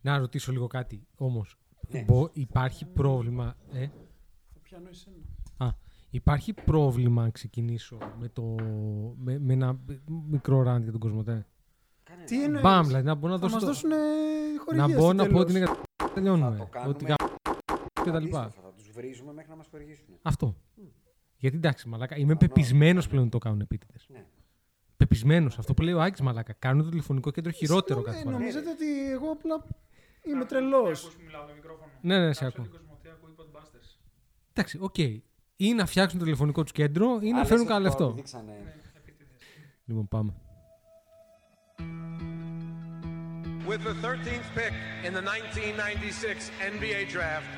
Να ρωτήσω λίγο κάτι όμως. Ναι. Υπάρχει πρόβλημα. Ε; Θα πιάνω εσένα. Α, υπάρχει πρόβλημα αν ξεκινήσω με, το, με, με ένα μικρό ραντ για τον Κοσμοτέ. Τι εννοείς; Μπαμ, δηλαδή να μπορώ να Θα δώσω. μας το- δώσουν να χορηγίες μπορώ στο να πω τέλος. ότι είναι κα- Θα τελειώνουμε. το κάνουμε Ότι κα... και τα λοιπά. αντίστροφα, Θα τους βρίζουμε μέχρι να μας χορηγήσουν. Αυτό. Γιατί εντάξει, μαλάκα, είμαι Κανό, πεπισμένος κανό. πλέον ότι το κάνουν επίτηδες. Ναι. Πεπισμένος. Αυτό που λέει ο Άκης Μαλάκα. Κάνουν το τηλεφωνικό κέντρο χειρότερο Συγγνώμη, κάθε φορά. Νομίζετε ότι εγώ απλά είμαι τρελός. Ναι, ναι, σε ακούω. Εντάξει, οκ. Ή να φτιάξουν το τηλεφωνικό τους κέντρο ή να Άλλες φέρουν κανένα εκπτώσεις λεφτό. δείξανε. Λοιπόν, πάμε. With the 13th pick in the 1996 NBA draft,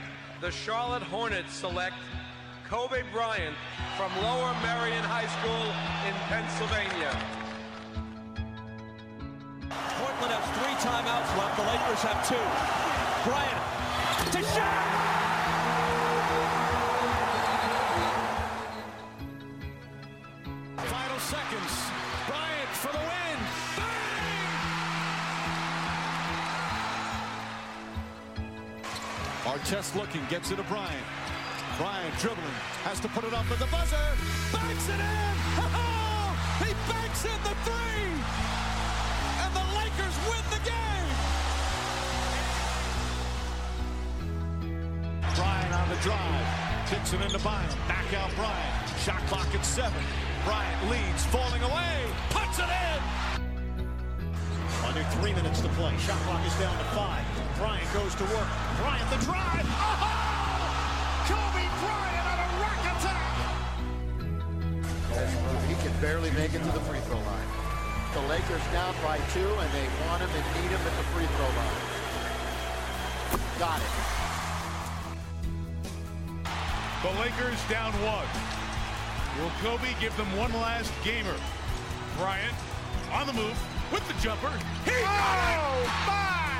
the Charlotte Hornets select Kobe Bryant from Lower Merion High School in Pennsylvania. Portland has three timeouts left. The Lakers have two. Bryant to shot. Final seconds. Bryant for the win. Bang! Artest looking, gets it to Bryant. Bryant dribbling, has to put it up at the buzzer. Banks it in. He banks in the three Lakers win the game. Bryant on the drive, kicks it into Bryant. Back out Bryant. Shot clock at seven. Bryant leads, falling away, puts it in. Under three minutes to play. Shot clock is down to five. Bryant goes to work. Bryant the drive. Oh! Kobe Bryant on a rack attack. He can barely make it to the free throw line. The Lakers down by two, and they want him and need him at the free throw line. Got it. The Lakers down one. Will Kobe give them one last gamer? Bryant on the move with the jumper. He got it! Oh, my!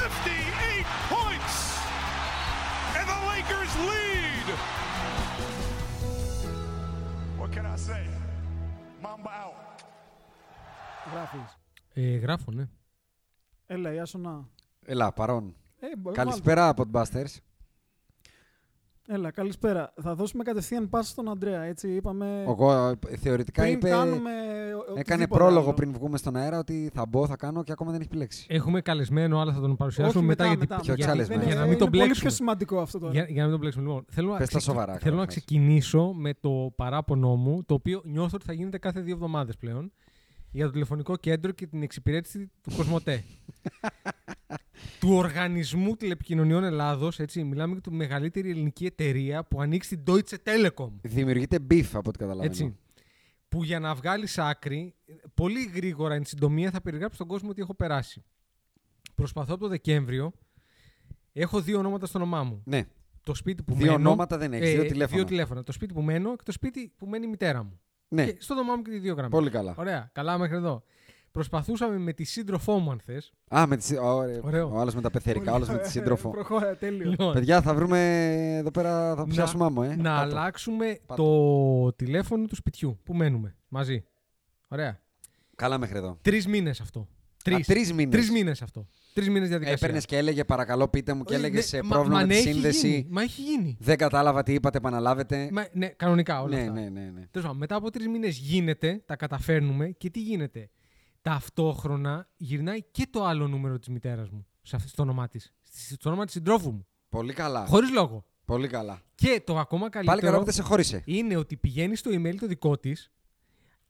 58 points! And the Lakers lead! What can I say? Mamba out. Γράφεις. Ε, γράφω, ναι. Έλα, Ιάσονα. Έλα, παρόν. Ε, μπο- Καλησπέρα, Podbusters. Έλα, καλησπέρα. Θα δώσουμε κατευθείαν πάσα στον Αντρέα, έτσι είπαμε. Εγώ ε, θεωρητικά πριν είπε. κάνουμε Έκανε οτιδήποτε πρόλογο άλλο. πριν βγούμε στον αέρα ότι θα μπω, θα κάνω και ακόμα δεν έχει επιλέξει. Έχουμε καλεσμένο, αλλά θα τον παρουσιάσουμε Όχι, μετά, μετά, γιατί, μετά, Πιο μετά. εξάλεσμα. Δεν για είναι- να μην τον είναι πολύ μπλέξουμε. πιο σημαντικό αυτό τώρα. Για, για να μην τον μπλέξουμε. Λοιπόν, θέλω, να, Πες τα ξεκι- σοβαρά, θέλω να καταρχάς. ξεκινήσω με το παράπονό μου, το οποίο νιώθω ότι θα γίνεται κάθε δύο εβδομάδες πλέον, για το τηλεφωνικό κέντρο και την εξυπηρέτηση του Κοσμοτέ. του Οργανισμού Τηλεπικοινωνιών Ελλάδος, έτσι, μιλάμε για τη μεγαλύτερη ελληνική εταιρεία που ανοίξει την Deutsche Telekom. Δημιουργείται beef από ό,τι καταλαβαίνω. Έτσι. Που για να βγάλεις άκρη, πολύ γρήγορα εν συντομία θα περιγράψω στον κόσμο ότι έχω περάσει. Προσπαθώ από το Δεκέμβριο. Έχω δύο ονόματα στο όνομά μου. Ναι. Το σπίτι που Δύο μένω. ονόματα δεν έχεις, δύο τηλέφωνα. Δύο τηλέφωνα. Το σπίτι που μένω και το σπίτι που μένει η μητέρα μου. Ναι, Και στο όνομά μου και οι δύο γραμμές. πολύ καλά. Ωραία, καλά μέχρι εδώ. Προσπαθούσαμε με τη σύντροφό μου, αν θες. Α, με τη... Ωραία. Ωραίο. ο άλλος με τα πεθερικά, ο άλλος με τη σύντροφο. Προχώρα, τέλειο. Λοιπόν, Παιδιά, θα βρούμε εδώ πέρα, θα πιάσουμε άμμο, ε. να Κάτω. αλλάξουμε Πάτω. το τηλέφωνο του σπιτιού που μένουμε μαζί. Ωραία. Καλά μέχρι εδώ. Τρεις μήνες αυτό. Τρεις τρεις μήνες. Τρεις μήνες αυτό. Τρεις μήνες διαδικασία. Έπαιρνες και έλεγε παρακαλώ πείτε μου και Όχι, έλεγε ναι, σε μα- πρόβλημα μα με ναι, τη έχει σύνδεση. γίνει. Μα έχει γίνει. Δεν κατάλαβα τι είπατε, επαναλάβετε. Μα, ναι, κανονικά όλα ναι, αυτά. ναι, ναι, ναι. Τέλος πάντων, μετά από τρεις μήνες γίνεται, τα καταφέρνουμε και τι γίνεται. Ταυτόχρονα γυρνάει και το άλλο νούμερο της μητέρας μου σε αυτό, στο όνομά της. Στο όνομα της συντρόφου μου. Πολύ καλά. Χωρίς λόγο. Πολύ καλά. Και το ακόμα Πάλι καλύτερο καλά που δεν σε χώρισε. είναι ότι πηγαίνει στο email το δικό της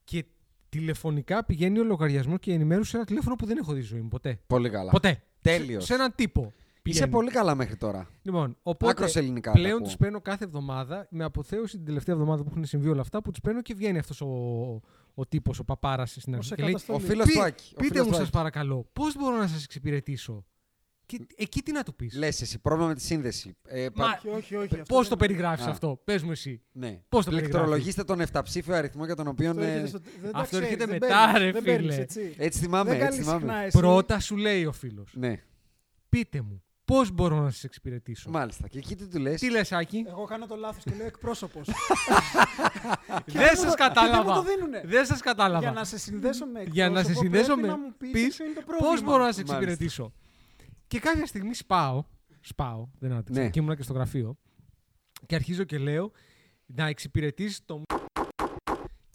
και τηλεφωνικά πηγαίνει ο λογαριασμός και η ενημέρωση σε ένα τηλέφωνο που δεν έχω δει στη ζωή μου ποτέ. Πολύ καλά. Ποτέ. Τέλειος. Σε, σε έναν τύπο. Είσαι πηγαίνει. πολύ καλά μέχρι τώρα. Λοιπόν, οπότε Άκρος ελληνικά τα πλέον ακούω. του παίρνω κάθε εβδομάδα με αποθέωση την τελευταία εβδομάδα που έχουν συμβεί όλα αυτά που τους παίρνω και βγαίνει αυτός ο, ο τύπος, ο παπάρας στην αρχή. σε Και λέει, καταστολή. Ο φίλος «Πεί- του Άκη. ο Πείτε φίλος μου, του σας Άκη. παρακαλώ, πώς μπορώ να σας εξυπηρετήσω; Και εκεί τι να του πεις; Λες εσύ, πρόβλημα με τη σύνδεση. Ε, Μα- πα- Όχι, όχι, όχι. αυτό Πώς δεν το είναι. περιγράφει Α. αυτό, πες μου εσύ. ναι. Πώς το Πληκτρολογήστε τον εφταψήφιο αριθμό για τον οποίο. Αυτό ε, έρχεται στο- δεν τα Αυτό ξέρεις, έρχεται δεν μετά, παίρνεις, ρε δεν φίλε. παίρνεις, έτσι. Έτσι θυμάμαι, Δεν έτσι κάνεις θυμάμαι. συχνά εσύ. Πρώτα σου λέει ο φίλος. Ναι, Πείτε μου, πώς μπορώ να σας εξυπηρετήσω; μάλιστα. Και εκεί τι του λες; Τι λες, Άκη, Εγώ κάνω το λάθος και λέω εκπρόσωπος. δεν σας μου το κατάλαβα. δίνουνε; Δεν σας κατάλαβα. Για να σε συνδέσω με εκπρόσωπο, για να σε συνδέσω πρέπει με. να μου πεις πεις ποιο είναι το πώς πρόβλημα. μπορώ να σε Μάλιστα. εξυπηρετήσω; Και κάποια στιγμή σπάω. Σπάω, δεν άντεξα. Ναι. Και ήμουνα και στο γραφείο. Και αρχίζω και λέω να εξυπηρετήσει το.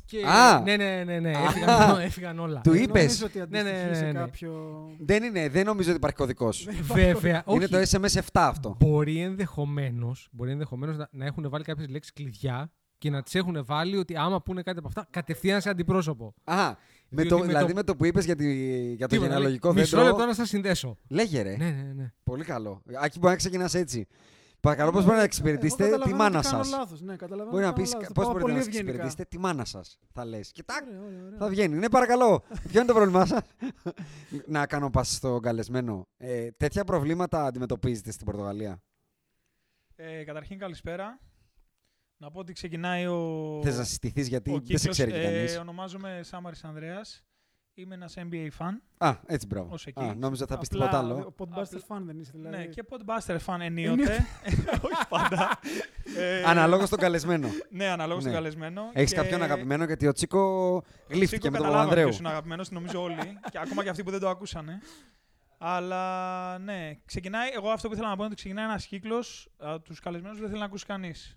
Και... Α! Ναι, ναι, ναι, ναι. Α! Έφυγαν, έφυγαν όλα. Του Δεν είπες; νομίζω ότι Ναι, ναι, αντιστοιχεί ναι, σε ναι, ναι. κάποιο... Δεν είναι, δεν νομίζω ότι υπάρχει κωδικός. Βέβαια. Είναι όχι. το SMS 7 αυτό. Μπορεί ενδεχομένως μπορεί ενδεχομένως να, να έχουν βάλει κάποιες λέξεις κλειδιά και να τις έχουν βάλει ότι άμα πούνε κάτι από αυτά, κατευθείαν σε αντιπρόσωπο. Α, με Διότι το, με δηλαδή το- με το που είπες για, τη, για το Τίποτα, γενεαλογικό λέει, Μισό δέντρο. λεπτό να σας συνδέσω. Λέγε ρε. Ναι, ναι, ναι. Πολύ καλό. Άκη, μπορεί να ξεκινάς έτσι. Παρακαλώ, πώς μπορεί να εξυπηρετήσετε Εγώ τη καταλαβαίνω μάνα ότι κάνω σας; λάθος, Ναι, καταλαβαίνω Μπορεί να ότι πεις κάνω λάθος. πώς Το πάω μπορείτε να πολύ σας ευγενικά. εξυπηρετήσετε τη μάνα σας. Θα λες. Και τάκ, Ωραία, ωραία, ωραία. θα βγαίνει. Ναι, παρακαλώ. Ποιο είναι το πρόβλημά σας; να κάνω πάση στον καλεσμένο. Ε, τέτοια προβλήματα αντιμετωπίζετε στην Πορτογαλία; Ε, καταρχήν καλησπέρα. Να πω ότι ξεκινάει ο, Θες να συστηθείς γιατί ο δεν σε κύκλος. ξέρει Ε, κανείς. ονομάζομαι Σάμαρης Ανδρέας. Είμαι ένας NBA fan. Α, έτσι μπράβο. ως εκεί. Α, νόμιζα θα πεις Απλά, τίποτα άλλο. Ο Podbuster Απλά- fan δεν είσαι δηλαδή. Ναι, και Podbuster fan ενίοτε. Όχι πάντα. Ε, Αναλόγως τον καλεσμένο. Ναι, αναλόγως Ναι. τον καλεσμένο. Έχεις Και κάποιον αγαπημένο γιατί ο Τσίκο γλύφτηκε Τσίκο με τον καταλάβαμε Παπανδρέου. ποιος είναι αγαπημένος, νομίζω όλοι. και ακόμα και αυτοί που δεν το ακούσανε. Αλλά ναι, ξεκινάει. Εγώ αυτό που ήθελα να πω είναι ότι ξεκινάει ένας κύκλος. Τους καλεσμένους δεν θέλει να ακούσει κανείς.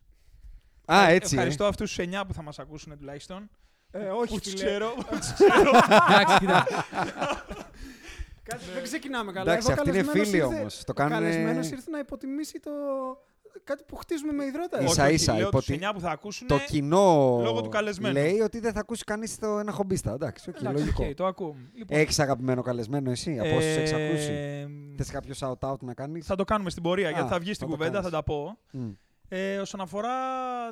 Α, έτσι. ε. Ευχαριστώ αυτούς τους 9 που θα μας ακούσουν τουλάχιστον. Ε, όχι, που τους φίλε. ξέρω. που τους ξέρω. Εντάξει, κοίτα. Κάτι- Δεν ξεκινάμε καλά. Εντάξει, Εδώ αυτοί είναι καλεσμένος φίλοι ήρθε- όμως. Το ο κάνουνε- καλεσμένος ήρθε να υποτιμήσει το... κάτι που χτίζουμε με υδρότα. Ίσα- Όχι, όχι, ίσα, λέω τους υποτι- 9 που θα ακούσουν. Το κοινό λόγω του καλεσμένου. λέει ότι δεν θα ακούσει κανείς το ένα χομπίστα. Εντάξει, οκ, Εντάξει, λογικό. οκ, το ακούω. Λοιπόν, Έχεις αγαπημένο καλεσμένο εσύ, από όσους έχεις ακούσει; ε, Θες κάποιο shout-out να κάνεις; Θα το κάνουμε στην πορεία, Α, γιατί θα βγεις στην θα το κουβέντα, θα κάνεις. τα πω. Ε, όσον αφορά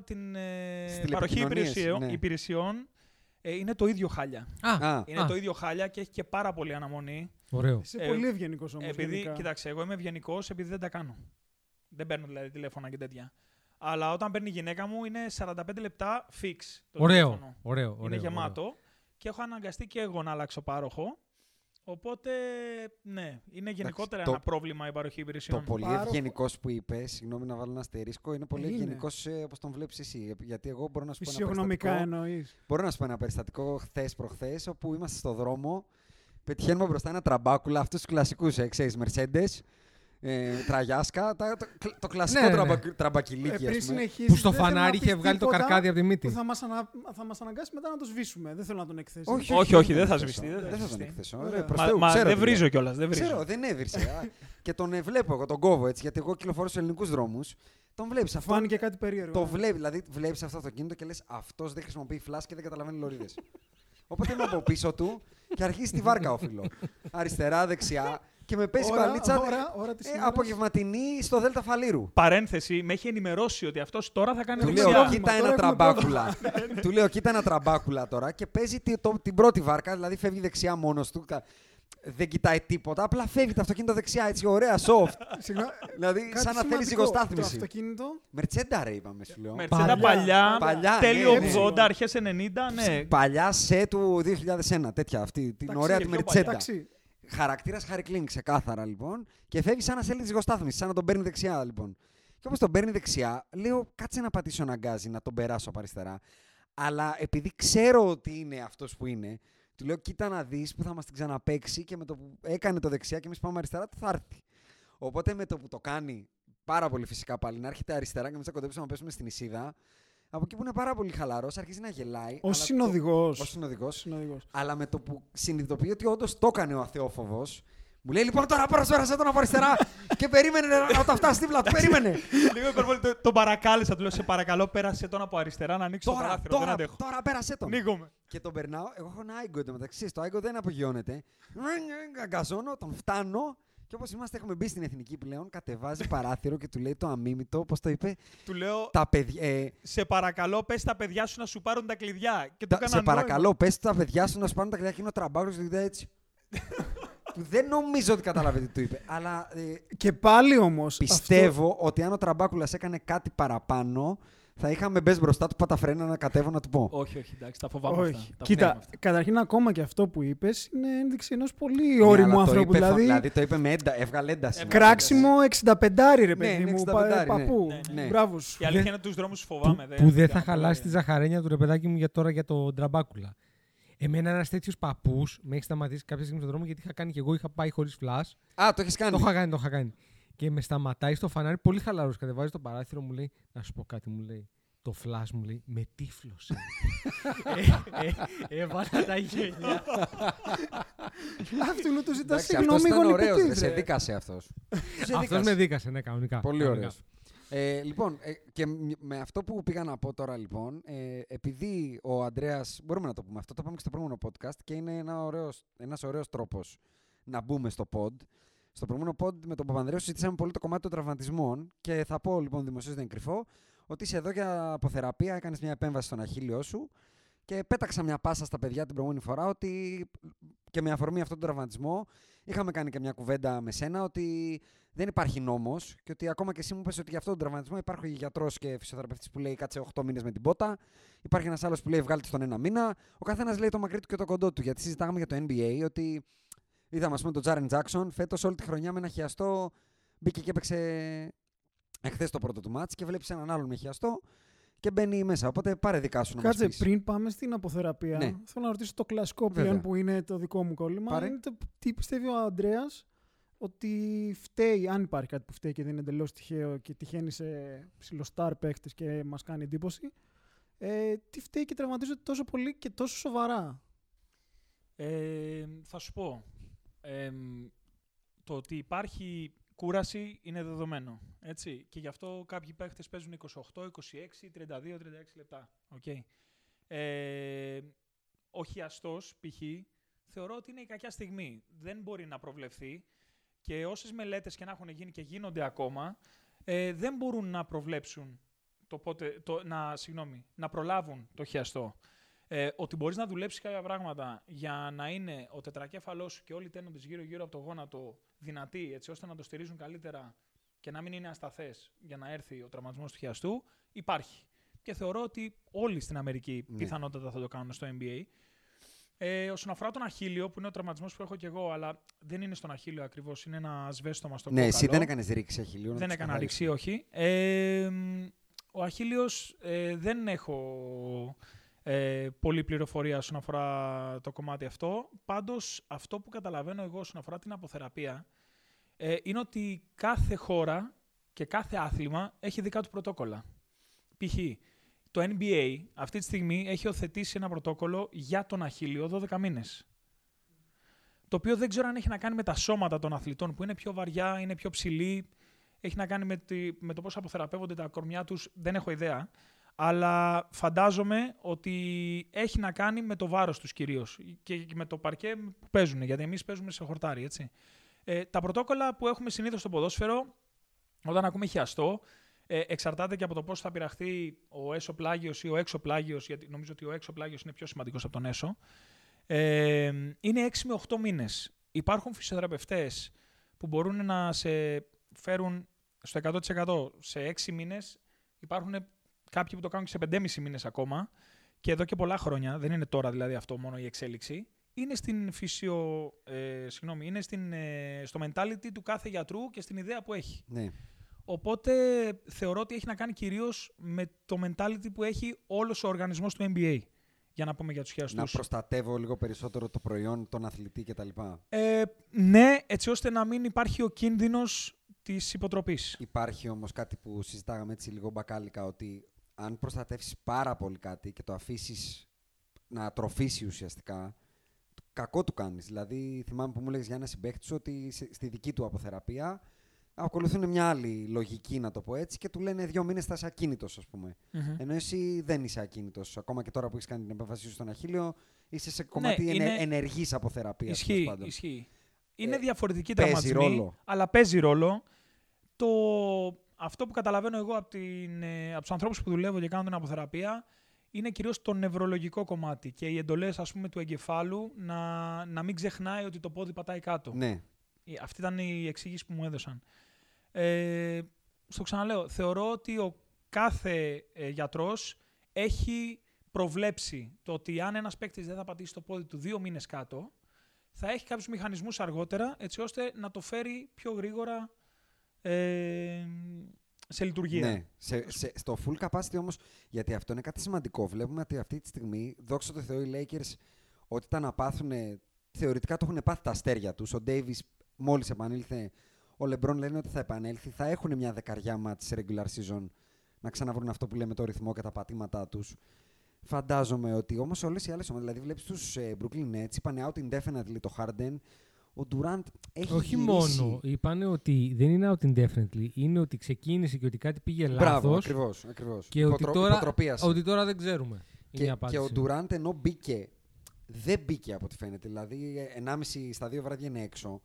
την ε, Στις παροχή τηλεπικοινωνίες, υπηρεσιών, ναι. υπηρεσιών ε, είναι το ίδιο χάλια. Α, Α, Είναι α, το ίδιο χάλια και έχει και πάρα πολύ αναμονή. Ωραίο. Είσαι Ε, πολύ ευγενικός όμως. επειδή, κοίταξε, εγώ είμαι ευγενικός επειδή δεν τα κάνω. Δεν παίρνω δηλαδή τηλέφωνα και τέτοια. Αλλά όταν παίρνει η γυναίκα μου είναι 45 λεπτά fix. Το Ωραίο. τηλέφωνο. Ωραίο. είναι ωραίο, γεμάτο. Και έχω αναγκαστεί και εγώ να αλλάξω πάροχο. Οπότε, ναι, είναι γενικότερα το- ένα πρόβλημα η παροχή Το υπηρεσιών. πολύ Πάροχο. ευγενικός που είπες, συγγνώμη να βάλω ένα αστερίσκο, είναι πολύ Είναι. ευγενικός όπως τον βλέπεις εσύ. Γιατί εγώ μπορώ να σου πω ένα Φυσιογνωμικά περιστατικό. εννοείς. Μπορώ να σου πω ένα περιστατικό χθες προχθές, όπου είμαστε στο δρόμο. Πετυχαίνουμε μπροστά ένα τραμπάκουλα, αυτούς τους κλασικούς, ε, ξέρεις, Mercedes, ε, τραγιάσκα, τα, το, το κλασικό Ναι, ναι, τραμπα, Ε, τραμπακιλίκι, πριν ας πούμε. συνεχίσεις, Που στο δεν θέλω να φανάρι πεις είχε βγάλει το τίποτα καρκάδι από τη Που μύτη. θα μας, ανα... θα μας αναγκάσει μετά να το σβήσουμε. Δεν θέλω να τον εκθέσει. Όχι, Όχι, όχι, δεν θα τον σβηστεί, εκθέσω. δεν θα Δεν θα τον σβηστεί. εκθέσω. Ωραία. Ρε, προς Μα, Θεού, μα ξέρω δεν τι βρίζω λέω. κιόλας. Δεν βρίζω. Ξέρω, δεν έβρισε. α. και τον ε, βλέπω εγώ, τον κόβω έτσι, γιατί εγώ κυκλοφορώ στους ελληνικούς δρόμους. Τον βλέπεις αυτό. Φάνηκε κάτι περίεργο. Το ε. βλέπει, δηλαδή βλέπεις αυτό το αυτοκίνητο και λες αυτός δεν χρησιμοποιεί φλάσ και δεν καταλαβαίνει λωρίδες. Οπότε είμαι από πίσω του και αρχίζει τη βάρκα ο φίλος. Αριστερά, δεξιά και με παίζει Ώρα, μπαλίτσα ώρα, ώρα της ε, ημέρας. απογευματινή στο Δέλτα Φαλήρου. Παρένθεση, με έχει ενημερώσει ότι αυτός τώρα θα κάνει Του δεξιά. λέω, πρόβλημα, κοίτα τώρα ένα έχουμε τραμπάκουλα. Του λέω, κοίτα ένα τραμπάκουλα τώρα και παίζει τη- το- την πρώτη βάρκα, δηλαδή φεύγει δεξιά μόνος του. κα- Δεν κοιτάει τίποτα, απλά φεύγει το αυτοκίνητο δεξιά, έτσι ωραία, soft. Συγγνώμη, δηλαδή, κάτι σαν να θέλει σημαντικό. Το ζυγοστάθμιση. αυτοκίνητο Μερτσέντα, ρε, είπαμε, σου λέω. Μερτσέντα Παλιά. παλιά, Παλιά, τέλειο ναι, ναι. 80, αρχές 90, ναι. Παλιά σε του 2001, τέτοια αυτή. Την Ταξί, ωραία και τη πιο Μερτσέντα. Ταξί. Χαρακτήρας Χάρη Κλίνγκ, ξεκάθαρα λοιπόν. Και φεύγει σαν να θέλει ζυγοστάθμιση, σαν να τον παίρνει δεξιά λοιπόν. Και όπως τον παίρνει δεξιά, λέω κάτσε να πατήσω ένα γκάζι, να τον περάσω από αριστερά. Αλλά επειδή ξέρω ότι είναι αυτός που είναι, του λέω κοίτα να δεις που θα μας την ξαναπέξει και με το που έκανε το δεξιά και εμείς πάμε αριστερά, θα έρθει. Οπότε με το που το κάνει πάρα πολύ φυσικά πάλι, να έρχεται αριστερά και εμείς θα κοντέψουμε να πέσουμε στην Ισίδα, από εκεί που είναι πάρα πολύ χαλαρό, αρχίζει να γελάει. Ω αλλά συνοδηγό. το- Ως συνοδηγός. συνοδηγός. Αλλά με το που συνειδητοποιεί ότι όντω το έκανε ο αθεόφοβο, μου λέει λοιπόν τώρα πέρασε τον από αριστερά και περίμενε να να τα φτάσει δίπλα του. Περίμενε. Λίγο υπερβολή. το- Τον παρακάλεσα, του λέω σε παρακαλώ, πέρασε τον από αριστερά να ανοίξει το τώρα, παράθυρο. Δεν τώρα, αντέχω. τώρα πέρασε τον. Ανοίγομαι. Και τον περνάω. Εγώ έχω ένα άγκο εντωμεταξύ. Το άγκο δεν απογειώνεται. Αγκαζώνω, τον φτάνω. Και όπως είμαστε, έχουμε μπει στην εθνική πλέον. Κατεβάζει παράθυρο και του λέει το αμίμητο, πώ το είπε. Του λέω, Τα παιδιά. Ε, σε παρακαλώ, πες τα παιδιά σου να σου πάρουν τα κλειδιά. Και του τα, έκανα σε νόημα. παρακαλώ, πες τα παιδιά σου να σου πάρουν τα κλειδιά και είναι ο τραμπάκο του είδα έτσι. που δεν νομίζω ότι καταλαβαίνει τι του είπε. Αλλά ε, Και πάλι όμως. Πιστεύω ότι αν ο Τραμπάκουλας έκανε κάτι παραπάνω, θα είχαμε μπες μπροστά του παταφρένα να κατέβω να του πω. Όχι, όχι, εντάξει, τα φοβάμαι αυτά. Όχι. τα Κοίτα, πνέουμε αυτά. καταρχήν ακόμα και αυτό που είπες είναι ένδειξη ενός πολύ Ναι, όριμου αλλά το ανθρώπου. είπε, Δηλαδή, δηλαδή το είπε με έντα, έβγαλε ένταση. Έβγαλε κράξιμο 65 ρε παιδί είναι μου. 65, πα- ναι. Παππού. Ναι, ναι. Μπράβος σου. Η αλήθεια Δεν- είναι τους δρόμους που, φοβάμαι. που δεν θα κάνω χαλάσει τη πολύ. ζαχαρένια του ρε παιδάκι μου για τώρα για τον τραμπάκουλα. Εμένα ένας τέτοιος παππούς με έχει σταματήσει κάποια στιγμή στον δρόμο γιατί είχα κάνει και εγώ, είχα πάει χωρίς φλα. Α, το έχεις κάνει. Το είχα κάνει, το είχα κάνει. Και με σταματάει στο φανάρι, πολύ χαλαρός. Κατεβάζει το παράθυρο, μου λέει, Να σου πω κάτι, μου λέει. Το φλα μου λέει, με τύφλωσε. ε, ε, έβαλα τα γέλια. Αυτού του ζητάς Εντάξει, αυτός συγγνώμη ήταν ωραίος, γονιπετής, ρε, σε ρε. δίκασε αυτός. Σε Αυτός δίκασε. με δίκασε, ναι, κανονικά. Πολύ κανονικά. ωραίος. Ε, λοιπόν, ε, και μ- με αυτό που πήγα να πω τώρα, λοιπόν, ε, επειδή ο Ανδρέας, μπορούμε να το πούμε αυτό, το είπαμε και στο προηγούμενο podcast και είναι ένα ωραίος, ένας ωραίος τρόπος να μπούμε στο pod. Στο προηγούμενο pod με τον Παπανδρέο συζητήσαμε πολύ το κομμάτι των τραυματισμών και θα πω λοιπόν δημοσίως δεν είναι κρυφό ότι είσαι εδώ για αποθεραπεία, έκανες μια επέμβαση στον αχίλιο σου και πέταξα μια πάσα στα παιδιά την προηγούμενη φορά ότι και με αφορμή αυτόν τον τραυματισμό είχαμε κάνει και μια κουβέντα με σένα ότι δεν υπάρχει νόμος και ότι ακόμα και εσύ μου είπες ότι για αυτόν τον τραυματισμό υπάρχει γιατρός και φυσιοθεραπευτής που λέει κάτσε 8 μήνες με την πότα. Υπάρχει ένας άλλος που λέει βγάλτε στον ένα μήνα. Ο καθένας λέει το μακρύ του και το κοντό του. Γιατί συζητάγαμε για το NBA ότι είδαμε, ας πούμε, τον Τζάρεν Τζάξον φέτος όλη τη χρονιά με ένα χιαστό μπήκε και έπαιξε εχθές το πρώτο του μάτς και βλέπεις έναν άλλον με χιαστό και μπαίνει μέσα. Οπότε πάρε δικά σου να Κάτσε, μας πεις. πριν πάμε στην αποθεραπεία, Ναι. θέλω να ρωτήσω το κλασικό Βέβαια. πλέον που είναι το δικό μου κόλλημα. Πάρε. Είναι το, τι πιστεύει ο Αντρέα ότι φταίει, αν υπάρχει κάτι που φταίει και δεν είναι εντελώς τυχαίο και τυχαίνει σε ψηλοστάρ παίχτε και μας κάνει εντύπωση. Ε, τι φταίει και τραυματίζεται τόσο πολύ και τόσο σοβαρά. Ε, θα σου πω. Ε, το ότι υπάρχει κούραση είναι δεδομένο. Έτσι. Και γι' αυτό κάποιοι παίχτες παίζουν 28, 26, 32, 36 λεπτά. Okay. Ε, ο χιαστός, π.χ., θεωρώ ότι είναι η κακιά στιγμή. Δεν μπορεί να προβλεφθεί και όσες μελέτες και να έχουν γίνει και γίνονται ακόμα, ε, δεν μπορούν να προβλέψουν το πότε, το, να, συγγνώμη, να προλάβουν το χιαστό. Ε, ότι μπορείς να δουλέψεις κάποια πράγματα για να είναι ο τετρακέφαλός σου και όλοι οι τένοντες γύρω-γύρω από το γόνατο δυνατοί, έτσι ώστε να το στηρίζουν καλύτερα και να μην είναι ασταθές για να έρθει ο τραυματισμός του χιαστού, υπάρχει. Και θεωρώ ότι όλοι στην Αμερική Ναι. πιθανότατα θα το κάνουν στο NBA. Ε, όσον αφορά τον Αχίλιο, που είναι ο τραυματισμός που έχω και εγώ, αλλά δεν είναι στον Αχίλιο ακριβώς, είναι ένα σβέστομα στο Ναι, κόκαλο. εσύ δεν έκανες ρήξη αχιλίου. να Δεν το έκανα ξεκαθαρίσουμε. ρηξή, όχι. Ε, μ, ο Αχίλιος ε, δεν έχω ε, πολλή πληροφορία όσον αφορά το κομμάτι αυτό. Πάντως, αυτό που καταλαβαίνω εγώ όσον αφορά την αποθεραπεία ε, είναι ότι κάθε χώρα και κάθε άθλημα έχει δικά του πρωτόκολλα. Π.χ. το NBA αυτή τη στιγμή έχει οθετήσει ένα πρωτόκολλο για τον Αχίλιο 12 μήνες. Το οποίο δεν ξέρω αν έχει να κάνει με τα σώματα των αθλητών που είναι πιο βαριά, είναι πιο ψηλή, έχει να κάνει με, τη, με το πώς αποθεραπεύονται τα κορμιά τους, δεν έχω ιδέα. Αλλά φαντάζομαι ότι έχει να κάνει με το βάρος τους κυρίως και και με το παρκέ που παίζουν, γιατί εμείς παίζουμε σε χορτάρι, έτσι. Ε, τα πρωτόκολλα που έχουμε συνήθως στο ποδόσφαιρο, όταν ακούμε χιαστό, ε, εξαρτάται και από το πώς θα πειραχθεί ο έσω πλάγιος ή ο έξω πλάγιος, γιατί νομίζω ότι ο έξω πλάγιος είναι πιο σημαντικός από τον έσω. Ε, είναι 6 με 8 μήνες. Υπάρχουν φυσιοθεραπευτές που μπορούν να σε φέρουν στο 100% σε 6 μήνες. Υπάρχουν κάποιοι που το κάνουν και σε 5,5 μήνες ακόμα και εδώ και πολλά χρόνια, δεν είναι τώρα δηλαδή αυτό μόνο η εξέλιξη, είναι στην φυσιο, ε, συγγνώμη, είναι στην, ε, στο mentality του κάθε γιατρού και στην ιδέα που έχει. Ναι. Οπότε θεωρώ ότι έχει να κάνει κυρίως με το mentality που έχει όλος ο οργανισμός του NBA. Για να πούμε για τους Να χιαστούς. προστατεύω λίγο περισσότερο το προϊόν, τον αθλητή κτλ. Ε, ναι, έτσι ώστε να μην υπάρχει ο κίνδυνος της υποτροπής. Υπάρχει όμως κάτι που συζητάγαμε έτσι λίγο μπακάλικα ότι αν προστατεύσεις πάρα πολύ κάτι και το αφήσεις να τροφήσει ουσιαστικά, κακό του κάνεις. Δηλαδή, θυμάμαι που μου έλεγε για ένα συμπαίχτη σου ότι σε- στη δική του αποθεραπεία ακολουθούν μια άλλη λογική, να το πω έτσι, και του λένε δύο μήνες θα είσαι ακίνητος, ας πούμε. Μμμ. Ενώ εσύ δεν είσαι ακίνητος. Ακόμα και τώρα που έχεις κάνει την επέμβασή σου στον Αχίλιο, είσαι σε κομμάτι Ναι, είναι- είναι... ενεργής αποθεραπείας. Ισχύει, ισχύει. Είναι Ε, διαφορετική παίζει τραυματισμή, ρόλο. αλλά παίζει ρόλο. Το... Αυτό που καταλαβαίνω εγώ από, την, ε, από τους ανθρώπους που δουλεύω και κάνω την αποθεραπεία είναι κυρίως το νευρολογικό κομμάτι και οι εντολές ας πούμε, του εγκεφάλου να, να μην ξεχνάει ότι το πόδι πατάει κάτω. Ναι. Ε, Αυτή ήταν η εξήγηση που μου έδωσαν. Ε, στο ξαναλέω, θεωρώ ότι ο κάθε ε, γιατρός έχει προβλέψει το ότι αν ένας παίκτης δεν θα πατήσει το πόδι του δύο μήνες κάτω, θα έχει κάποιους μηχανισμούς αργότερα, έτσι ώστε να το φέρει πιο γρήγορα ε, σε λειτουργία. Ναι. Σε, σε, στο full capacity όμως, γιατί αυτό είναι κάτι σημαντικό. Βλέπουμε ότι αυτή τη στιγμή, δόξα τω Θεώ, οι Lakers ότι ήταν να πάθουν. Θεωρητικά το έχουν πάθει τα αστέρια τους. Ο Ντέιβι μόλις επανήλθε. Ο Λεμπρόν λένε ότι θα επανέλθει. Θα έχουν μια δεκαριά μάτς σε regular season να ξαναβρούν αυτό που λέμε το ρυθμό και τα πατήματά τους. Φαντάζομαι ότι όμως όλες οι άλλες ομάδες, δηλαδή βλέπεις τους ε, Brooklyn Nets, είπαν out indefinitely το Harden. Ο Durant έχει Όχι γυρίσει. μόνο. Είπανε ότι δεν είναι out indefinitely. Είναι ότι ξεκίνησε και ότι κάτι πήγε Μπράβο, λάθος. ακριβώς. Ακριβώς. Και ότι Υποτρο- τώρα, υποτροπίασε. ότι τώρα δεν ξέρουμε. Είναι η Και, και ο απάντηση. Durant ενώ μπήκε, δεν μπήκε από ό,τι φαίνεται. Δηλαδή, ε, 1,5 στα δύο βράδια είναι έξω.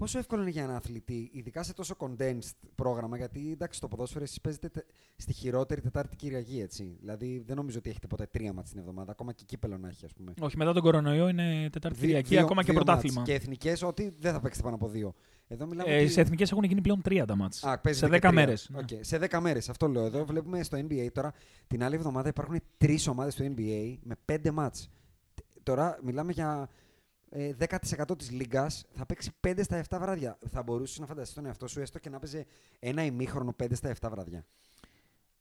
Πόσο εύκολο είναι για έναν αθλητή, ειδικά σε τόσο condensed πρόγραμμα, γιατί εντάξει, το ποδόσφαιρο εσείς παίζετε τε- στη χειρότερη Τετάρτη Κυριακή, έτσι. Δηλαδή, δεν νομίζω ότι έχετε ποτέ τρία μάτς την εβδομάδα, ακόμα και κύπελο να έχει, ας πούμε. Όχι, μετά τον κορονοϊό είναι Τετάρτη Δι- Κυριακή, δύο- ακόμα και δύο πρωτάθλημα. μάτς. Και εθνικές, ότι δεν θα παίξετε πάνω από δύο. Εδώ μιλάμε. Ε, ότι... σε εθνικές έχουν γίνει πλέον 30 μάτς. Α, παίζετε σε και 10 τρία. μέρες. Οκ, Σε 10 μέρες, αυτό λέω. Εδώ βλέπουμε στο NBA τώρα την άλλη εβδομάδα υπάρχουν τρεις ομάδες του NBA με 5 μάτς. Τε- Τώρα μιλάμε για ε, 10% της λίγα. Θα παίξει 5 στα 7 βράδια. Θα μπορούσε να φανταστείς τον εαυτό σου έστω και να παίζει ένα ημίχρονο 5 στα 7 βράδια.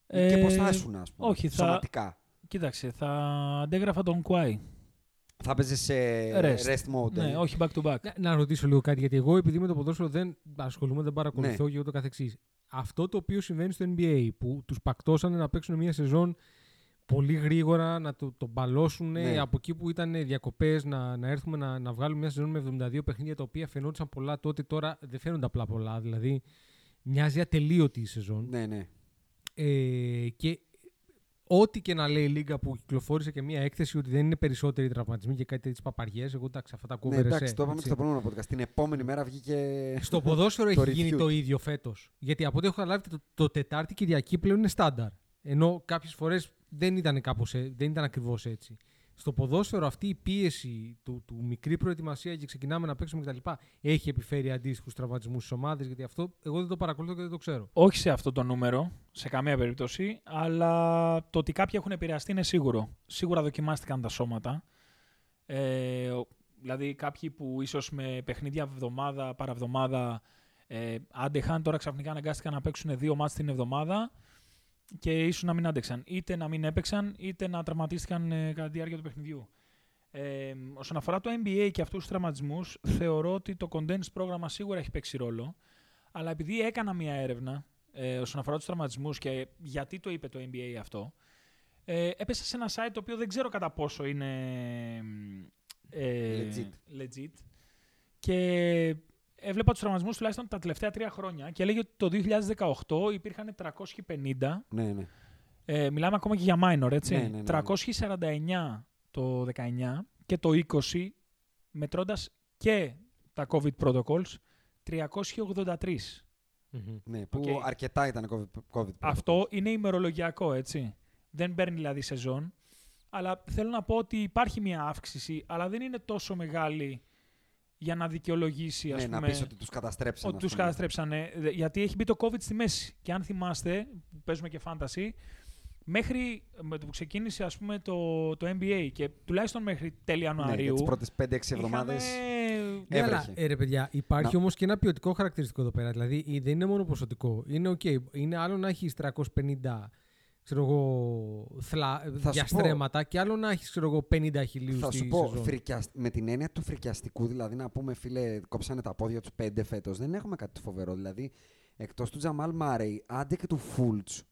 και πώ θα ήσουν, ας πούμε. Ε, όχι, θα- σωματικά. Κοίταξε, θα αντέγραφα τον Κουάι. Θα παίζεις σε Rest. rest, mode. Ναι, ε. όχι back to back. Να, να ρωτήσω λίγο κάτι, γιατί εγώ επειδή με το ποδόσφαιρο δεν ασχολούμαι, δεν παρακολουθώ Ναι. και ούτω καθεξής. Αυτό το οποίο συμβαίνει στο NBA, που τους πακτώσανε να παίξουν μια σεζόν πολύ γρήγορα, να το, το μπαλώσουν Ναι. από εκεί που ήταν διακοπές, να, να έρθουμε να, να βγάλουμε μια σεζόν με 72 παιχνίδια, τα οποία φαινόντουσαν πολλά τότε, τώρα δεν φαίνονται απλά πολλά. Δηλαδή, μοιάζει ατελείωτη η σεζόν. Ναι, ναι. Ε, και ό,τι και να λέει η Λίγκα που κυκλοφόρησε και μια έκθεση ότι δεν είναι περισσότεροι τραυματισμοί και κάτι τέτοιες παπαριές. Εγώ εντάξει, αυτά τα ναι κούβερες. εντάξει, το είπαμε και στο προηγούμενο podcast. Την επόμενη μέρα βγήκε. Στο ποδόσφαιρο το έχει γίνει review. το ίδιο φέτος. Γιατί από ό,τι έχω καταλάβει, το, το Τετάρτη Κυριακή πλέον είναι στάνταρ. Ενώ κάποιες φορές δεν ήταν, κάπως, ε- δεν ήταν ακριβώς έτσι. Στο ποδόσφαιρο αυτή η πίεση του, του μικρή προετοιμασία και ξεκινάμε να παίξουμε κτλ. έχει επιφέρει αντίστοιχους τραυματισμούς στις ομάδες. Γιατί αυτό εγώ δεν το παρακολουθώ και δεν το ξέρω. Όχι σε αυτό το νούμερο, σε καμία περίπτωση, αλλά το ότι κάποιοι έχουν επηρεαστεί είναι σίγουρο. Σίγουρα δοκιμάστηκαν τα σώματα. Ε, ο- δηλαδή κάποιοι που ίσως με παιχνίδια εβδομάδα, παραβδομάδα ε, άντεχαν, τώρα ξαφνικά αναγκάστηκαν να παίξουν δύο μάτς την εβδομάδα και ίσως να μην άντεξαν. Είτε να μην έπαιξαν, είτε να τραυματίστηκαν ε, κατά τη διάρκεια του παιχνιδιού. Ε, όσον αφορά το NBA και αυτούς τους τραυματισμούς, θεωρώ ότι το condensed πρόγραμμα σίγουρα έχει παίξει ρόλο. Αλλά επειδή έκανα μια έρευνα ε, όσον αφορά τους τραυματισμούς και γιατί το είπε το NBA αυτό, ε, έπεσα σε ένα site το οποίο δεν ξέρω κατά πόσο είναι ε, Legit. legit. Και έβλεπα τους τραυματισμούς τουλάχιστον τα τελευταία τρία χρόνια και έλεγε ότι το 2018 υπήρχαν 350 Ναι, ναι. ε, μιλάμε ακόμα και για minor, έτσι. Ναι, ναι, ναι, ναι. 349 το 19 και το 20, μετρώντας και τα COVID protocols, 383. ναι που Οκ. αρκετά ήταν COVID. COVID Αυτό είναι ημερολογιακό, έτσι. Δεν παίρνει δηλαδή σεζόν. Αλλά θέλω να πω ότι υπάρχει μια αύξηση, αλλά δεν είναι τόσο μεγάλη για να δικαιολογήσει, ας ναι, πούμε, να πεις ότι τους καταστρέψαν. ότι ας τους πούμε. καταστρέψανε. Δε- Γιατί έχει μπει το COVID στη μέση. Και αν θυμάστε, που παίζουμε και fantasy, μέχρι με το που ξεκίνησε ας πούμε, το, το NBA και τουλάχιστον μέχρι τέλη Ναι, για Ιανουαρίου. τις πρώτες 5-6 εβδομάδες. είχαμε- Ναι, αλλά Έβρεχε. ε, ρε παιδιά, υπάρχει Να- όμως και ένα ποιοτικό χαρακτηριστικό εδώ πέρα. Δηλαδή ε, δεν είναι μόνο ποσοτικό. Είναι οκ. Είναι άλλο να έχεις 350 ξέρω εγώ, θλα, Θα σου διαστρέμματα και άλλο να έχεις 50 χιλίου Θα στη σου πω, σεζόν. φρικιασ- με την έννοια του φρικιαστικού, δηλαδή να πούμε φίλε, κόψανε τα πόδια τους πέντε φέτος, δεν έχουμε κάτι φοβερό. Δηλαδή, εκτός του Τζαμάλ Μάρεϊ, άντε και του Φούλτς,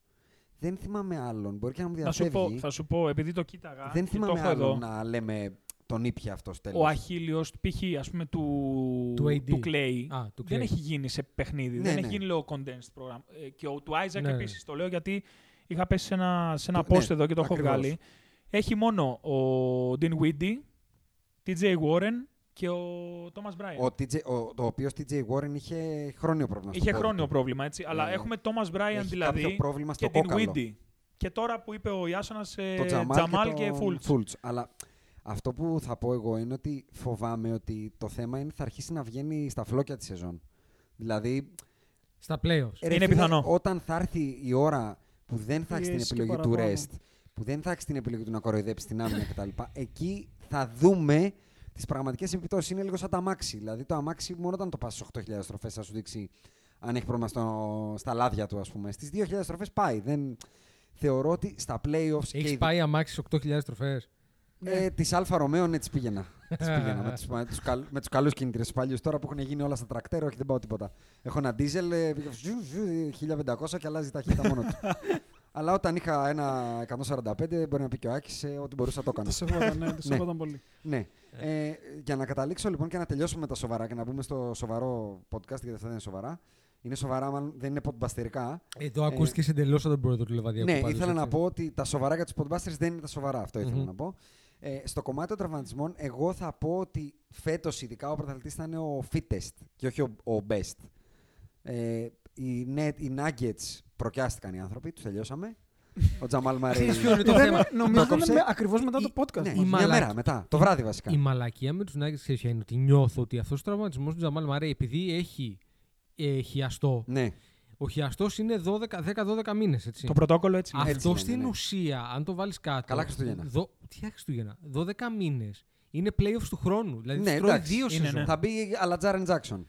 δεν θυμάμαι άλλον. Μπορεί και να μου θα, σου πω, διαφεύγει. θα σου πω, επειδή το κοίταγα Δεν και το θυμάμαι έχω εδώ, άλλον να λέμε τον ήπια αυτός τέλος. ο Αχίλιος, π.χ. ας πούμε του, Του AD. Clay, Α, του δεν Clay. έχει γίνει σε παιχνίδι, Ναι, δεν ναι. έχει γίνει λέω condensed πρόγραμμα. Ε, και ο του Isaac Ναι, ναι. επίσης, το λέω γιατί είχα πέσει σε ένα, σε ένα Του- ναι, post εδώ και το έχω ακριβώς. βγάλει. Έχει μόνο ο Dean Whitty, TJ Warren και ο Thomas Bryant. Ο, TJ, ο, το οποίος TJ Warren είχε χρόνιο πρόβλημα. στο Είχε πόδι χρόνιο του. πρόβλημα, έτσι. Αλλά Ε, έχουμε Thomas Bryant Έχει δηλαδή κάποιο πρόβλημα και στο την κόκαλο. Whitty. Και τώρα που είπε ο Ιάσονας, ε, Το Τζαμάλ, Τζαμάλ και, και, το Fultz. Fultz. Αλλά αυτό που θα πω εγώ είναι ότι φοβάμαι ότι το θέμα είναι θα αρχίσει να βγαίνει στα φλόκια τη σεζόν. Δηλαδή, Στα playoffs. ρε Είναι φίλε, πιθανό. Όταν θα έρθει η ώρα που δεν θα έχεις την Πιέσεις και επιλογή του παραπάνω. rest, που δεν θα έχεις την επιλογή του να κοροϊδέψεις την άμυνα κτλ. εκεί θα δούμε τις πραγματικές επιπτώσεις. Είναι λίγο σαν το αμάξι. Δηλαδή, το αμάξι μόνο όταν το πας στις 8.000 στροφές θα σου δείξει αν έχει πρόβλημα στο, στα λάδια του, ας πούμε. Στις 2.000 στροφές πάει. Δεν... Θεωρώ ότι στα playoffs. και Έχει ειδι- πάει αμάξι 8.000 τροφέ. Ε, της Αλφα Ρωμαίο, ναι, τι πήγαινα. τις πήγαινα με τους με τους καλ, με τους καλούς κινητήρες του παλιούς. Τώρα που έχουν γίνει όλα στα τρακτέρ, όχι δεν πάω τίποτα. Έχω ένα ντίζελ ε, πήγα ζου, ζου, 1500 και αλλάζει ταχύτητα μόνο του. Αλλά όταν είχα ένα 145, μπορεί να πει και ο Άκης, ε, ό,τι μπορούσα το έκανα. Το σέβονταν, ναι, το Ναι. σέβονταν πολύ. ναι. Ε, για να καταλήξω λοιπόν και να τελειώσουμε με τα σοβαρά και να μπούμε στο σοβαρό podcast, γιατί αυτά δεν είναι σοβαρά. Είναι σοβαρά, μάλλον δεν είναι podbasτερικά. Ε, το ακούστηκε εντελώ από τον πρώτο του Λεβαδιακού. Ναι, πάντως, ήθελα να έτσι. πω ότι τα σοβαρά για τους podbusters δεν είναι τα σοβαρά. Αυτό ήθελα Μμμ. να πω. Ε, στο κομμάτι των τραυματισμών, εγώ θα πω ότι φέτος ειδικά ο πρωταθλητής θα είναι ο fittest και όχι ο, ο best. Ε, οι, net, οι Nuggets προκιάστηκαν οι άνθρωποι, τους τελειώσαμε. ο Τζαμάλ Μαρέι. Ξέρεις ποιο είναι το Δεν- θέμα; Νομίζω Το ότι κόψε. είναι ακριβώς μετά το Η- podcast. Ναι, η μας. μια μαλακ- μέρα μετά. Το βράδυ βασικά. Η μαλακία με τους Nuggets ξέρεις ποια είναι; Ότι νιώθω ότι αυτός ο τραυματισμός του Τζαμάλ Μαρέι, επειδή έχει ε, χιαστό, Ναι. Ο χιαστός είναι 12 10-12 μήνες. Το πρωτόκολλο έτσι. είναι. Αυτό είναι, στην ναι. ουσία, αν το βάλεις κάτω. Καλά Χριστούγεννα. Δο... Τι Χριστούγεννα. 12 μήνες. Είναι playoffs του χρόνου. Δηλαδή Ναι, ναι, τρώει εντάξει. δύο Είναι, σεζόν. ναι. Θα μπει αλλά Τζάρεν Τζάξον.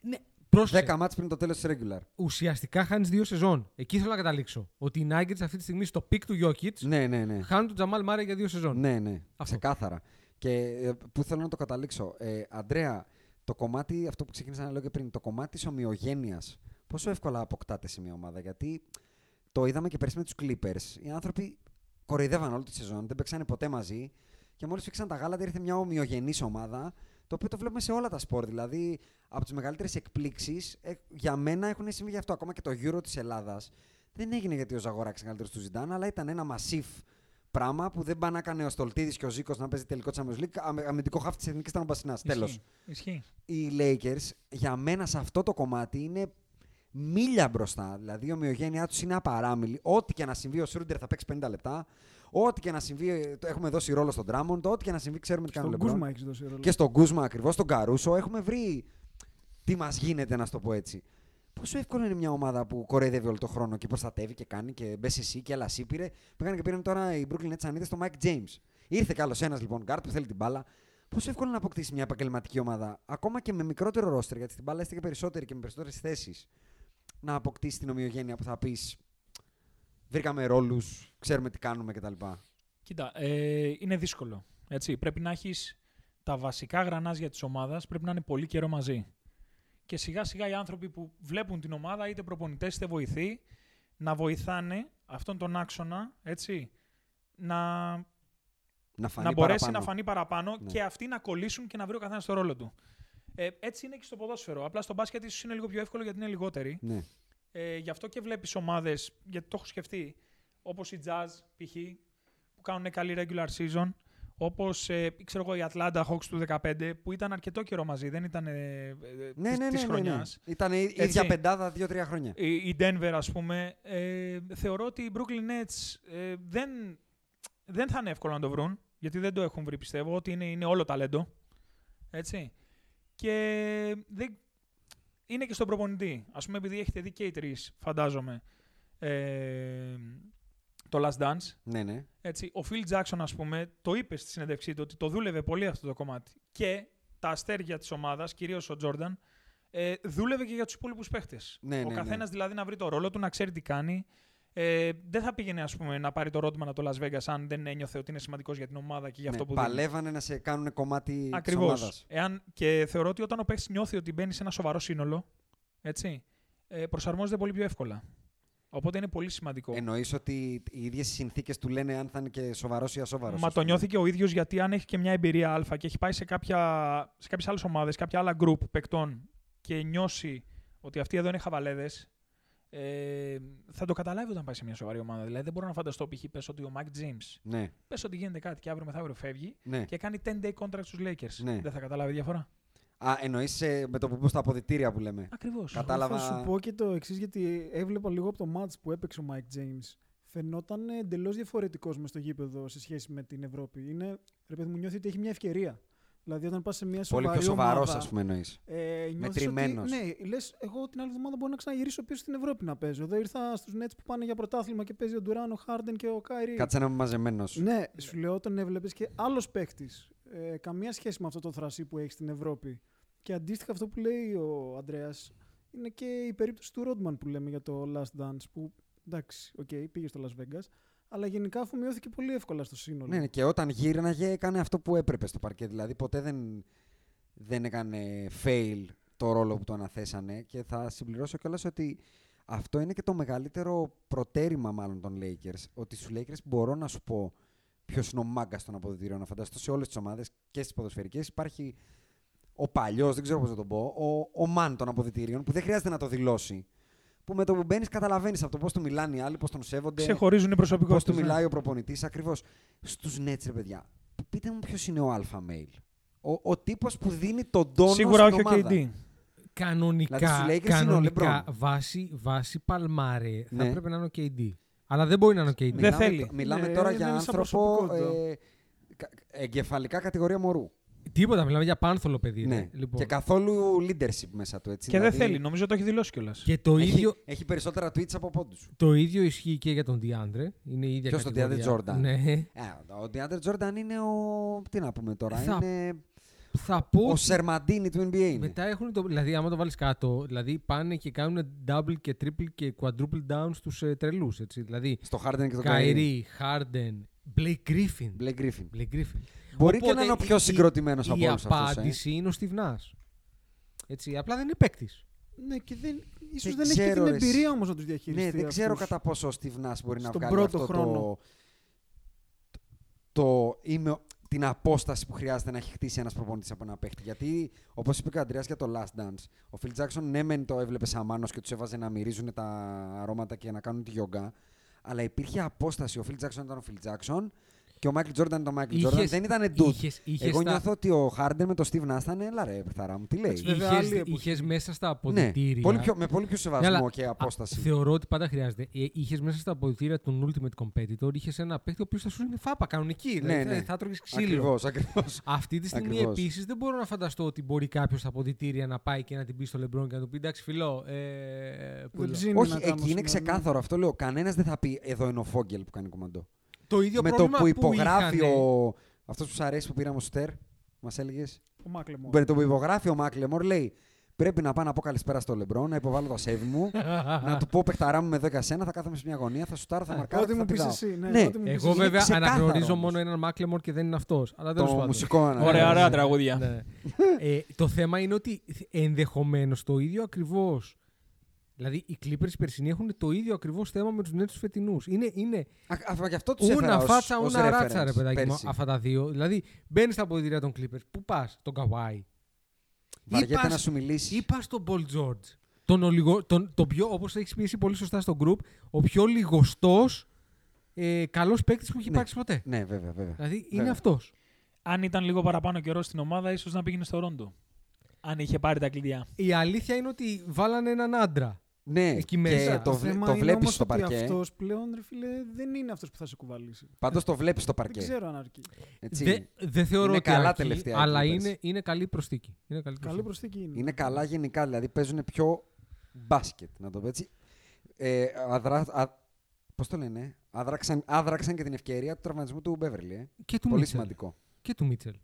Ναι, πρόσεξε. 10 μάτς πριν το τέλος της regular. Ουσιαστικά χάνεις δύο σεζόν. Εκεί θέλω να καταλήξω. Ότι οι Nuggets αυτή τη στιγμή στο peak του Jokic Ναι, ναι, ναι. χάνουν τον Jamal Murray για δύο σεζόν. Ναι, ναι. Αυτό. Ξεκάθαρα. Και ε, πού θέλω να το καταλήξω. Ε, Αντρέα, το κομμάτι, αυτό που ξεκίνησα να λέω και πριν, το κομμάτι της ομοιογένειας, πόσο εύκολα αποκτάτε σε μια ομάδα. Γιατί το είδαμε και πέρσι με τους Clippers. Οι άνθρωποι κοροϊδεύαν όλη τη σεζόν, δεν παίξανε ποτέ μαζί. Και μόλις σφίξαν τα γάλατα, ήρθε μια ομοιογενής ομάδα. Το οποίο το βλέπουμε σε όλα τα σπορ. Δηλαδή, από τις μεγαλύτερες εκπλήξεις, ε, για μένα έχουν συμβεί γι' αυτό. Ακόμα και το Euro της Ελλάδας δεν έγινε γιατί ο Ζαγοράκης είναι καλύτερος του Ζιντάν, αλλά ήταν ένα massive πράγμα που δεν πάνε να έκανε ο Στολτίδης και ο Ζήκος να παίζει τελικό Champions League. Αμε- Αμυντικό χάφτης της εθνικής ήταν ο Μπασινάς. Τέλος. Ισχύει. Ισχύει. Οι Lakers για μένα σε αυτό το κομμάτι είναι μίλια μπροστά. Δηλαδή η ομοιογένειά τους είναι απαράμιλη. Ό,τι και να συμβεί, ο Σρούντερ θα παίξει 50 λεπτά. Ό,τι και να συμβεί, ε, το έχουμε δώσει ρόλο στον Drummond. Ό,τι και να συμβεί, ξέρουμε τι κάνει ο Στον LeBron. Kuzma έχεις δώσει ρόλο. Και στον Kuzma ακριβώς, στον Caruso. Έχουμε βρει τι μας γίνεται, να σου το πω έτσι. Πόσο εύκολο είναι μια ομάδα που κοροϊδεύει όλο τον χρόνο και προστατεύει και κάνει και μπες εσύ και άλλα εσύ πήρε. Πήγαν και πήραν τώρα οι Brooklyn Nets αν είδες το Mike James. Ήρθε κι άλλος ένας λοιπόν γκάρτ που θέλει την μπάλα. Πόσο εύκολο είναι να αποκτήσει μια επαγγελματική ομάδα, ακόμα και με μικρότερο ρόστερ, γιατί στην μπάλα είστε και περισσότεροι και με περισσότερες θέσεις, να αποκτήσει την ομοιογένεια που θα πεις Βρήκαμε ρόλους, ξέρουμε τι κάνουμε κτλ. Κοίτα, ε, είναι δύσκολο. Έτσι. Πρέπει να έχεις τα βασικά γρανάζια της ομάδας, πρέπει να είναι πολύ καιρό μαζί. Και σιγά σιγά οι άνθρωποι που βλέπουν την ομάδα, είτε προπονητές είτε βοηθοί, να βοηθάνε αυτόν τον άξονα έτσι, να, Να φανεί να μπορέσει παραπάνω. να φανεί παραπάνω Ναι. και αυτοί να κολλήσουν και να βρει ο καθένας το ρόλο του. Ε, έτσι είναι και στο ποδόσφαιρο. Απλά στο μπάσκετ ίσως είναι λίγο πιο εύκολο γιατί είναι λιγότεροι. Ναι. Ε, γι' αυτό και βλέπεις ομάδες, γιατί το έχω σκεφτεί, όπως η Jazz π.χ. που κάνουν καλή regular season, όπως ε, ξέρω εγώ, η Atlanta Hawks του 2015 που ήταν αρκετό καιρό μαζί, δεν ήταν ε, ε, Ναι, της, ναι, της ναι, ναι, ναι. χρονιάς. Ήταν η Έτσι. ίδια πεντάδα δύο-τρία χρόνια. Η, η Denver, ας πούμε, ε, θεωρώ ότι οι Brooklyn Nets ε, δεν, δεν θα είναι εύκολο να το βρουν, γιατί δεν το έχουν βρει, πιστεύω, ότι είναι, είναι όλο ταλέντο. Έτσι. Και δεν, είναι και στον προπονητή. Ας πούμε, επειδή έχετε δει και οι τρεις, φαντάζομαι, ε, το Last Dance, Ναι, ναι. έτσι, ο Phil Jackson, ας πούμε, το είπε στη συνέντευξή του ότι το δούλευε πολύ αυτό το κομμάτι. Και τα αστέρια της ομάδας, κυρίως ο Τζόρνταν, ε, δούλευε και για τους υπόλοιπους παίχτες. Ναι, ο ναι, ναι. καθένας δηλαδή να βρει το ρόλο του, να ξέρει τι κάνει. Ε, δεν θα πήγαινε ας πούμε, να πάρει το ρότημα το Las Vegas αν δεν ένιωθε ότι είναι σημαντικός για την ομάδα και για αυτό ναι, που δίνει. παλεύανε να σε κάνουν κομμάτι της Ακριβώς. ομάδας. Εάν, και θεωρώ ότι όταν ο παίχτης νιώθει ότι μπαίνει σε ένα σοβαρό σύνολο, έτσι, ε, προσαρμόζεται πολύ πιο εύκολα. Οπότε είναι πολύ σημαντικό. Εννοείς ότι οι ίδιες οι συνθήκες του λένε αν θα είναι και σοβαρός ή ασόβαρος. Μα ας το πούμε. νιώθει και ο ίδιος γιατί αν έχει και μια εμπειρία Α και έχει πάει σε, κάποια, σε κάποιες άλλες ομάδες, κάποια άλλα group παικτών και νιώσει ότι αυτοί εδώ είναι χαβαλέδες, ε, θα το καταλάβει όταν πάει σε μια σοβαρή ομάδα. Δηλαδή δεν μπορώ να φανταστώ π.χ. πες ότι ο Mike James Ναι, πες ότι γίνεται κάτι και αύριο μεθαύριο φεύγει ναι. και κάνει 10-day contract στους Lakers. Ναι. Δεν θα καταλάβει διαφορά. Α, εννοείς ε, με το που μπουν στα αποδητήρια που λέμε. Ακριβώς. Κατάλαβα. Θα σου πω και το εξής, γιατί έβλεπα λίγο από το match που έπαιξε ο Mike James. Φαινόταν εντελώς διαφορετικός μες στο γήπεδο σε σχέση με την Ευρώπη. Είναι, ρε παιδί μου, νιώθει ότι έχει μια ευκαιρία. Δηλαδή, όταν πας σε μια Πολύ σοβαρή πιο σοβαρός ομάδα, ας πούμε εννοείς. Ε, νιώθεις Μετρημένος. Ότι, ναι, λες, εγώ την άλλη εβδομάδα μπορώ να ξαναγυρίσω πίσω στην Ευρώπη να παίζω. Εδώ ήρθα στους Nets που πάνε για πρωτάθλημα και παίζει ο Ντουράν, ο Χάρντεν και ο Κάιρι. Κάτσε να είμαι μαζεμένος. Ναι, σου λέω τον έβλεπες και άλλος παίκτης. Ε, καμία σχέση με αυτό το θρασί που έχεις στην Ευρώπη. Και αντίστοιχα αυτό που λέει ο Αντρέα είναι και η περίπτωση του Rodman που λέμε για το Last Dance. Που εντάξει, οκ, πήγε στο Las Vegas. Αλλά γενικά αφομοιώθηκε πολύ εύκολα στο σύνολο. Ναι, ναι, και όταν γύρναγε έκανε αυτό που έπρεπε στο παρκέ. Δηλαδή ποτέ δεν, δεν έκανε fail το ρόλο που το αναθέσανε. Και θα συμπληρώσω κιόλας ότι αυτό είναι και το μεγαλύτερο προτέρημα μάλλον των Lakers. Ότι στους Lakers μπορώ να σου πω ποιος είναι ο μάγκας των αποδυτηρίων. Να φανταστώ σε όλες τις ομάδες και στις ποδοσφαιρικές υπάρχει ο παλιός, δεν ξέρω πώς να τον πω, ο, ο μαν των αποδητηρίων που δεν χρειάζεται να το δηλώσει. Που με το που μπαίνεις καταλαβαίνεις από το πώς του μιλάνε οι άλλοι, πώς τον σέβονται. Ξεχωρίζουν οι Πώς προσωπικότητες. του μιλάει ο προπονητής. Ακριβώς. Στους Nets, ρε παιδιά, πείτε μου ποιος είναι ο αλφα mail. Ο, ο τύπος που δίνει τον τόνο Σίγουρα στην όχι ο ομάδα. KD. Κανονικά, Δηλαδή, στους Lakers είναι ο κανονικά LeBron. βάση, βάση παλμάρε θα Ναι. έπρεπε να είναι ο KD. Αλλά δεν μπορεί να είναι ο KD. Δεν Μιλάμε, θέλει. μιλάμε Ναι, τώρα δεν για είναι σαν άνθρωπο προσωπικότητα. ε, κα- εγκεφαλικά κατηγορία μωρού. Τίποτα, μιλάμε για πάνθολο παιδί. Ναι. ρε. Λοιπόν. Και καθόλου leadership μέσα του. Έτσι. Και δεν Δηλαδή, θέλει, νομίζω το έχει δηλώσει κιόλας. Και το έχει, ίδιο, έχει περισσότερα tweets από πόντους. το ίδιο ισχύει και για τον Διάντρε. Είναι η ίδια Ποιος τον κατηγορία. DeAndre Jordan? Ναι. Ε, ο DeAndre Jordan είναι ο. Τι να πούμε τώρα. Θα Είναι Θα πω. ο ότι Σερμαντίνη του NBA. Είναι. Μετά έχουν το. Δηλαδή, άμα το βάλεις κάτω, δηλαδή πάνε και κάνουν double και triple και quadruple down στους ε, τρελούς. Δηλαδή, Στο Harden και το Kyrie. Καϊρή, Harden, Blake Griffin. Blake Griffin. Blake Griffin. Μπορεί και Οπότε να είναι ο πιο η- συγκροτημένος από Η όλους αυτούς. απάντηση είναι ο Στιβνά. Έτσι, απλά δεν είναι παίκτης. Ναι, και δεν, ίσως Δεν δεν, έχει και ξέρω, την ρε, εσύ. εμπειρία όμως να τους διαχειριστεί Ναι, δεν ξέρω αυτούς. κατά πόσο ο Steve Nash μπορεί να Στον βγάλει πρώτο αυτό χρόνο. το, το είμαι, ο- την απόσταση που χρειάζεται να έχει χτίσει ένας προπονητής από ένα παίχτη. Γιατί, όπως είπε και ο Αντρέας για το Last Dance, ο Phil Jackson ναι, μεν το έβλεπε σαν μάνος και τους έβαζε να μυρίζουν τα αρώματα και να κάνουν τη γιογκά. Αλλά υπήρχε απόσταση. Ο Phil Jackson ήταν ο Phil Jackson και ο Michael Jordan ήταν ο Michael Jordan. Είχες- Δεν ήταν dude. είχες- είχες Εγώ τα- νιώθω ότι ο Harden με το Steve Nash ήταν, έλα ρε, παιχταρά μου, τι λέει. Έτσι, βέβαια, άλλη εποχή. Είχες μέσα στα Ναι, αποδητήρια. πολύ πιο, με πολύ πιο σεβασμό Ναι, αλλά, και α, απόσταση. θεωρώ ότι πάντα χρειάζεται. Είχες μέσα στα αποδητήρια των Ultimate Competitor, είχες ένα παίκτη ο οποίος θα σου είναι φάπα κανονική. Ναι, δηλαδή, ναι. θα- Θα τρώγε ξύλο. Ακριβώς, ακριβώς. Αυτή τη στιγμή Ακριβώς. επίσης δεν μπορώ να φανταστώ ότι μπορεί κάποιος στα αποδητήρια να πάει και να την πει στο Λεμπρόν και να του πει εντάξει, φιλό. Ε, που Δεν λέω». ψήνει Όχι, να κάνω εκεί είναι σήμερα, ναι. ξεκάθαρο. Αυτό λέω. Κανένας δεν θα πει εδώ είναι ο Φόγγελ που κάνει κομμαντό. Το ίδιο Με το πρόβλημα που υπογράφει είχανε- ο. Αυτός που σου αρέσει που πήραμε ο Στέρ, μας έλεγες; Ο Μάκλεμορ. Με το που υπογράφει ο Μάκλεμορ, λέει Πρέπει να πάω να πω καλησπέρα στο Λεμπρόν, να υποβάλω το σέβη μου, να του πω παιχταρά μου με 10 σένα, θα κάθομαι σε μια γωνία, θα σουτάρω, θα Ε, μαρκάρω. Ό,τι και θα μου πεις πηδάω. εσύ. Ναι, Ναι. ό,τι μου πεις Εγώ εσύ. βέβαια ξεκάθαρο αναγνωρίζω όμως. μόνο έναν Μάκλεμορ και δεν είναι αυτός. Αλλά τέλος Το πάντων. μουσικό Ωραία, αναγνωρίζω. ωραία τραγούδια. Ναι. ε, το θέμα είναι ότι ενδεχομένως το ίδιο ακριβώς. Δηλαδή οι Clippers οι περσινοί έχουν το ίδιο ακριβώς θέμα με τους Nets τους φετινούς. Είναι, είναι Α, α, Γι' αυτό τους ούνα έφερα ως- φάτσα, ως ούνα ράτσα, reference ρε παιδάκι μου, πέρσι. αυτά τα δύο. Δηλαδή μπαίνεις στα αποδητήρια των Clippers. Πού πας, τον Καβάη. Βαριέται να σου μιλήσεις. Ή πας στον Paul George. Τον, ολιγο, τον, τον πιο, όπως έχεις πει εσύ πολύ σωστά στο group, ο πιο λιγοστός ε, καλός παίκτης που έχει Ναι. υπάρξει ποτέ. Ναι, βέβαια, βέβαια. Δηλαδή είναι Βέβαια. αυτός. Αν ήταν λίγο παραπάνω καιρό στην ομάδα, ίσως να πήγαινε στο Ρόντο. Αν είχε πάρει τα κλειδιά. Η αλήθεια είναι ότι βάλανε έναν άντρα. Ναι, Εκεί και μέσα. το, Το βλέ, θέμα το είναι βλέπεις όμως στο ότι παρκέ. αυτός πλέον, ρε φίλε, δεν είναι αυτός που θα σε κουβαλήσει. Πάντως το βλέπεις στο Δεν παρκέ. ξέρω αν αρκεί. Έτσι. Δεν δεν θεωρώ Είναι ότι καλά αρκεί, τελευταία οι αλλά Clippers. είναι, είναι καλή προσθήκη. Είναι καλή Καλή προσθήκη. προσθήκη είναι. Είναι καλά γενικά, δηλαδή παίζουν πιο μπάσκετ, να το πω έτσι. Ε, αδρα, α, πώς το λένε, άδραξαν, άδραξαν και την ευκαιρία του τραυματισμού του Μπέβερλι. Ε. Και του Πολύ Μίτσελ. σημαντικό. Και του Μίτσελ.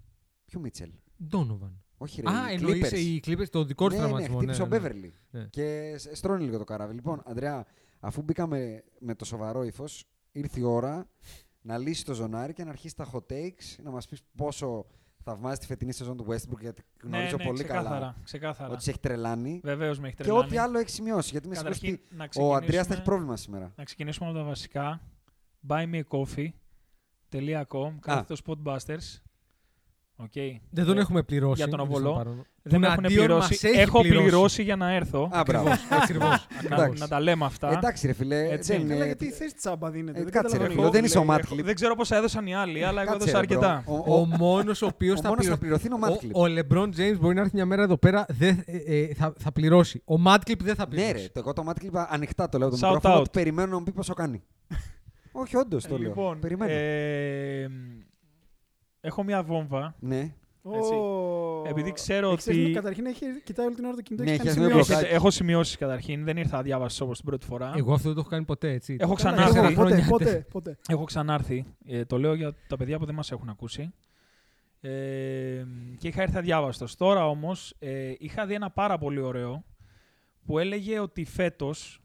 Ποιο Μίτσελ; Ντόνοβαν. Όχι ρε, Α, οι εννοείς Clippers. οι Clippers, το δικό τους ναι, ναι, τραυματισμό. χτύπησε ο ναι, ναι. Μπέβερλι. Ναι. Και σ- στρώνει λίγο το καράβι. Λοιπόν, Αντρέα, αφού μπήκαμε με το σοβαρό ύφος, ήρθε η ώρα να λύσει το ζωνάρι και να αρχίσει τα hot takes, να μας πεις πόσο θαυμάζει τη φετινή σεζόν του Westbrook, γιατί γνωρίζω πολύ Ναι, ξεκάθαρα. καλά ξεκάθαρα. ότι σε έχει τρελάνει. Βεβαίως με έχει Και τρελάνει. ό,τι άλλο έχει σημειώσει. Γιατί με σίγουρος Καταρχήν, ότι να ο ξεκινήσουμε- Αντρέας θα έχει πρόβλημα σήμερα. Να ξεκινήσουμε από τα βασικά. buymeacoffee.com κάθετος Spotbusters. Okay. Δεν τον Ε, έχουμε πληρώσει. για τον προς Οβολό. παρόν. Δεν Τον έχουν αντίον πληρώσει. μας έχει Έχω πληρώσει. πληρώσει για να έρθω. Α, μπράβο. Ακριβώς. Να, Εντάξει. να τα λέμε αυτά. Εντάξει, ρε φιλέ. Έτσι. δεν Καλά, είναι. γιατί θες τσάμπα δίνεται. Ε, δεν κάτσε, ρε καταλαβαίνω. φίλο, δεν είσαι ο λέει, Matt έχω- Clip. Δεν ξέρω πόσα έδωσαν οι άλλοι, αλλά εγώ Κάτσε, έδωσα ρε, bro. αρκετά. Ο- Ο ο- μόνος ο οποίος ο θα, μόνος θα πληρωθεί. πληρωθεί είναι ο Ο, Matt Clip. ο LeBron James μπορεί να έρθει μια μέρα εδώ πέρα, δεν, ε, ε, θα, θα πληρώσει. Ο Madclip δεν θα Ναι, πληρώσει. ρε. Το, εγώ το Matt Clip ανοιχτά το λέω το Shout μικρόφωνο. out. ότι Περιμένω να μου πει πόσο κάνει. Όχι, όντως το λέω. Λοιπόν, Περιμένω. Ε, έχω μια βόμβα. Ναι. Έτσι. Ω, Επειδή ξέρω Έχεις- ότι- Καταρχήν έχει, κοιτάει όλη την ώρα το κινητό Ναι, και έχει έχει κάνει ένα σημειώσεις. μπλοκάκι. Έχετε- έχω σημειώσεις καταρχήν, δεν ήρθα αδιάβαστο όπως την πρώτη φορά. Εγώ αυτό δεν το έχω κάνει ποτέ, έτσι. Έχω Καλά, ξανάρθει. τέσσερα Ποτέ, χρόνια. ποτέ, ποτέ. Έχω ξανάρθει. Ε, το λέω για τα παιδιά που δεν μας έχουν ακούσει. Ε, και είχα έρθει αδιάβαστος. Τώρα όμως ε, είχα δει ένα πάρα πολύ ωραίο που έλεγε ότι φέτος,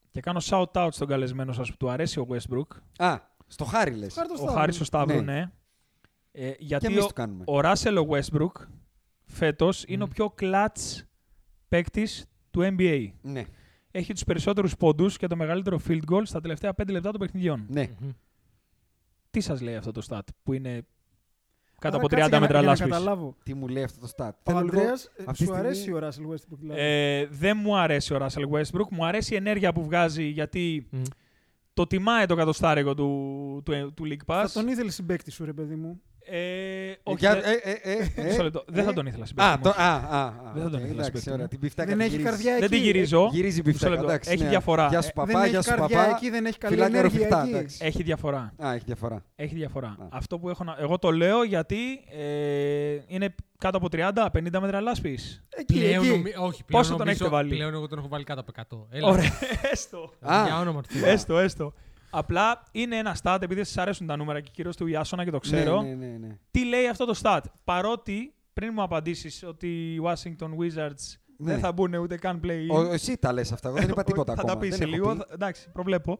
και Και κάνω shout-out στον καλεσμένο σας που του αρέσει ο Westbrook. Α, στο χάρι λες. Χάρη το Ο Σταύρο. Χάρης ο Σταύρου, Ναι. ναι. Ε, Και γιατί εμείς ο, το κάνουμε. ο Russell ο Westbrook φέτος είναι ο Μμ. πιο clutch παίκτης του NBA. Ναι, Έχει τους περισσότερους πόντους και το μεγαλύτερο field goal στα τελευταία 5 λεπτά των παιχνιδιών. ναι. Μμμ. Τι σας λέει αυτό το stat που είναι κάτω Άρα από κάτσε 30 για να- μέτρα για να λάσπης; καταλάβω. Τι μου λέει αυτό το stat. Ο Θέλω λίγο- Ανδρέας, ε, αυτή τη σου στιγμή- αρέσει ο Russell Westbrook δηλαδή; Ε, δεν μου αρέσει ο Russell Westbrook. Μου αρέσει η ενέργεια που βγάζει γιατί Μμ. το τιμάει το κατοστάρικο του, του, του League Pass. Θα τον ήθελε συμπέκτη σου, ρε παιδί μου. Ε, όχι, Για- δεν- ε, ε, ε, ε, Μισό λεπτό. Δεν θα ε. τον ήθελα Α, συμπέκτη το, μου. α, α, α, Δεν θα τον οκ, ήθελα εντάξει, συμπέκτη ωραία, μου. την πιφτάκα Δεν τη έχει γυρίζεις. καρδιά εκεί. Δεν τη γυρίζω. Γυρίζει η Μισό πιφτάκα, λεπτό. εντάξει. Έχει ναι. διαφορά. Γεια σου Ε, παπά, δεν έχει γεια σου καρδιά παπά. εκεί, δεν έχει καλή Φιλάκια, ρε, ενέργεια φιχτά, εκεί. εντάξει. Έχει διαφορά. Α, έχει διαφορά. Έχει διαφορά. Α. Αυτό που έχω να... Εγώ το λέω γιατί ε, είναι κάτω από 30-50 μέτρα λάσπης. Εκεί, Πλέον, εκεί. νομι- όχι, πλέον Πόσο τον νομίζω- έχετε βάλει; Πλέον εγώ τον έχω βάλει κάτω από 100. Έλα. Ωραία, έστω. Α. Για όνομα του Θεού. έστω, έστω. Απλά είναι ένα stat, επειδή σας αρέσουν τα νούμερα και κυρίως του Ιάσονα και το ξέρω. Ναι, ναι, ναι, ναι. Τι λέει αυτό το stat. Παρότι, πριν μου απαντήσεις ότι οι Washington Wizards Ναι. δεν θα μπουν ούτε καν play Ο- Εσύ τα λες αυτά, εγώ δεν είπα τίποτα θα ακόμα. τα πει δεν σε έχω λίγο. πει. θα- Εντάξει, προβλέπω.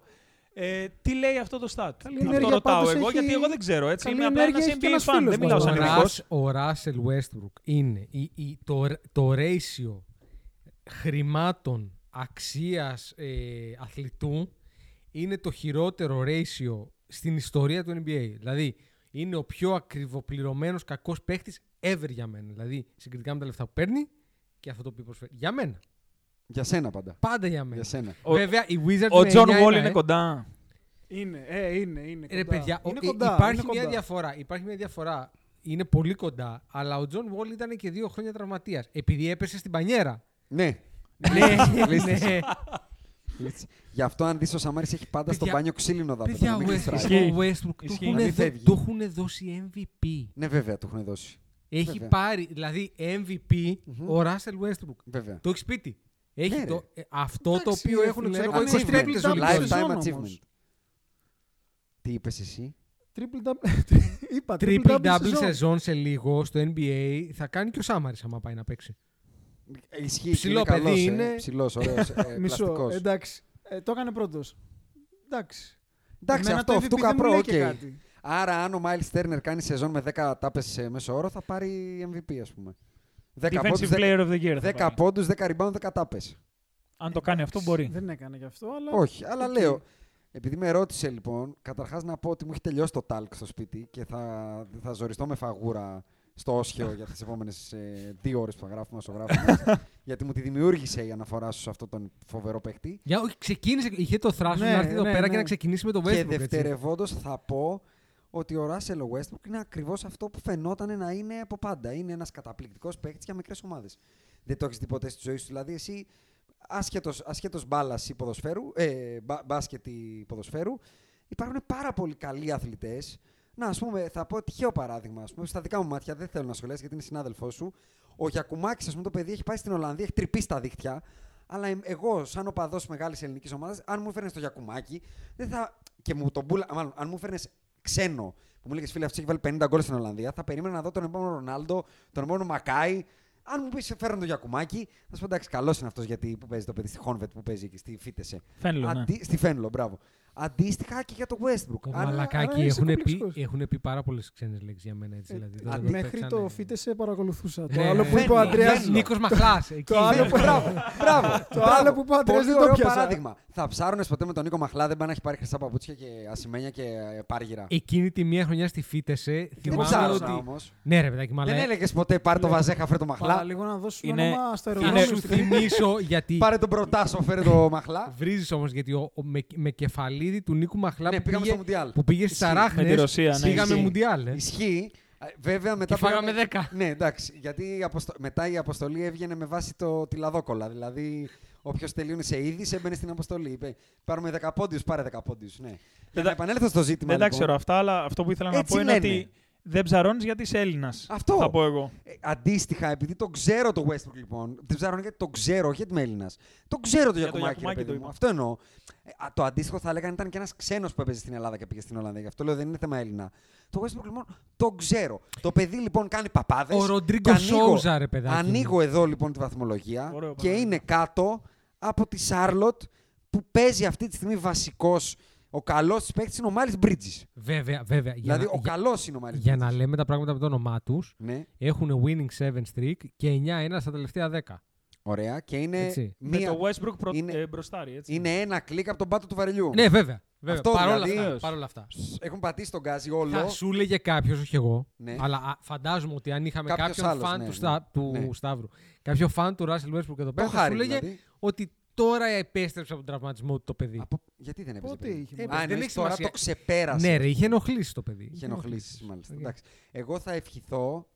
Ε, τι λέει αυτό το stat; Καλή αυτό ενέργεια ρωτάω πάντως εγώ, έχει- γιατί εγώ δεν ξέρω. Έτσι. καλή Είμαι απλά ενέργεια ένας έχει και NBA ένας fan. φίλος Δεν μιλάω μας. σαν Ο, ειδικός. Ρας, ο Russell Westbrook είναι η, η, το, το ratio χρημάτων αξίας ε, αθλητού είναι το χειρότερο ratio στην ιστορία του NBA. Δηλαδή, είναι ο πιο ακριβοπληρωμένος κακός παίχτης ever για μένα. Δηλαδή, συγκριτικά με τα λεφτά που παίρνει και αυτό το οποίο προσφέρει. Για μένα. Για σένα πάντα. Πάντα για μένα. Για σένα. Ο- Βέβαια, οι Wizards Ο είναι Τζον 9-1, Wall ε. είναι κοντά. Είναι, ε, είναι, είναι Ρε κοντά. παιδιά, ο- είναι ε, κοντά, υπάρχει είναι μια κοντά. διαφορά. Υπάρχει μια διαφορά. Είναι πολύ κοντά, αλλά ο Τζον Wall ήταν και δύο χρόνια τραυματίας. Επειδή έπεσε στην πανιέρα. Ναι. ναι, Ληστής. ναι. Έτσι. Γι' αυτό αν δεις ο Σαμάρης έχει πάντα στο Παιδιά- μπάνιο ξύλινο δάπεδο. Παιδιά, να ο μην Westbrook, γλιστράει. Ισχύει. ο Westbrook του Ισχύει. έχουν Να μην δω- φεύγει. του έχουν δώσει MVP. Ναι, βέβαια, του έχουν δώσει. Έχει Βέβαια. πάρει, δηλαδή MVP, Μμμ. ο Russell Westbrook. Βέβαια. Το έχεις σπίτι. Έχει Ναι, το, ρε. ε, αυτό το Εντάξει, οποίο ρε έχουν φίλε, ξέρω, έκανε 23 triple παίκτες double ολυμπιακούς. σεζόν Lifetime όμως. achievement. Τι είπες εσύ; Triple double. Είπα, Triple double σεζόν. σεζόν σε λίγο στο NBA θα κάνει και ο Σαμαράς άμα πάει να παίξει. Ε, Ισχύει. Ψηλό και είναι παιδί καλός, είναι. Ε. Ψηλός, ωραίος. Ε, Μισό, πλαστικός. εντάξει. Ε, το έκανε πρώτος. Εντάξει. Εντάξει, Εμένα αυτό, το αυτού MVP δεν μου καπρό, λέει οκ. και κάτι. Άρα, αν ο Myles Turner κάνει σεζόν με 10 τάπες σε μέσο όρο, θα πάρει MVP, ας πούμε. 10 Defensive πόντους, Player of the Year. θα 10 πάρει. πόντους, 10 rebound, 10 τάπες. Αν το κάνει αυτό μπορεί. Δεν έκανε γι' αυτό, αλλά. Όχι, αλλά οκ. λέω. Επειδή με ρώτησε λοιπόν, καταρχάς να πω ότι μου έχει τελειώσει το ταλκ στο σπίτι και θα, θα ζοριστώ με φαγούρα στο όσιο για τις επόμενες ε, δύο ώρες που θα γράφουμε όσο γράφουμε. γιατί μου τη δημιούργησε η αναφορά σου σε αυτόν τον φοβερό παίκτη. Για, όχι, ξεκίνησε, είχε το θράσος Ναι, να έρθει εδώ ναι, πέρα ναι. και να ξεκινήσει με τον Westbrook. και έτσι. δευτερευόντως θα πω ότι ο Russell Westbrook είναι ακριβώς αυτό που φαινόταν να είναι από πάντα. Είναι ένας καταπληκτικός παίκτης για μικρές ομάδες. Δεν το έχεις δει ποτέ στη ζωή σου. Δηλαδή εσύ άσχετος, άσχετος μπάλας ή ποδοσφαίρου, ε, μπα, μπάσκετ ή ποδοσφαίρου, υπάρχουν πάρα πολλοί καλοί αθλητές. Να, ας πούμε, θα πω τυχαίο παράδειγμα. Ας πούμε, στα δικά μου μάτια, δεν θέλω να σχολιάσει γιατί είναι συνάδελφός σου. Ο Γιακουμάκης, ας πούμε, το παιδί έχει πάει στην Ολλανδία, έχει τρυπήσει τα δίχτυα. Αλλά εμ- εγώ, σαν οπαδός μεγάλης ελληνικής ομάδας, αν μου φέρνει το Γιακουμάκι, δεν θα. και μου τον πούλα. Μάλλον, αν μου φέρνει ξένο, που μου λέγες φίλε, αυτός έχει βάλει 50 γκολ στην Ολλανδία, θα περίμενα να δω τον επόμενο Ρονάλντο, τον επόμενο Μακάι. Αν μου πεις φέρνει το Γιακουμάκι, θα σου πω εντάξει, καλός είναι αυτός γιατί που παίζει το παιδί στη Χόνβετ που παίζει εκεί, στη Φίτεσε. Φαίνεται. Ναι. Αντί... Στη Φένλο, μπράβο. Αντίστοιχα και για το Westbrook. Το Αν- μαλακάκι άρα είσαι έχουν πει, κομπλεξικός. έχουν πει πάρα πολλές ξένες λέξεις για μένα. Έτσι, Ε, δηλαδή, ε, τώρα αντί- το Μέχρι παίξανε- το φίτεσε παρακολουθούσα. Το Ναι, άλλο που είπε ο Φαίνεται, Αντρέα. φαίνεται. Νίκος Μαχλάς. Το άλλο που- μπράβο, μπράβο. Το άλλο που είπε ο Αντρέας Πολύ δεν το ωραίο πιάσα. παράδειγμα. Θα ψάρωνε ποτέ με τον Νίκο Μαχλά, δεν πάει να έχει πάρει χρυσά παπούτσια και ασημένια και ε, πάργυρα. Εκείνη τη μία χρονιά στη Φίτεσε Δεν θυμάμαι ψάρωνα ότι. όμως. Ναι, ρε παιδάκι, μαλά. Δεν έλεγες ποτέ πάρε το βαζέχα, φέρε το Παρά Μαχλά. λίγο να δώσουμε Είναι- όνομα στο Θα αεροδρόμιο. σου στην- θυμίσω γιατί. Πάρε τον Προτάσο, φέρε το Μαχλά. Βρίζεις όμως γιατί ο, ο- με, με κεφαλίδι του Νίκου Μαχλά Ναι, που, πήγαμε πήγε, στο Μουντιάλ. που πήγε στι Ισχύει. Αράχνε. Με τη Ρωσία, ναι, Πήγαμε ισχύει. Μουντιάλ. ε. Ισχύει. Ε, Βέβαια μετά. Και φάγαμε πήγαμε- 10. Ναι, εντάξει. Γιατί η αποσто- μετά η αποστολή έβγαινε με βάση το, τη λαδόκολα. Δηλαδή, όποιος τελείωνε σε είδη έμπαινε στην αποστολή. Είπε, Πάρουμε 10 πόντιους, πάρε 10 πόντιους. Ναι. Για να τα- επανέλθω στο ζήτημα. Δεν τα λοιπόν, ξέρω αυτά, αλλά αυτό που ήθελα να Έτσι πω είναι λένε. ότι δεν ψαρώνεις γιατί είσαι Έλληνας. Αυτό. Θα πω εγώ. Ε, αντίστοιχα, επειδή το ξέρω το Westbrook λοιπόν, δεν ξέρω γιατί το ξέρω, όχι γιατί είμαι Έλληνας. Το ξέρω το Για το Γιακουμάκη, ρε Γιακουμάκη παιδί το μου. είπα. Αυτό εννοώ. Ε, α, το αντίστοιχο θα έλεγαν ήταν και ένας ξένος που έπαιζε στην Ελλάδα και πήγε στην Ολλανδία. Γι' αυτό λέω δεν είναι θέμα Έλληνα. Το Westbrook λοιπόν το ξέρω. Το παιδί λοιπόν κάνει παπάδες. Ο Ροντρίγκο Σόουζα, ρε παιδάκι. μου. Ανοίγω εδώ λοιπόν τη βαθμολογία Ωραίο και παράδειγμα. είναι κάτω από τη Σάρλοτ που που παίζει αυτή τη στιγμή βασικός, ο καλός τη παίκτης είναι ο Miles Bridges. Βέβαια, βέβαια. Για Δηλαδή, να, ο για- καλός είναι ο Miles για να λέμε τα πράγματα με το όνομά τους, Ναι, έχουν winning 7 streak και 9-1 στα τελευταία 10. ωραία. Και είναι, Έτσι. Με μία, το Westbrook προ... είναι- ε, μπροστάρι, έτσι. είναι ένα κλικ από τον πάτο του βαρελιού. Ναι, βέβαια. βέβαια. Αυτό παρόλα, δηλαδή- αυτά, παρόλα αυτά. Έχουν πατήσει το γκάζι όλο. Θα σου έλεγε κάποιος, όχι εγώ, Ναι. αλλά α, φαντάζομαι ότι αν είχαμε Κάποιος κάποιον άλλος, φαν ναι, του, ναι. Στα, του Ναι. Σταύρου, κάποιον φαν του Russell Westbrook εδώ Το πέρα, θα χάρη σου έλεγε δηλαδή. ότι τώρα επέστρεψε από τον τραυματισμό του το παιδί. Από... Γιατί δεν έπαιζε. Πότε παιδί; είχε Ε, Α, δεν εννοείς έχει τώρα σημασία. το ξεπέρασε. Ναι, ρε, είχε ενοχλήσει το παιδί. Είχε ενοχλήσει, μάλιστα. ΟΚ. Εντάξει. Εγώ θα ευχηθώ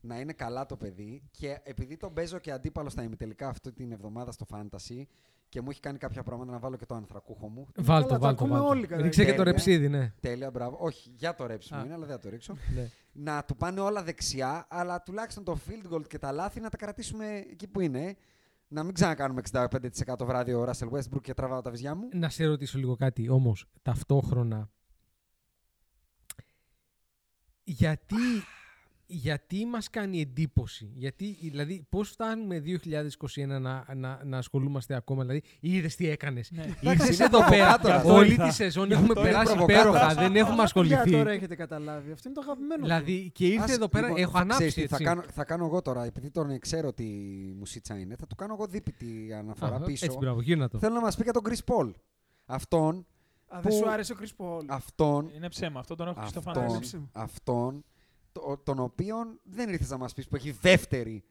να είναι καλά το παιδί και επειδή τον παίζω και αντίπαλο στα ημιτελικά αυτή την εβδομάδα στο Fantasy και μου έχει κάνει κάποια πράγματα να βάλω και το ανθρακούχο μου. Βάλτο, Καλά, το βάλτο, ακούμε βάλτο. όλοι κατά Ρίξε και το τέλεια. ρεψίδι, ναι. Τέλεια, μπράβο. Όχι, για το ρέψιμο Α. είναι, αλλά δεν θα το ρίξω. ναι. να του πάνε όλα δεξιά, αλλά τουλάχιστον το field goal και τα λάθη να τα κρατήσουμε εκεί που είναι. Να μην ξανακάνουμε 65% βράδυ ο Russell Westbrook και τραβάω τα βυζιά μου. Να σε ρωτήσω λίγο κάτι όμως, ταυτόχρονα. Γιατί, γιατί μας κάνει εντύπωση, γιατί, δηλαδή πώς φτάνουμε 2021 να, να, να ασχολούμαστε ακόμα, δηλαδή είδες τι έκανες. Ναι. Ήρθες είναι εδώ πέρα, προβοκάτορας. όλη Ήρθα. τη σεζόν Γι' έχουμε αυτό είναι περάσει προβοκάτορας. υπέροχα, δεν έχουμε Για ασχοληθεί. τώρα έχετε καταλάβει. Αυτό είναι το αγαπημένο. του. Δηλαδή και ήρθε Ας- εδώ πέρα, λοιπόν, έχω θα- ανάψει ξέρεις τι, έτσι. Θα κάνω, θα κάνω εγώ τώρα, επειδή τον ξέρω τι μουσίτσα είναι, θα του κάνω εγώ δίπητη αναφορά Α, πίσω. Έτσι, μπράβο, γύρνα το. Θέλω να μας πει για τον Chris Paul. Αυτόν, Α, δεν που- σου άρεσε ο Chris Paul. αυτόν, Είναι ψέμα, αυτό τον έχω στο αυτόν, φανάρι. φαντάζεσαι. αυτόν, το- τον οποίον δεν ήρθες να μας πεις που έχει δεύτερη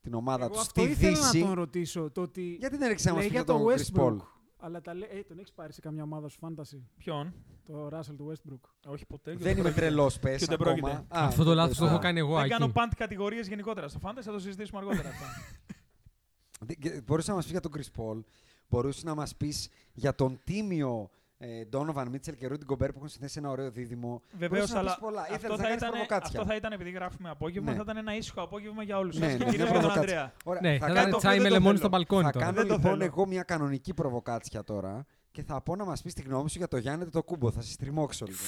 την ομάδα Εγώ του αυτό στη ήθελα Δύση. να τον ρωτήσω. Το ότι Γιατί δεν έρχεσαι να μας λέει πεις για για το τον Chris Paul; Westbrook. Αλλά τα λέει, ε, τον έχεις πάρει σε καμιά ομάδα σου fantasy; Ποιον; Το Russell του Westbrook. Όχι ποτέ. και Δεν ούτε είμαι πρόκειται. τρελός, Και πε. ούτε πρόκειται. Α, Αυτό το λάθος το α. έχω κάνει εγώ Δεν εκεί. κάνω πάντ κατηγορίες γενικότερα στο fantasy, θα το συζητήσουμε αργότερα αυτά. Μπορούσες να μας πεις για τον Chris Paul, μπορούσες να μας πεις για τον τίμιο ε, Donovan Mitchell και Rudy Gobert που έχουν συνθέσει ένα ωραίο δίδυμο. Βεβαίως, Μπορούσε να αλλά πεις πολλά. αυτό Ήθελες να θα, κάνεις ήταν, προβοκάτσια. αυτό θα ήταν επειδή γράφουμε απόγευμα, Ναι. θα ήταν ένα ήσυχο απόγευμα για όλους Ναι, σας. ναι, Και κυρίως μια για τον προβοκάτσια. Ανδρέα. Ωραία, Ναι, θα θα κάνω- ήταν το- τσάι δεν με το λεμόνι θέλω. στο μπαλκόνι Θα τώρα. κάνω Δεν το λοιπόν θέλω. εγώ μια κανονική προβοκάτσια τώρα και θα πω να μας πεις τη γνώμη σου για το Γιάννη το κούμπο. Θα σε στριμώξω λοιπόν.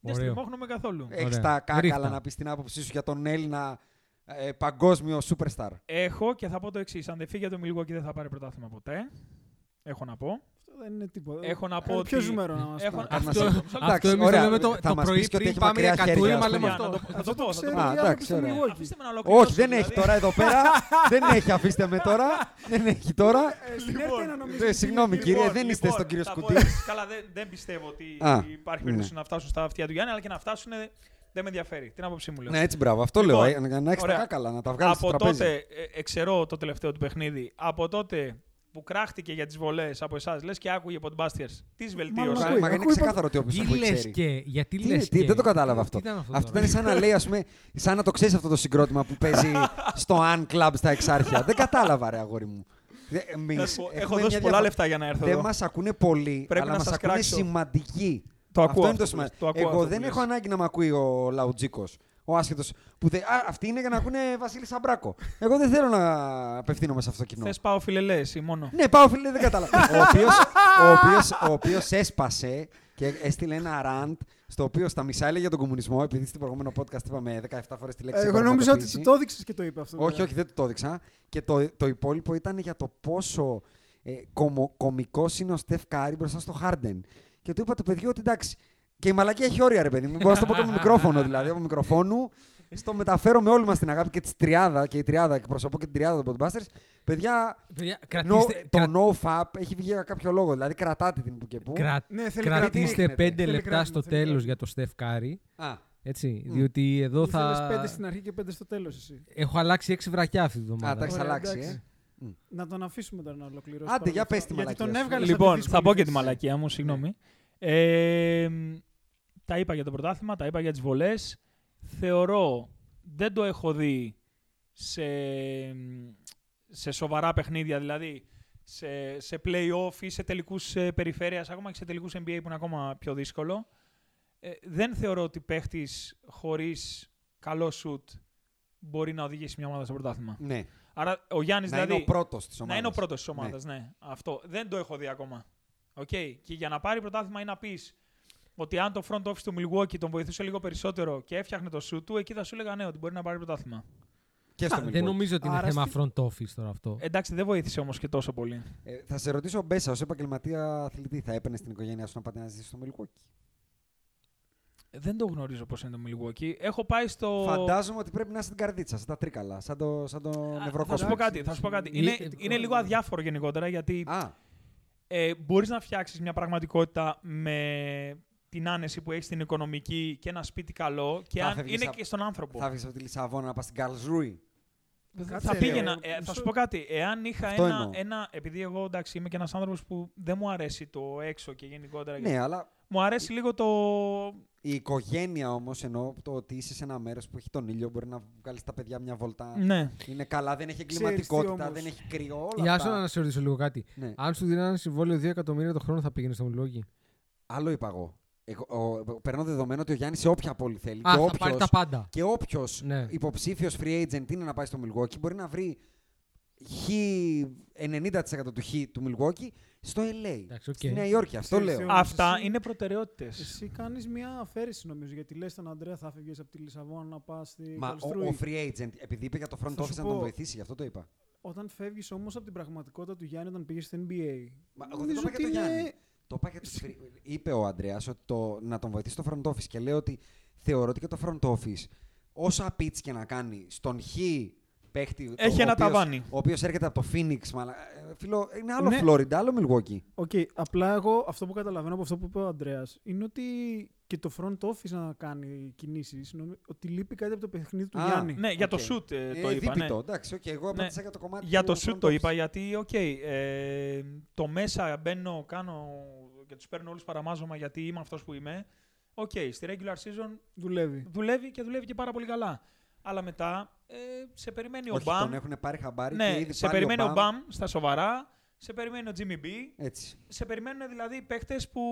Δεν Ωραίο. στριμώχνουμε καθόλου. Έχεις Ωραία. τα κάκαλα Ρίχτα. να πεις την άποψή σου για τον Έλληνα ε, παγκόσμιο superstar. Έχω και θα πω το εξής. Αν δεν φύγει από το Milwaukee δεν θα πάρει πρωτάθλημα ποτέ. Έχω να πω. Αυτό δεν είναι τίποτα. Έχω να Ε, πω Ποιο ότι- ζούμερο να μας έχω- πεις; Κάτι να Αυτό- σε- αυτό Εντάξει, εμείς ωραία. το λέμε το- Θα το μας πρωί πεις και ότι πριν έχει πάμε μακριά για χέρια, κατούριμα, ας πούμε. λέμε Για, αυτό. να το- Θα το πω, θα το ξέρει πω. Α, ο εντάξει, άνθρωπος στο ωραία. Milwaukee. Αφήστε με να ολοκληρώσω. Όχι, δεν έχει δηλαδή. τώρα εδώ πέρα. δεν έχει, αφήστε με τώρα. δεν έχει τώρα. Ε, Στην έρτε να νομίζω. Ε, ότι συγγνώμη, είναι- κύριε, Λοιπόν, δεν είστε λοιπόν, στον κύριο θα πω Σκουτί. έτσι. Καλά, δεν, δεν πιστεύω ότι Α, υπάρχει ναι. περίπτωση να φτάσουν στα αυτιά του Γιάννη, αλλά και να φτάσουν δεν με ενδιαφέρει. Την άποψή μου λέω. Ναι, έτσι μπράβο. Αυτό Λοιπόν, λέω. ε, Να έχεις τα ωραία. κάκαλα, να τα βγάλεις στο από τραπέζι. τότε, ε, εξαιρώ το τελευταίο του παιχνίδι, από τότε που κράχτηκε για τις βολές από εσάς, λες και άκουγε από την Busters, τις Μάλλον βελτίωσε. ακούει. Μα είναι ακούει ξεκάθαρο ότι όποιο Τι ακούει λες ξέρει. και, γιατί Τι- λες τι, και. δεν το κατάλαβα Τι αυτό. ήταν αυτό Αυτό τώρα; ήταν σαν να λέει, ας πούμε, σαν να το ξέρεις αυτό το συγκρότημα που παίζει στο Un Club στα Εξάρχεια. δεν κατάλαβα, ρε αγόρι μου. Δε- εμείς Να σου πω, έχουμε Έχω μια δώσει πολλά διαφορά. λεφτά για να έρθω Δεν εδώ. μας ακούνε πολύ, Πρέπει αλλά να μας σας ακούνε κράξω. σημαντικοί. Το ακούω αυτό είναι αυτό το που λες, σημαντικό. το ακούω Εγώ αυτό δεν που έχω λες. ανάγκη να με ακούει ο Λαουτζίκος. Ο άσχετος. Που δε... Α, αυτοί είναι για να ακούνε Βασίλη Σαμπράκο. Εγώ δεν θέλω να απευθύνομαι σε αυτό το κοινό. Θες πάω φιλελέ ή μόνο. Ναι, πάω φίλε, δεν κατάλαβα. ο οποίος, ο, οποίος, ο οποίος έσπασε και έστειλε ένα rant στο οποίο στα μισά έλεγε για τον κομμουνισμό, επειδή στην προηγούμενο podcast είπαμε 17 φορές τη λέξη Εγώ νόμιζα ότι πραγματοποίηση. του το έδειξες και το είπε αυτό. Όχι, όχι, δεν του το έδειξα. Και το, το υπόλοιπο ήταν για το πόσο ε, κομο, κομικός είναι ο Στεφ Κάρη μπροστά στο Χάρντεν. Και του είπα το παιδί ότι εντάξει. Και η μαλακία έχει όρια, ρε παιδί. Μην μπορώ να το πω και με μικρόφωνο δηλαδή. Από μικροφόνου στο μεταφέρω με όλη μας την αγάπη και τη τριάδα. Και η τριάδα, εκπροσωπώ και την τριάδα των Podbusters. Παιδιά, Παιδιά, no, κρατήστε, το κρα- no fap έχει βγει για κάποιο λόγο. Δηλαδή κρατάτε την που και που. κρα- Ναι, θέλει κρατήστε κρατήμα. πέντε Θέλει λεπτά κρατήμα, στο θέλει τέλος κρατήμα. για το Στεφ Κάρη. Α, Έτσι, Μμ. διότι εδώ Ήθελες θα... πέντε στην αρχή και πέντε στο τέλος εσύ. Έχω αλλάξει έξι βρακιά αυτή τη α, τα βδομάδα. έχεις Ωραία, αλλάξει, εντάξει. ε. Να τον αφήσουμε τώρα να ολοκληρώσει. Άντε, παρόλο για αυτό. πες τη Γιατί μαλακία τον σου. έβγαλες. Λοιπόν, θα πω και τη μαλακία μου, συγγνώμη. Ναι. Ε, τα είπα για το πρωτάθλημα, τα είπα για τις βολές. Θεωρώ, δεν το έχω δει σε, σε σοβαρά παιχνίδια, δηλαδή σε, σε play-off ή σε τελικούς ε, περιφέρειας, ακόμα και σε τελικούς NBA που είναι ακόμα πιο δύσκολο. Ε, δεν θεωρώ ότι παίχτης χωρίς καλό σουτ μπορεί να οδηγήσει μια ομάδα στο πρωτάθλημα. Ναι. Άρα ο Γιάννης να δηλαδή... είναι ο πρώτος της ομάδα. Να είναι ο πρώτος της ομάδας, ναι. Αυτό. Δεν το έχω δει ακόμα. Οκ. Και για να πάρει πρωτάθλημα ή να πεις ότι αν το front office του Milwaukee τον βοηθούσε λίγο περισσότερο και έφτιαχνε το σουτ του, εκεί θα σου έλεγα ναι, ότι μπορεί να πάρει πρωτάθλημα. Και στο Α, Δεν Milwaukee. νομίζω ότι είναι Άρα θέμα στη- front office τώρα αυτό. Εντάξει, δεν βοήθησε όμως και τόσο πολύ. Ε, θα σε ρωτήσω, Μπέσα, ως επαγγελματία αθλητή, θα έπαιρνες στην οικογένειά σου να πάτε να ζήσεις στο Milwaukee; Δεν το γνωρίζω πώς είναι το Milwaukee. Έχω πάει στο. Φαντάζομαι ότι πρέπει να είσαι στην καρδίτσα, σαν τα τρίκαλα, σαν το, σαν το Α, νευροκόπο. Θα σου πω κάτι. Θα σου πω κάτι. Ε, Είναι, ε, είναι λίγο αδιάφορο γενικότερα γιατί Α, ε, μπορείς να φτιάξεις μια πραγματικότητα με την άνεση που έχεις στην οικονομική και ένα σπίτι καλό και Θα αν φεύγεις είναι από- και στον άνθρωπο. θα βγει από τη Λισαβόνα να πας στην Καρλσρούι. Κάτσε, θα ρε, πήγαινα. ε, ε, θα μισό- σου πω κάτι. Εάν είχα Αυτό ένα, εννοώ. ένα. Επειδή εγώ εντάξει είμαι και ένας άνθρωπος που δεν μου αρέσει το έξω και γενικότερα. Ναι, αλλά Μου αρέσει λίγο το. η οικογένεια όμως εννοώ το ότι είσαι σε ένα μέρος που έχει τον ήλιο, μπορεί να βγάλεις τα παιδιά μια βολτά. Ναι. Είναι καλά, δεν έχει Ξέρεις εγκληματικότητα, τι όμως; δεν έχει κρύο. Όλα Για σου αυτά. να σε ρωτήσω λίγο κάτι. Ναι. Αν σου δίνανε ένα συμβόλαιο 2 εκατομμύρια το χρόνο, θα πήγαινες στο Milwaukee. Άλλο είπα εγώ. εγώ ο, παίρνω δεδομένο ότι ο Γιάννης σε όποια πόλη θέλει. Α, και θα πάρει τα όποιος, πάντα. και όποιος Ναι. υποψήφιος free agent είναι να πάει στο Milwaukee μπορεί να βρει χ 90% του χ του Milwaukee στο LA. Εντάξει, οκ. Στη Νέα Υόρκη, αυτό Ξέρεις, λέω. Όμως Αυτά εσύ- είναι προτεραιότητες. Εσύ κάνεις μια αφαίρεση νομίζω. Γιατί λες τον Αντρέα θα φεύγει από τη Λισαβόνα να πας στη Μα ο, Καρλσρούη. ο free agent, επειδή είπε για το front Θα σου office να πω- τον βοηθήσει, γι' αυτό το είπα. Όταν φεύγεις όμως από την πραγματικότητα του Γιάννη όταν πήγες στο NBA. Μα εγώ δεν νομίζω το είπα για ότι τον είναι- Γιάννη. Το είπα για τους free- Είπε ο Αντρέα ότι το, να τον βοηθήσει το front office και λέω ότι θεωρώ ότι και το front office, όσα pitch και να κάνει στον χ παίχτη. το- Έχει ο ένα οποίος- ταβάνι. Ο οποίος έρχεται από το Phoenix, μαλα, ε, φίλο, είναι άλλο Ναι. Florida, άλλο Milwaukee. OK, απλά εγώ αυτό που καταλαβαίνω από αυτό που είπε ο Αντρέα είναι ότι και το front office να κάνει κινήσεις. Ότι λείπει κάτι από το παιχνίδι του Α, Γιάννη. Ναι, για το Οκ. shoot ε, Ε, το είπα. Ναι. δίπητο, εντάξει, οκ, εγώ Ναι. απάντησα για το κομμάτι Για του το shoot front το office. είπα γιατί, οκ, ε, το μέσα μπαίνω, κάνω και τους παίρνω όλους παραμάζωμα γιατί είμαι αυτός που είμαι. Οκ, στη regular season Δουλεύει. δουλεύει και δουλεύει και πάρα πολύ καλά. Αλλά μετά ε, σε περιμένει ο Όχι, Μπαμ. τον έχουν πάρει χαμπάρι και Ναι, ήδη σε πάλι περιμένει ο Μπαμ- Μπαμ στα σοβαρά. Σε περιμένει ο Jimmy B. Έτσι. Σε περιμένουν δηλαδή παίχτες που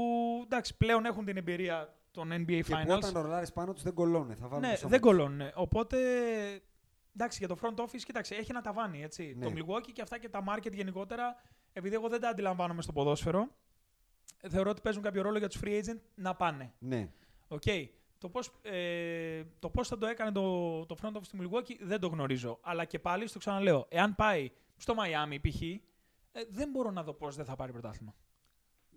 εντάξει, πλέον έχουν την εμπειρία των NBA Και που Finals. όταν ρολάρεις πάνω τους δεν κολλώνε. Θα βάλουν Ναι, το σώμα δεν τους. κολλώνουν. Οπότε εντάξει, για το front office, κοίταξε, έχει ένα ταβάνι. Έτσι. Ναι. Το Milwaukee και αυτά και τα market γενικότερα, επειδή εγώ δεν τα αντιλαμβάνομαι στο ποδόσφαιρο, θεωρώ ότι παίζουν κάποιο ρόλο για τους free agent να πάνε. Ναι. Οκ. Το πώς, ε, το πώς θα το έκανε το, το front office του Milwaukee δεν το γνωρίζω. Αλλά και πάλι, στο ξαναλέω, εάν πάει στο Miami π.χ., ε, δεν μπορώ να δω πώς δεν θα πάρει πρωτάθλημα.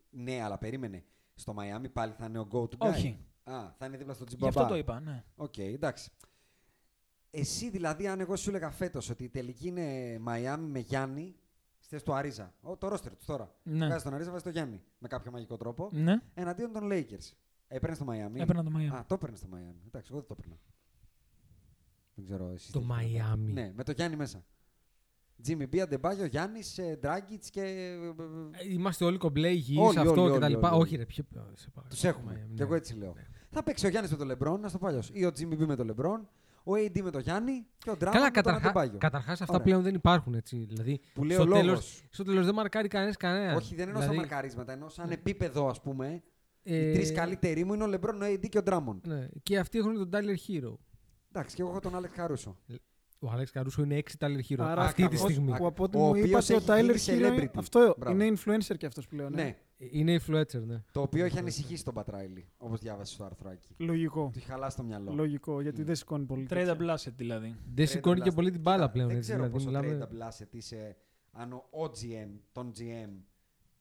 ναι, αλλά περίμενε. Στο Miami πάλι θα είναι ο go-to guy. Όχι. Α, θα είναι δίπλα στο Γι' Jimmy Butler. αυτό το είπα, ναι. Οκ, εντάξει. Εσύ δηλαδή, αν εγώ σου έλεγα φέτος ότι η τελική είναι Miami με Γιάννη, στη θέση του Ariza. Ο, το ρόστερ τους τώρα. Ναι. Βγάζει τον Ariza, βάζει τον Γιάννη. Με κάποιο μαγικό τρόπο. Ναι, Εναντίον των Lakers. Έπαιρνες στο Miami; έπαιρνα το Miami. Α, το έπαιρνες στο Miami. Εντάξει, εγώ δεν το έπαιρνα. Δεν ξέρω εσύ. Το Miami. Ναι, με το Γιάννη μέσα. Jimmy B, Αντεμπάγιο, Γιάννη, Ντράγκητ και. Ε, Είμαστε όλοι κομπλέ υγιείς, Όλοι, αυτό όλοι, και τα όλοι, λοιπά. όλοι. Όχι ρε, ποιο... σε παρακαλώ. Τους έχουμε. Miami, Και ναι. εγώ έτσι λέω. Ναι. Θα παίξει ο Γιάννης με τον Λεμπρόν, να το πω αλλιώς. Ή ο Jimmy B με τον Λεμπρόν, ο AD με τον Γιάννη και ο Drummond Καλά, με τον καταρχά, Αντεμπάγιο. καταρχάς αυτά Ωραία. πλέον δεν υπάρχουν έτσι. Δηλαδή, Που λέει στο ο λόγος. τέλος, στο τέλος δεν μαρκάρει κανένας κανένας. Όχι, δεν εννοώ στα Δηλαδή, μαρκαρίσματα. Εννοώ σαν επίπεδο, ας πούμε. Ε, Οι τρεις καλύτεροι μου είναι ο Λεμπρόν, ο AD και ο Drummond. Ναι. Και αυτοί έχουν τον Tyler Hero. Εντάξει, και εγώ έχω τον Άλεξ Χαρούσο. Ο Alex Καρούσο είναι 6 Tyler Hero. Άρα αυτή τη ακριβώς. στιγμή. Α, Που από ό,τι ο μου οποίος είπατε, ο έχει Tyler γίνει Hero. είναι- celebrity. Αυτό Μπράβο. είναι influencer και αυτός πλέον. Ναι. Ναι. Είναι influencer, ναι. Το οποίο έχει ανησυχήσει τον Πατράιλι, όπως διάβασε στο αρθράκι. Λογικό. Του έχει χαλάσει το μυαλό. Λογικό, γιατί Mm. δεν σηκώνει πολύ. Trade τέτοια. Blasset δηλαδή. Δεν σηκώνει και Blast. πολύ την μπάλα Κοίτα, πλέον. Δεν έτσι, ξέρω δηλαδή, πόσο μιλάμε- trade blasset είσαι αν ο, ο GM, τον GM,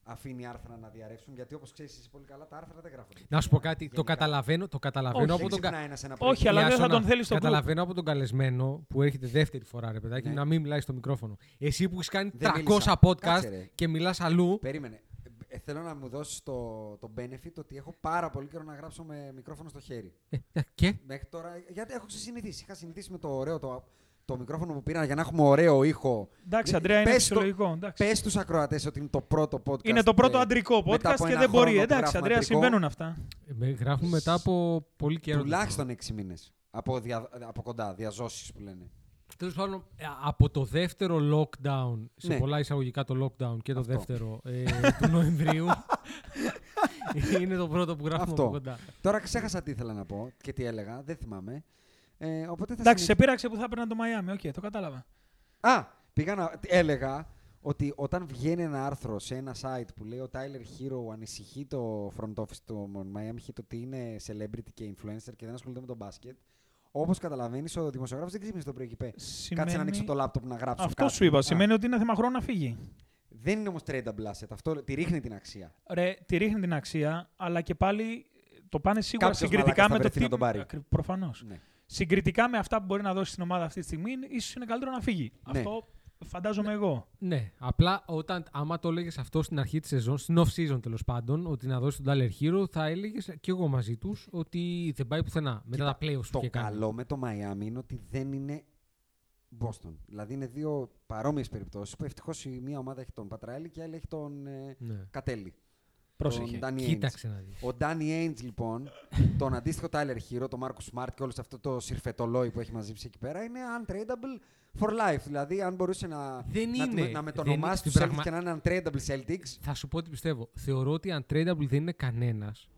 αφήνει άρθρα να διαρρεύσουν. Γιατί όπως ξέρεις εσύ πολύ καλά, τα άρθρα δεν γράφονται. Να σου πω κάτι. Το Γενικά. καταλαβαίνω, το καταλαβαίνω Όχι, από Δεν τον, κα- ξυπνάει ένας ένα Όχι, πρωί. αλλά δεν θα Ιάσονα, τον θέλεις στο group. Καταλαβαίνω από τον καλεσμένο που έρχεται δεύτερη φορά, ρε παιδάκι, Ναι. να μην μιλάει στο μικρόφωνο. Εσύ που έχεις κάνει Δεν 300 μίλησα. podcast Κάτσε, ρε. και μιλάς αλλού. Περίμενε. Ε, θέλω να μου δώσεις το, το benefit ότι έχω πάρα πολύ καιρό να γράψω με μικρόφωνο στο χέρι. Ε, και; Μέχρι τώρα, γιατί έχω συνηθίσει. Είχα συνηθίσει με το ωραίο το, το μικρόφωνο που πήρα για να έχουμε ωραίο ήχο. Εντάξει, Ε, Αντρέα, είναι πες το- φυσιολογικό. εντάξει. Πες στου ακροατές ότι είναι το πρώτο podcast. Είναι το πρώτο ε, αντρικό μετά podcast από και ένα δεν μπορεί. χρόνο που Εντάξει, γράφουμε Αντρέα, αντρικό. συμβαίνουν αυτά. Ε, με- Γράφουμε μετά από πολύ καιρό. Τουλάχιστον 6 μήνες. Από, δια, από κοντά, διά ζώσης που λένε. Τέλος πάντων, ε, από το δεύτερο lockdown, σε Ναι. πολλά εισαγωγικά το lockdown και το Αυτό. δεύτερο ε, του Νοεμβρίου, είναι το πρώτο που γράφουμε Αυτό. από κοντά. Τώρα ξέχασα τι ήθελα να πω και τι έλεγα, δεν θυμάμαι. Ε, οπότε θα Εντάξει, σε συνεχ- πείραξε που θα έπαιρνα το Miami. OK, το κατάλαβα. Α, πήγα να. Έλεγα ότι όταν βγαίνει ένα άρθρο σε ένα site που λέει ο Tyler Herro ανησυχεί το front office του Miami Heat ότι είναι celebrity και influencer και δεν ασχολείται με τον μπάσκετ, Όπως καταλαβαίνεις, ο δημοσιογράφος δεν ξύπνησε το πρωί και είπε. Κάτσε να ανοίξω το λάπτοπ να γράψω. Αυτό κάτι». σου είπα. Α, Σημαίνει ότι είναι θέμα χρόνου να φύγει. Δεν είναι όμως tradable asset. Αυτό τη ρίχνει την αξία. Ρε, τη ρίχνει την αξία, αλλά και πάλι το πάνε σίγουρα Κάποιος συγκριτικά μαλάκας θα με το βρεθεί τι. να τον πάρει. Ακρι- Προφανώς. Ναι. Συγκριτικά με αυτά που μπορεί να δώσει στην ομάδα αυτή τη στιγμή, ίσως είναι καλύτερο να φύγει. Ναι. Αυτό φαντάζομαι εγώ. Ναι, απλά όταν, άμα το έλεγες αυτό στην αρχή της σεζόν, στην off season τέλος πάντων, ότι να δώσει τον Tyler Hero, θα έλεγες και εγώ μαζί τους ότι δεν πάει πουθενά. Μετά τα playoffs που Το είχε κάνει. καλό με το Miami είναι ότι δεν είναι Boston. Δηλαδή είναι δύο παρόμοιες περιπτώσεις που ευτυχώς η μία ομάδα έχει τον Πατράιλη και η άλλη έχει τον ε, Ναι. Κατέλη. Πρόσεχε. Τον Danny Ainge. Κοίταξε να δεις. Ο Danny Ainge λοιπόν, τον αντίστοιχο Tyler Hero, τον Marcus Smart και όλο αυτό το συρφετολόι που έχει μαζέψει εκεί πέρα είναι untradeable for life. Δηλαδή, αν μπορούσε να, Δεν να, είναι. του- να Δεν μετονομάσει είναι. τους Στην Celtics και να είναι untradeable Celtics. Θα σου πω τι πιστεύω. Θεωρώ ότι untradeable δεν είναι κανένας.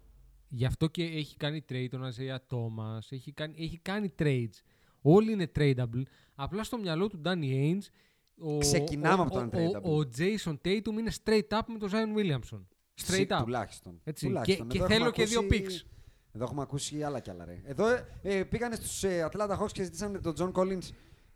Γι' αυτό και έχει κάνει trade τον Αζέα Thomas, έχει κάνει, έχει κάνει trades. Όλοι είναι tradable. Απλά στο μυαλό του Danny Ainge ο, Ξεκινάμε ο, από το ο- untradeable. Ο, ο Jason Tatum είναι straight up με τον Zion Williamson. Straight Συ- up. Τουλάχιστον. Έτσι. Τουλάχιστον. Και- και Εδώ θέλω έχουμε και δύο ακούσει- picks. Εδώ έχουμε ακούσει άλλα κι άλλα. Ρε. Εδώ ε, ε, πήγανε στους ε, Atlanta Hawks και ζητήσανε τον John Collins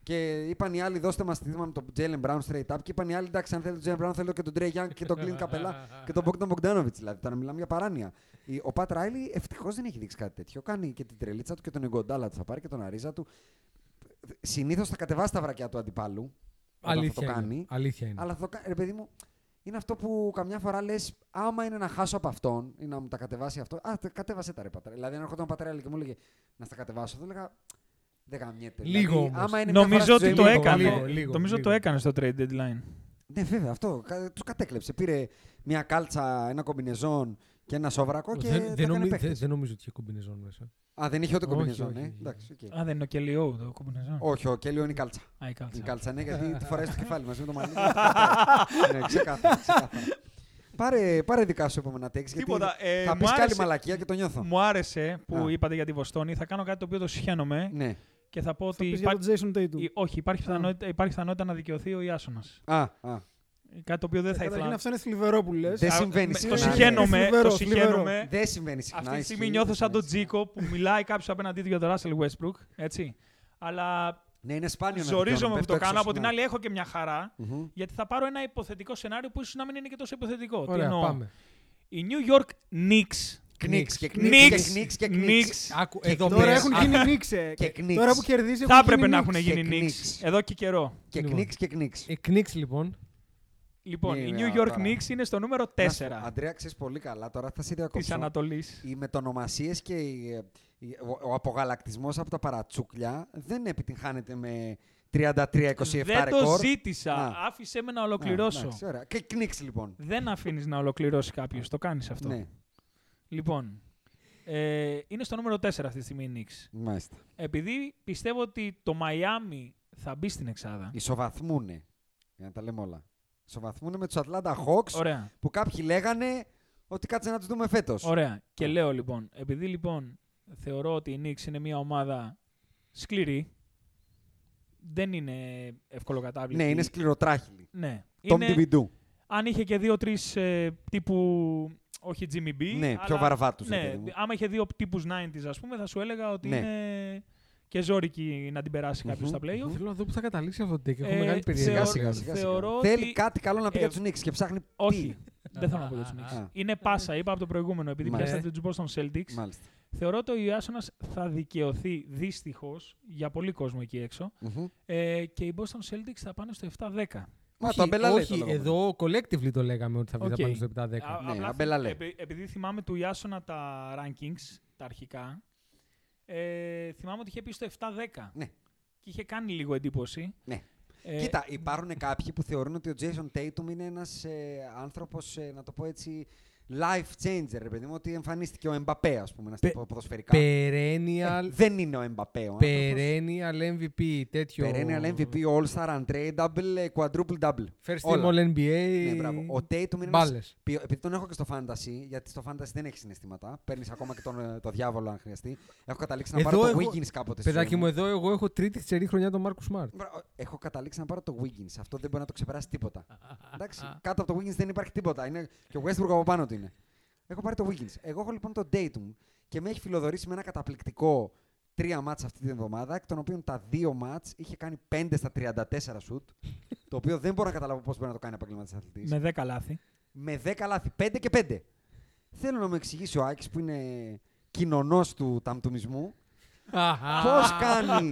και είπαν οι άλλοι δώστε μας τη με τον Jalen Brown straight up και είπαν οι άλλοι εντάξει αν θέλετε τον Jalen Brown θέλω και τον Trey Young και τον Clint Capella και τον Bogdan Bogdanovic δηλαδή. Τώρα μιλάμε για παράνοια. Η- Ο Pat Riley ευτυχώς δεν έχει δείξει κάτι τέτοιο. Κάνει και την τρελίτσα του και τον Εγκοντάλα του θα πάρει και τον Αρίζα του. Συνήθως θα κατεβάσει τα βρακιά του αντιπάλου. όταν Αλήθεια θα το είναι. κάνει. Αλήθεια είναι. Αλλά θα το κάνει. Ρε παιδί μου, είναι αυτό που καμιά φορά λες, άμα είναι να χάσω από αυτόν ή να μου τα κατεβάσει αυτό. Α, τε- κατέβασε τα ρε πατέρα. Δηλαδή, αν έρχονταν ο πατέρα και μου έλεγε να στα κατεβάσω, θα έλεγα. Δεν γαμιέται. Λίγο δηλαδή, όμως. άμα είναι μια Νομίζω φορά στη ότι ζωή το μου, έκανε. λίγο, λίγο, Νομίζω λίγο. το έκανε στο trade deadline. Ναι, βέβαια, αυτό. Τους κατέκλεψε. Πήρε μια κάλτσα, ένα κομπινεζόν και ένα σόβρακο και. δεν, τα δεν, έκανε νομι- παίχτες. δεν, δεν νομίζω ότι είχε κομπινεζόν μέσα. Α, δεν είχε ούτε Όχι, κομπινεζόν, όχι, ναι. όχι. Εντάξει, οκ. Α, δεν είναι ο Kelly Oubre το κομπινεζόν. Όχι, ο Kelly Oubre είναι η κάλτσα. Α, η κάλτσα. Η κάλτσα, ναι, γιατί τη φοράει στο κεφάλι μαζί με το μαλλί. ναι, ξεκάθαρα, ξεκάθαρα. Πάρε, πάρε δικά σου επόμενα takes, γιατί Τίποτα, ε, θα μου πεις και άλλη άρεσε- μαλακία και το νιώθω. Μου άρεσε που Α. είπατε για τη Βοστόνη. Θα κάνω κάτι το οποίο το σιχαίνομαι Ναι. και θα πω Θα ότι. πεις για υπά- τον Jason Tatum. ή- Όχι, υπάρχει πιθανότητα, υπάρχει πιθανότητα να δικαιωθεί ο Ιάσονας. Α, α. Κάτι το οποίο δεν θα Καταρχήν ήθελα. αυτό είναι θλιβερό που λες. Δεν Α, συμβαίνει με- συχνά. Το ναι. συχαίνομαι. Θλιβερό, Το θλιβερό. συχαίνομαι. Δεν συμβαίνει συχνά. Αυτή τη στιγμή ισχύει, νιώθω δεν σαν τον συμβαίνει Τζίκο που μιλάει κάποιο απέναντί του για τον Russell Westbrook. Έτσι. Αλλά Ναι, είναι σπάνιο να ζορίζομαι δικαιώνω, που το πέφτω κάνω. έξω Από την συχνά. άλλη, έχω και μια χαρά. Μμμ. Γιατί θα πάρω ένα υποθετικό σενάριο που ίσως να μην είναι και τόσο υποθετικό. Τι Ωραία, εννοώ; πάμε. Οι New York Knicks. Κνίξ και Knicks. κνίξ και κνίξ και κνίξ. Άκου, Και εδώ Τώρα πέρα- έχουν Α, γίνει νίξε. και Knicks. Τώρα που κερδίζει Θα έχουν έπρεπε γίνει να Knicks. έχουν γίνει Και Knicks Knicks. εδώ και καιρό. Και Λοιπόν. κνίξ και κνίξ. Ε, Knicks, λοιπόν. Λοιπόν, Ναι, οι ναι, New York τώρα. Knicks είναι στο νούμερο Να σου πω, 4 Αντρέα, ξέρεις πολύ καλά, τώρα θα σε της διακόψω. Ανατολής. Οι μετονομασίες και η- η- ο, ο απογαλακτισμός από τα παρατσούκλια δεν επιτυγχάνεται με 33-27 Δεν το ρεκόρ. ζήτησα. Α. Άφησε με να Α, ολοκληρώσω. εντάξει, ωραία. Και κνίξ λοιπόν. Δεν αφήνεις να ολοκληρώσει κάποιος. Το κάνεις αυτό. Ναι, Λοιπόν, ε, είναι στο νούμερο 4 αυτή τη στιγμή οι Knicks. μάλιστα. Επειδή πιστεύω ότι το Miami θα μπει στην εξάδα. Ισοβαθμούνε. Για να τα λέμε όλα. Ισοβαθμούνε με τους Atlanta Hawks Ωραία. που κάποιοι λέγανε ότι κάτσε να τους δούμε φέτος. Ωραία. Και λέω λοιπόν, επειδή λοιπόν θεωρώ ότι η Knicks είναι μια ομάδα σκληρή, δεν είναι ευκολοκατάβλητη. Ναι, είναι σκληροτράχυλη. Ναι. Tom Είναι, Dividou. αν είχε και δύο-τρει ε, τύπου. Όχι Jimmy B. Ναι, αλλά- πιο βαρβάτους, ρε Ναι, παιδί μου. άμα είχε δύο τύπους 90s, ας πούμε, θα σου έλεγα ότι Ναι. είναι και ζώρικη να την περάσει κάποιος Μμμ, στα playoff. Θέλω να δω πού θα καταλήξει αυτό το take. Έχω Ε, μεγάλη περιέργεια. θεωρώ- Σιγά, σιγά, σιγά, θεωρώ σιγά. ότι- Θέλει κάτι καλό να πει ε, για τους Knicks και ψάχνει. Όχι. Τι. Δεν θέλω να πω για τους Knicks. Α. Είναι πάσα, είπα από το προηγούμενο, επειδή Μάλιστα. πιάσατε του Boston Celtics. Μάλιστα. Θεωρώ ότι ο Ιάσονας θα δικαιωθεί δυστυχώς για πολύ κόσμο εκεί έξω. Μμμ. Ε, και οι Boston Celtics θα πάνε στο 7-10. Μα Όχι, το αμπέλα λέει το όχι λεγόμενο. εδώ collectively το λέγαμε ότι θα βγει Οκ. okay. πάνω στο 7-10. Α- Ναι, απλά αμπέλα θυ- λέει. επει- επειδή θυμάμαι του Ιάσονα τα rankings, τα αρχικά, ε, θυμάμαι ότι είχε πει στο 7-10. Ναι. Και είχε κάνει λίγο εντύπωση. Ναι. Ε, Κοίτα, υπάρχουν κάποιοι που θεωρούν ότι ο Jason Tatum είναι ένας ε, άνθρωπος, ε, να το πω έτσι, life changer, ρε παιδί μου, ότι εμφανίστηκε ο Εμπαπέ, ας πούμε, να στα Πε- πω ποδοσφαιρικά. Ε, Perennial, δεν είναι ο Εμπαπέ ο άνθρωπος. perennial MVP, τέτοιο. Perennial MVP, All-Star, Untradeable, ε, Quadruple Double. First Όλα. team All NBA. Ναι, μπράβο. Ο Tatum είναι ένας Μπάλες. ποιο- Επειδή τον έχω και στο fantasy, γιατί στο fantasy δεν έχει συναισθήματα. Παίρνεις ακόμα και τον, ε, το διάβολο αν χρειαστεί. Έχω καταλήξει να Εδώ πάρω το έχω- Wiggins κάποτε. στη Παιδάκι ζωή μου, εδώ εγώ έχω τρίτη τσερή χρονιά τον Μάρκου Σμαρτ. Μπρα- Έχω καταλήξει να πάρω το Wiggins. Αυτό δεν μπορεί να το ξεπεράσει τίποτα. Εντάξει, κάτω από το Wiggins δεν υπάρχει τίποτα. Είναι και ο Westbrook από πάνω του είναι. Έχω πάρει το Wiggins. Εγώ έχω λοιπόν το Datum και με έχει φιλοδορήσει με ένα καταπληκτικό τρία μάτς αυτή την εβδομάδα, εκ των οποίων τα δύο μάτς είχε κάνει 5 στα 34 σουτ, το οποίο δεν μπορώ να καταλάβω πώς μπορεί να το κάνει επαγγελματής αθλητής. Με 10 λάθη. με 10 λάθη, 5 και 5. Θέλω να μου εξηγήσει ο Άκης που είναι κοινωνός του ταμτουμισμού πώς κάνει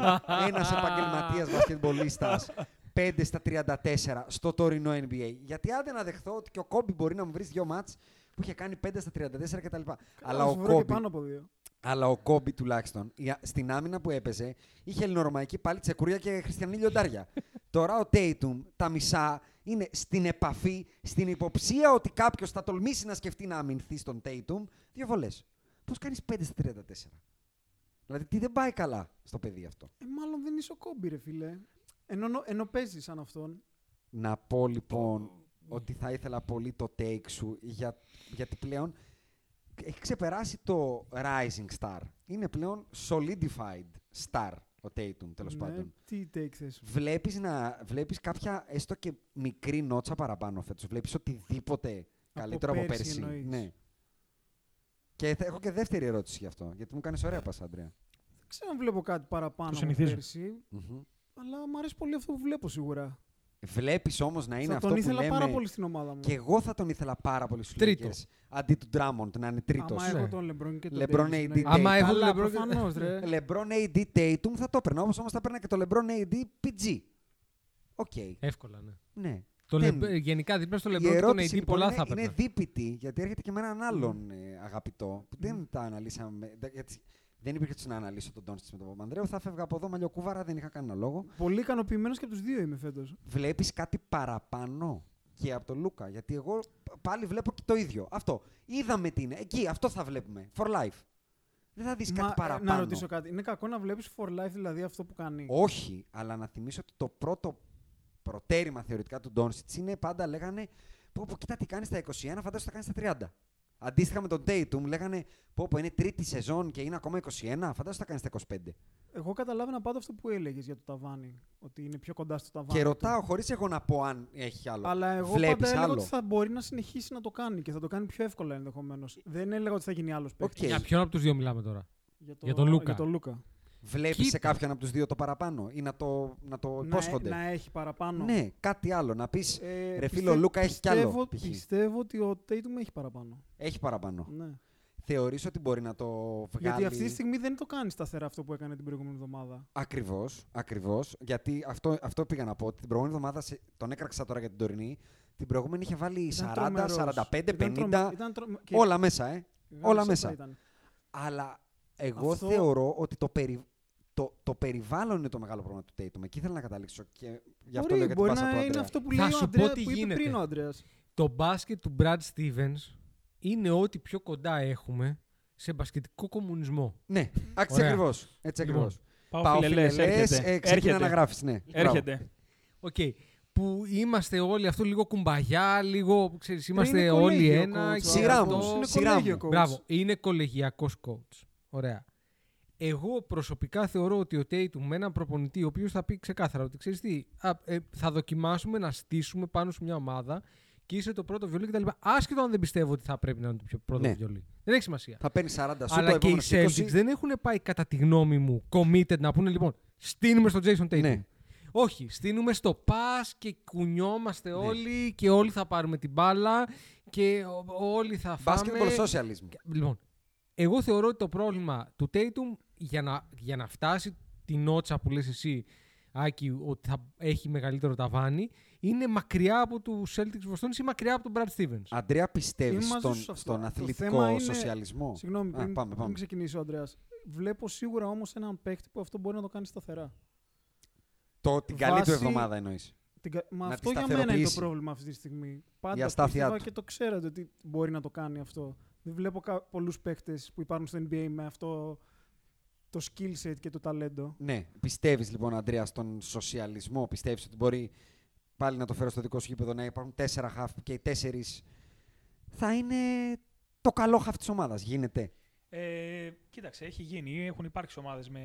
ένας επαγγελματίας μπασκετμπολίστας 5 στα 34 στο τωρινό NBA. Γιατί άντε να δεχθώ ότι και ο Κόμπι μπορεί να μου βρει δύο μάτς που είχε κάνει 5 στα 34 κτλ. Αλλά Θα ο σου βρω και Κόμπι πάνω από δύο. αλλά ο Κόμπι τουλάχιστον η- στην άμυνα που έπαιζε είχε ελληνορωμαϊκή πάλι τσεκουρία και χριστιανή λιοντάρια. Τώρα ο Τέιτουμ τα μισά είναι στην επαφή, στην υποψία ότι κάποιος θα τολμήσει να σκεφτεί να αμυνθεί στον Τέιτουμ. Δύο βολές. Πώς κάνεις 5 στα 34. Δηλαδή τι δεν πάει καλά στο παιδί αυτό; Ε, μάλλον δεν είσαι ο Κόμπι, ρε φίλε. Ενώ, ενώ παίζεις σαν αυτόν. Να πω λοιπόν ότι θα ήθελα πολύ το take σου για, γιατί πλέον έχει ξεπεράσει το rising star. Είναι πλέον solidified star ο Tatum τέλος Ναι, πάντων. Τι take θες. Βλέπεις, να, βλέπεις κάποια έστω και μικρή νότσα παραπάνω φέτος. Βλέπεις οτιδήποτε καλύτερο από πέρσι πέρσι. εννοείς. Ναι. Και θα, έχω και δεύτερη ερώτηση γι' αυτό. Γιατί μου κάνεις ωραία πάσα, Αντρέα. Δεν ξέρω αν βλέπω κάτι παραπάνω Το από συνηθίζω. πέρσι, Μμμ. αλλά μου αρέσει πολύ αυτό που βλέπω σίγουρα. Βλέπεις όμως να είναι θα αυτό τον που ήθελα λέμε... πάρα πολύ στην ομάδα μου. Και εγώ θα τον ήθελα πάρα πολύ στους Τρίτο. Lakers, Αντί του Drummond να είναι τρίτος. Άμα Ναι. έχω τον Λεμπρόν και τον LeBron Davis, AD εννοείται. Άμα έχω Καλά, LeBron και- προφανώς, ρε. LeBron AD Tatum θα το έπαιρνα. Όπως όμως θα έπαιρνα και το LeBron AD PG. Οκ. Εύκολα, ναι. Ναι. Το Δεν- Λε- γενικά δίπλα στο Η LeBron και τον ερώτηση AD λοιπόν πολλά είναι, θα είναι έπαιρνα. δίπητη, γιατί έρχεται και με έναν άλλον ε, αγαπητό, που δεν τα αναλύσαμε. Δε- Γιατί δεν υπήρχε έτσι να αναλύσω τον Τόνσιτς με τον Παπανδρέου. Θα φεύγα από εδώ μαλλιοκούβαρα, δεν είχα κανένα λόγο. Πολύ ικανοποιημένος και από τους δύο είμαι φέτος. Βλέπεις κάτι παραπάνω και από τον Λούκα. Γιατί εγώ πάλι βλέπω και το ίδιο. Αυτό. Είδαμε τι είναι. Εκεί, αυτό θα βλέπουμε. For life. Δεν θα δεις κάτι παραπάνω. ε, να ρωτήσω κάτι. Είναι κακό να βλέπεις for life δηλαδή αυτό που κάνει; Όχι, αλλά να θυμίσω ότι το πρώτο προτέρημα θεωρητικά του Ντόνσιτ είναι πάντα λέγανε πω, πω κοίτα τι κάνεις στα 21, φαντάζομαι θα κάνεις στα 30. Αντίστοιχα με τον Tatum λέγανε πω, πω είναι τρίτη σεζόν και είναι ακόμα 21, φαντάζομαι θα κάνεις στα 25. Εγώ καταλάβαινα πάντα αυτό που έλεγες για το ταβάνι. Ότι είναι πιο κοντά στο ταβάνι. Και του. ρωτάω χωρίς εγώ να πω αν έχει άλλο. Αλλά εγώ Βλέπεις πάντα έλεγα άλλο. ότι θα μπορεί να συνεχίσει να το κάνει και θα το κάνει πιο εύκολα ενδεχομένως. Δεν έλεγα ότι θα γίνει άλλος παίκτης. Οκ. Για ποιον από τους δύο μιλάμε τώρα; Για, Για τον Λούκα. Για τον Λούκα. Βλέπεις Κοίτα. σε κάποιον από τους δύο το παραπάνω ή να το, να το Να, υπόσχονται; να έχει παραπάνω. Ναι, κάτι άλλο. Να πεις Ε, ρε φίλε, πιστε- ο Λούκα έχει κι άλλο. πιστεύω- π.χ. Πιστεύω ότι ο Tatum έχει παραπάνω. Έχει παραπάνω. Ναι. Θεωρείς ότι μπορεί να το βγάλει; Γιατί αυτή τη στιγμή δεν το κάνει σταθερά αυτό που έκανε την προηγούμενη εβδομάδα. Ακριβώς, ακριβώς. Γιατί αυτό, αυτό πήγα να πω. Ότι την προηγούμενη εβδομάδα, σε- τον έκραξα τώρα για την τωρινή, την προηγούμενη είχε βάλει Ήταν 40, τρομερός. 45, Ήταν 50. τρομε- ήταν τρομε- και όλα μέσα, ε. μεγάλη όλα σοπα μέσα. ήταν. Αλλά εγώ Αυτό- θεωρώ ότι το, περι... το, το περιβάλλον είναι το μεγάλο πρόβλημα του Tatum. Εκεί ήθελα να καταλήξω. Και γι' αυτό Μπορεί, λέω για την μπορεί πάσα να του είναι Αντρέα. αυτό που Θα λέει ο σου πω Αντρέας, τι που είπε γίνεται. πριν ο Αντρέας. Το μπάσκετ του Brad Stevens είναι ό,τι πιο κοντά έχουμε σε μπασκετικό κομμουνισμό. Ναι, έτσι Ωραία. ακριβώς. Έτσι Λοιπόν, ακριβώς. Πάω, Πάω φιλελές, φιλελές, έρχεται. ε, ξεκίνα έρχεται. να γράφεις, ναι. Μπράβο. Έρχεται. Οκ. Που είμαστε όλοι αυτό λίγο kumbaya, λίγο, ξέρεις, είμαστε είναι όλοι κολέγιο ένα. coach, και Σειρά αυτό- μου, Είναι σειρά κολέγιο μου. coach. Μπράβο, είναι κολεγιακός coach. Ωραία. Εγώ προσωπικά θεωρώ ότι ο Tatum με έναν προπονητή, ο οποίος θα πει ξεκάθαρα ότι ξέρεις τι, α, ε, θα δοκιμάσουμε να στήσουμε πάνω σε μια ομάδα και είσαι το πρώτο βιολί κτλ. Άσχετο αν δεν πιστεύω ότι θα πρέπει να είναι το πιο πρώτο Ναι. βιολί. Δεν έχει σημασία. Θα παίρνει 40 σου, Αλλά το και οι επόμενος Celtics 20. δεν έχουν πάει κατά τη γνώμη μου committed να πούνε λοιπόν στείνουμε στο Jason Tatum. Ναι. Όχι, στείνουμε στο pass και κουνιόμαστε Ναι. όλοι και όλοι θα πάρουμε την μπάλα και ο- όλοι θα φάμε. Basketball socialism. Λοιπόν, εγώ θεωρώ ότι το πρόβλημα του Tatum για να, για να φτάσει την νότσα που λες εσύ, Άκη, ότι θα έχει μεγαλύτερο ταβάνι, είναι μακριά από του Celtics Βοστόνης ή μακριά από τον Brad Stevens; Αντρέα, πιστεύεις Είμαι μαζί στον, σου σε αυτό. στον Το αθλητικό θέμα είναι- σοσιαλισμό; Συγγνώμη, Α, πριν, πάμε, πριν πάμε. ξεκινήσει ο Αντρέας. Βλέπω σίγουρα όμως έναν παίκτη που αυτό μπορεί να το κάνει σταθερά. Το, την καλή του Βάση- εβδομάδα εννοείς. Την κα- Μα Να αυτό τη για μένα είναι το σταθεροποιήσει. πρόβλημα αυτή τη στιγμή. Η Πάντα αστάθειά πίστευα του. και το ξέρατε ότι μπορεί να το κάνει αυτό. Δεν βλέπω κα- πολλούς παίκτες που υπάρχουν στο NBA με αυτό το skill set και το ταλέντο. Ναι, πιστεύεις λοιπόν, Αντρέα, στον σοσιαλισμό; Πιστεύεις ότι μπορεί πάλι να το φέρω στο δικό σου γήπεδο να υπάρχουν τέσσερα χαφ και οι τέσσερις θα είναι το καλό χαφ της ομάδας. Γίνεται; Ε, κοίταξε, έχει γίνει. Έχουν υπάρξει ομάδες με,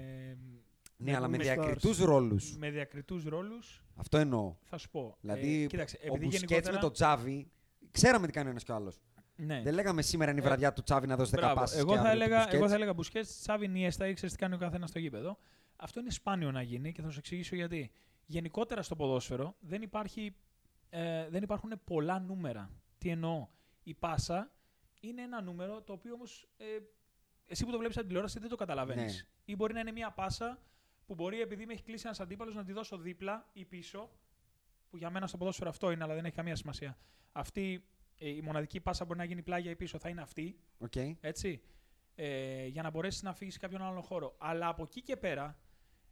Ναι, αλλά με με διακριτούς ρόλους. με διακριτούς ρόλους. Αυτό εννοώ. Θα σου πω. Δηλαδή, ε, κοίταξε, ο επειδή Μπουσκέτς γενικότερα... με τον Τζάβι, ξέραμε τι κάνει ο ένας και ο άλλος. Ναι. Δεν λέγαμε σήμερα είναι η Ε, βραδιά του Τσάβη να δώσει 10 Μπράβο. πάσεις Εγώ και θα, αύριο τους έλεγα, Busquets. εγώ θα έλεγα Μπουσκέτς, Τσάβι, Νιέστα, ήξερε τι κάνει ο καθένας στο γήπεδο. Αυτό είναι σπάνιο να γίνει και θα σου εξηγήσω γιατί. Γενικότερα στο ποδόσφαιρο δεν, υπάρχει, ε, δεν υπάρχουν πολλά νούμερα. Τι εννοώ; Η πάσα είναι ένα νούμερο το οποίο όμως ε, εσύ που το βλέπεις από την τηλεόραση δεν το καταλαβαίνεις. Ναι. Ή μπορεί να είναι μια πάσα που μπορεί επειδή με έχει κλείσει ένας αντίπαλος να τη δώσω δίπλα ή πίσω. Που για μένα στο ποδόσφαιρο αυτό είναι, αλλά δεν έχει καμία σημασία. Αυτή ε, η μοναδική πάσα μπορεί να γίνει πλάγια ή πίσω θα είναι αυτή. Οκ. Έτσι. Ε, για να μπορέσεις να φύγεις σε κάποιον άλλο χώρο. Αλλά από εκεί και πέρα